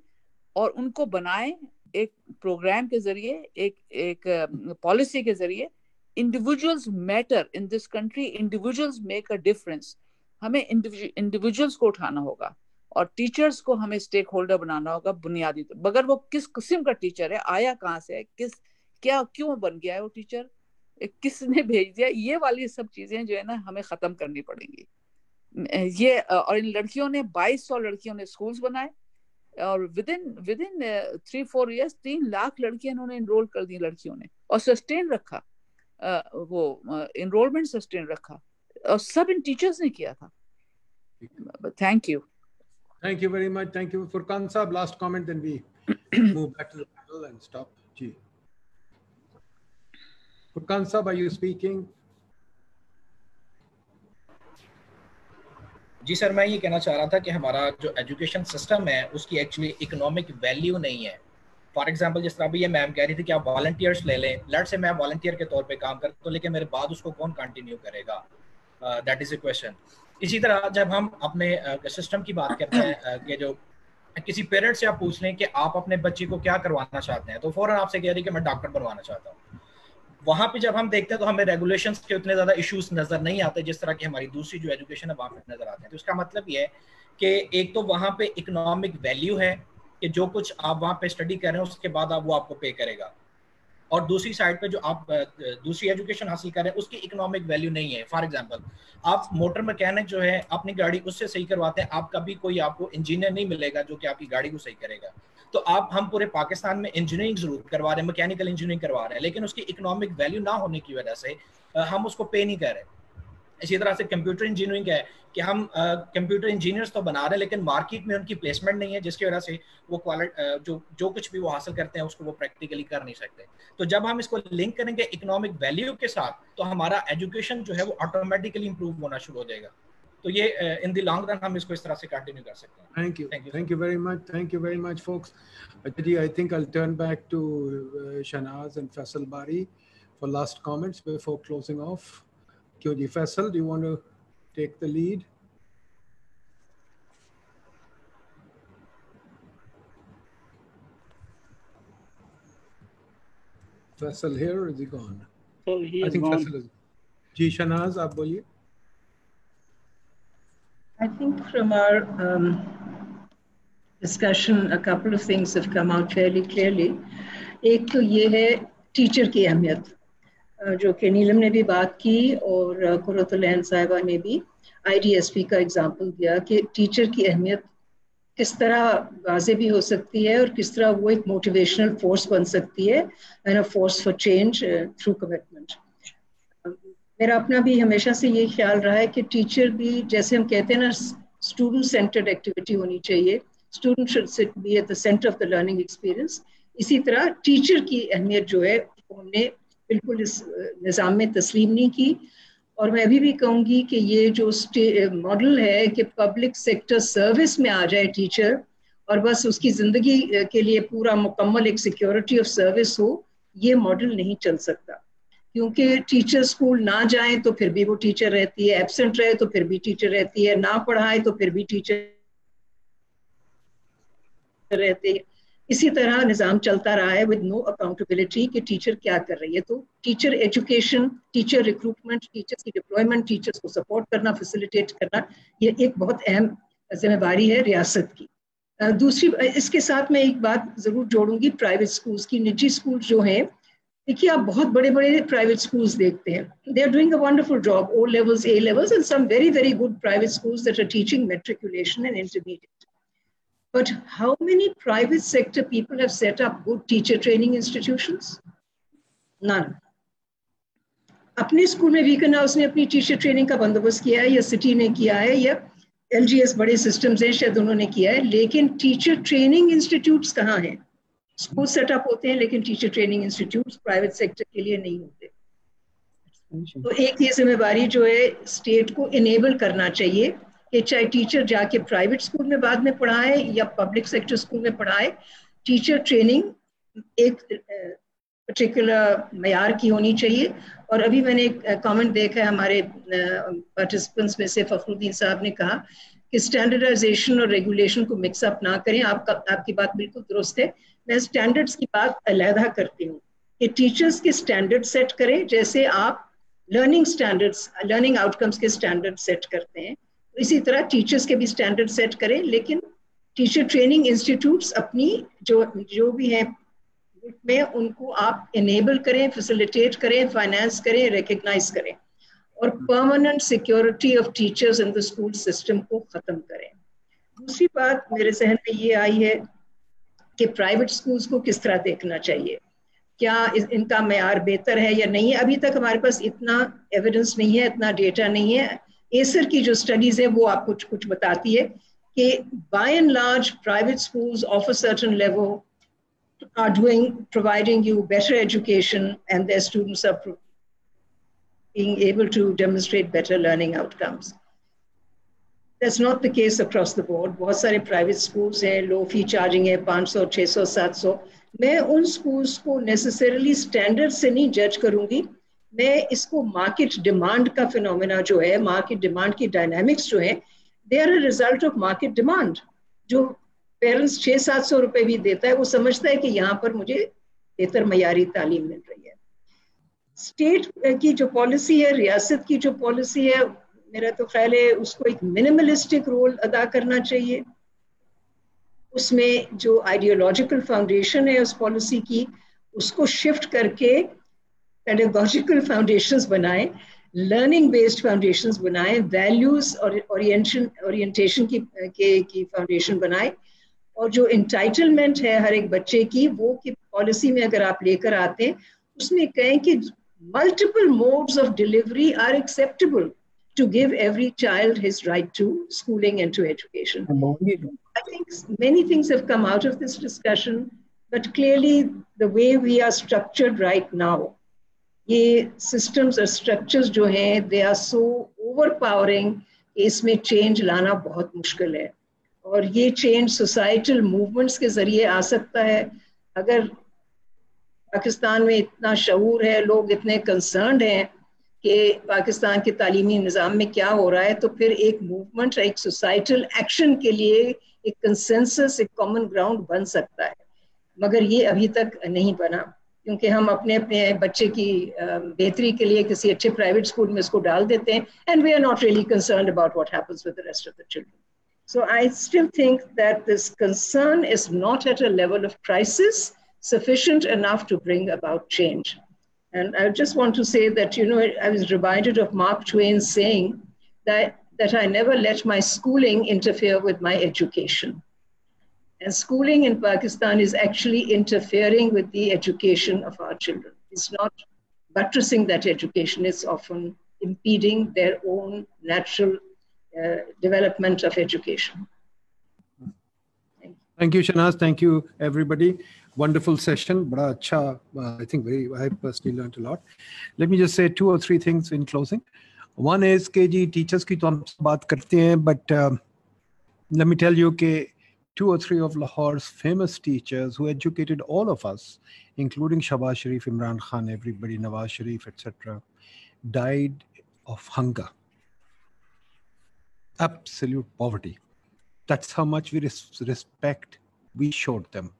और उनको बनाएँ एक प्रोग्राम के ज़रिए, एक एक पॉलिसी के ज़रिए। Individuals matter in this country individuals make a difference हमें इंडिविजुअल्स को उठाना होगा और टीचर्स को हमें स्टेक होल्डर बनाना होगा बुनियादी तो मगर वो किस किस्म का टीचर है, आया कहाँ से है, किस, क्या, क्यों बन गया है वो टीचर किसने भेज दिया? ये वाली सब चीज़ें जो है ना, हमें खत्म करनी पड़ेंगी। Eh, ये eh, और इन लड़कियों ने 2200 लड़कियों ने स्कूल्स बनाए और within within three four years तीन लाख लड़कियाँ इन्होंने इनरोल कर दी लड़कियों ने और सस्टेन रखा eh, वो इनरोलमेंट सस्टेन रखा और सब इन टीचर्स ने किया था। Thank you thank you very much thank you Furqan साहब last comment then we move back to the panel and stop जी फुरकान साहब आर यू स्पीकिंग जी सर मैं ये कहना चाह रहा था कि हमारा जो एजुकेशन सिस्टम है उसकी एक्चुअली इकोनॉमिक वैल्यू नहीं है। फॉर एग्ज़ाम्पल जिस तरह अभी ये मैम कह रही थी कि आप वॉल्टियर्स ले लें। लट से मैं वॉल्टियर के तौर पे काम करता हूँ तो लेकिन मेरे बाद उसको कौन कंटिन्यू करेगा? दैट इज़ ए क्वेश्चन इसी तरह जब हम अपने सिस्टम uh, की बात करते हैं uh, कि जो किसी पेरेंट से आप पूछ लें कि आप अपने बच्चे को क्या करवाना चाहते हैं तो फ़ौरन आपसे कह रही कि मैं डॉक्टर बनवाना चाहता हूँ। वहाँ पे जब हम देखते हैं तो हमें रेगुलेशंस के उतने ज़्यादा इश्यूज़ नज़र नहीं आते, जिस तरह की हमारी दूसरी जो एजुकेशन है, वहाँ पे नज़र आते हैं। तो इसका मतलब ये है कि एक तो वहाँ पे इकोनॉमिक वैल्यू है कि जो कुछ आप वहाँ पे स्टडी कर रहे हैं, उसके बाद आप वो आपको पे करेगा। और दूसरी साइड पे जो आप दूसरी एजुकेशन हासिल कर रहे हैं, उसकी इकोनॉमिक वैल्यू नहीं है। फॉर एग्जांपल आप मोटर मैकेनिक जो है, अपनी गाड़ी उससे सही करवाते हैं आप कभी कोई आपको इंजीनियर नहीं मिलेगा जो कि आपकी गाड़ी को सही करेगा। तो आप, हम पूरे पाकिस्तान में इंजीनियरिंग ज़रूर करवा रहे हैं मैकेनिकल इंजीनियरिंग करवा रहे हैं, लेकिन उसकी इकोनॉमिक वैल्यू ना होने की वजह से हम उसको पे नहीं कर रहे। इसी तरह से कंप्यूटर इंजीनियरिंग है कि हम कंप्यूटर इंजीनियर्स तो बना रहे हैं, लेकिन मार्केट में उनकी प्लेसमेंट नहीं है, जिसकी वजह से वो क्वालिटी जो जो कुछ भी वो हासिल करते हैं, उसको वो प्रैक्टिकली कर नहीं सकते। तो जब हम इसको लिंक करेंगे इकोनॉमिक वैल्यू के साथ तो हमारा एजुकेशन जो है वो ऑटोमेटिकली इंप्रूव होना शुरू हो जाएगा। तो ये इन द लॉन्ग रन हम इसको इस तरह से कंटिन्यू कर सकते हैं thank you thank you very much thank you very much folks ji I think I turn back to Shahnaz and Faisal Bari for last comments before closing off क्यों जी Faisal do you want to take the lead Faisal here or is he gone? So he I think gone. Faisal is. Ji Shahnaz, आप बोलिए. I think from our um, discussion, a couple of things have come out fairly clearly. एक तो ये है teacher की अहमियत जो कि नीलम ने भी बात की और कुरतुलैन साहिबा ने भी आईडीएसपी का एग्जांपल दिया कि टीचर की अहमियत किस तरह वाजे भी हो सकती है और किस तरह वो एक मोटिवेशनल फोर्स बन सकती है and a force for change through commitment मेरा अपना भी हमेशा से ये ख्याल रहा है कि टीचर भी, जैसे हम कहते हैं ना स्टूडेंट सेंटर्ड एक्टिविटी होनी चाहिए। Student should sit be at the centre of the learning experience इसी तरह टीचर की अहमियत जो है, हमने बिल्कुल इस निज़ाम में तस्लीम नहीं की। और मैं अभी भी कहूँगी कि ये जो मॉडल है कि पब्लिक सेक्टर सर्विस में आ जाए टीचर और बस उसकी ज़िंदगी के लिए पूरा मुकम्मल एक सिक्योरिटी ऑफ़ सर्विस हो, ये मॉडल नहीं चल सकता। क्योंकि टीचर स्कूल ना जाए तो फिर भी वो टीचर रहती है एबसेंट रहे तो फिर भी टीचर रहती है, ना पढ़ाए तो फिर भी टीचर रहते हैं। इसी तरह निज़ाम चलता रहा है विद नो अकाउंटेबिलिटी कि टीचर क्या कर रही है। तो teacher education teacher recruitment teachers की डिप्लॉयमेंट टीचर्स को सपोर्ट करना फैसिलिटेट करना, ये एक बहुत अहम जिम्मेवारी है रियासत की। दूसरी इसके साथ मैं एक बात ज़रूर जोड़ूँगी प्राइवेट स्कूल्स की, निजी स्कूल जो हैं देखिए, आप बहुत बड़े बड़े प्राइवेट स्कूल्स देखते हैं they are doing a wonderful job O levels A levels and some very very good private schools that are teaching matriculation and intermediate But how many private sector people have set up good teacher training institutions? None. अपने school में weaken house ने अपनी teacher training का बंदोबस्त किया है, या city ने किया है, या एलजीएस बड़े सिस्टम्स हैं, शायद उन्होंने किया है, लेकिन टीचर ट्रेनिंग इंस्टीट्यूट्स कहाँ हैं स्कूल सेटअप होते हैं लेकिन teacher training institute private sector के लिए नहीं होते। तो एक ये जिम्मेवारी जो है स्टेट को इनेबल करना चाहिए कि चाहे टीचर जाके प्राइवेट स्कूल में बाद में पढ़ाए या पब्लिक सेक्टर स्कूल में पढ़ाए टीचर ट्रेनिंग एक पर्टिकुलर मैार की होनी चाहिए। और अभी मैंने एक कमेंट देखा है हमारे पार्टिसिपेंट्स में से फखरुद्दीन साहब ने कहा कि स्टैंडर्डाइजेशन और रेगुलेशन को मिक्सअप ना करें। आपका आपकी बात बिल्कुल दुरुस्त है। मैं स्टैंडर्ड्स की बात अलहदा करती हूँ कि टीचर्स के स्टैंडर्ड सेट करें, जैसे आप लर्निंग स्टैंडर्ड्स लर्निंग आउटकम्स के स्टैंडर्ड सेट करते हैं इसी तरह टीचर्स के भी स्टैंडर्ड सेट करें, लेकिन टीचर ट्रेनिंग इंस्टीट्यूट्स अपनी जो जो भी हैं, में उनको आप इनेबल करें फैसिलिटेट करें फाइनेंस करें रिकग्नाइज करें, और permanent security of teachers in the school system को ख़त्म करें। दूसरी बात मेरे जहन में ये आई है कि प्राइवेट स्कूल्स को किस तरह देखना चाहिए? क्या इनका मैार बेहतर है या नहीं? है अभी तक हमारे पास इतना एविडेंस नहीं है, इतना डेटा नहीं है। एसर की जो स्टडीज़ है, वो आपको कुछ कुछ बताती है कि by and large private schools of a certain level are doing, providing you better education and their students are being able to demonstrate better learning outcomes. That's not the case across the board. बहुत सारे private schools हैं, low fee charging है 500 600 700 मैं उन schools को necessarily standard से नहीं judge करूँगी। मैं इसको मार्केट डिमांड का फिनोमेना जो है मार्केट डिमांड की डायनामिक्स जो है they are a result of market demand जो पेरेंट्स छः सात सौ रुपये भी देता है, वो समझता है कि यहाँ पर मुझे बेहतर मैारी तालीम मिल रही है। स्टेट की जो पॉलिसी है, रियासत की जो पॉलिसी है मेरा तो ख्याल है उसको एक मिनिमलिस्टिक रोल अदा करना चाहिए। उसमें जो आइडियोलॉजिकल फाउंडेशन है उस पॉलिसी की, उसको शिफ्ट करके पेडागोजिकल फाउंडेशंस बनाए लर्निंग बेस्ड फाउंडेशंस बनाए वैल्यूज़ और ओरिएंटेशन की, के, की फाउंडेशन बनाए। और जो इंटाइटलमेंट है हर एक बच्चे की, वो की पॉलिसी में अगर आप लेकर आते हैं, उसमें कहें कि multiple modes of delivery are acceptable to give every child his right to schooling and to education. I think many things have come out of this discussion, but clearly the way we are structured right now ये systems और structures जो हैं are so overpowering इसमें change लाना बहुत मुश्किल है और ये चेंज सोसाइटल मूवमेंट्स के ज़रिए आ सकता है अगर पाकिस्तान में इतना शूर है लोग इतने कंसर्न हैं कि पाकिस्तान के तालीमी निज़ाम में क्या हो रहा है तो फिर एक मूवमेंट एक सोसाइटल एक्शन के लिए एक कंसेंसस एक कॉमन ग्राउंड बन सकता है मगर ये अभी तक नहीं बना, क्योंकि हम अपने अपने बच्चे की बेहतरी के लिए किसी अच्छे प्राइवेट स्कूल में इसको डाल देते हैं and we are not really concern about what happens with the rest of the children So, I still think that this concern is not at a level of crisis sufficient enough to bring about change. And I just want to say that, you know, I was reminded of Mark Twain saying that, that I never let my schooling interfere with my education. And schooling in Pakistan is actually interfering with the education of our children. It's not buttressing that education, it's often impeding their own natural uh, development of education. Thank you, Shahnaz. Thank you, everybody Wonderful session. Bada acha, uh, I think very, I personally learned a lot. Let me just say two or three things in closing. One is KG teachers की तो हम बात करते हैं, but uh, let me tell you कि two or three of Lahore's famous teachers who educated all of us, including Shahbaz Sharif, Imran Khan, everybody, Nawaz Sharif, etc., died of hunger. Absolute poverty. That's how much we res respect we showed them.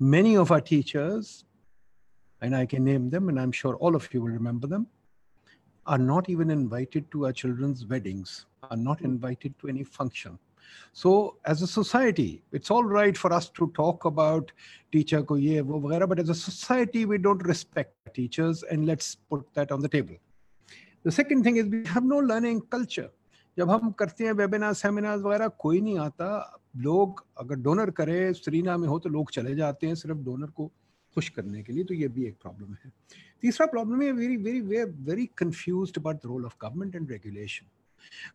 Many of our teachers, and I can name them, and I'm sure all of you will remember them, are not even invited to our children's weddings, are not invited to any function. So as a society, it's all right for us to talk about teacher ko ye, wo, but as a society, we don't respect teachers and let's put that on the table. The second thing is we have no learning culture. जब हम करते हैं webinar seminar वगैरह कोई नहीं आता लोग अगर डोनर करे सरीना में हो तो लोग चले जाते हैं सिर्फ डोनर को खुश करने के लिए तो ये भी एक प्रॉब्लम है तीसरा प्रॉब्लम है very very very confused about the role of government and regulation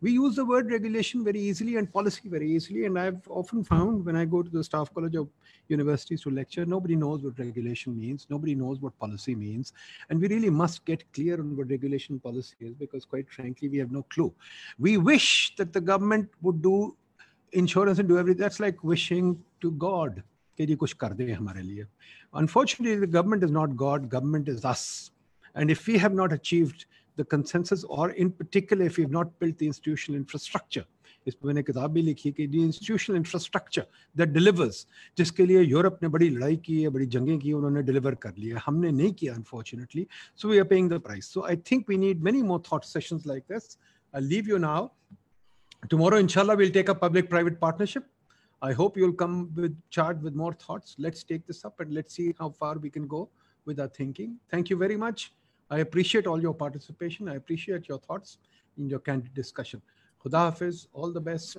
we use the word regulation very easily and policy very easily. And I've often found when I go to the staff college of universities to lecture, nobody knows what regulation means. Nobody knows what policy means. And we really must get clear on what regulation policy is because quite frankly, we have no clue. We wish that the government would do insurance and do everything. That's like wishing to God. Unfortunately, the government is not God, government is us. And if we have not achieved the consensus or in particular if we've not built the institutional infrastructure इस पर मैंने किताब भी लिखी कि the institutional infrastructure that delivers जिसके लिए Europe ने बड़ी लड़ाई की है बड़ी जंगें की उन्होंने डिलीवर कर लिया हमने नहीं किया unfortunately so we are paying the price so I think we need many more thought sessions like this I leave you now tomorrow inshallah we'll take a public private partnership i hope you'll come with charged with more thoughts let's take this up and let's see how far we can go with our thinking thank you very much I appreciate all your participation. I appreciate your thoughts in your candid discussion. Khuda Hafiz, all the best.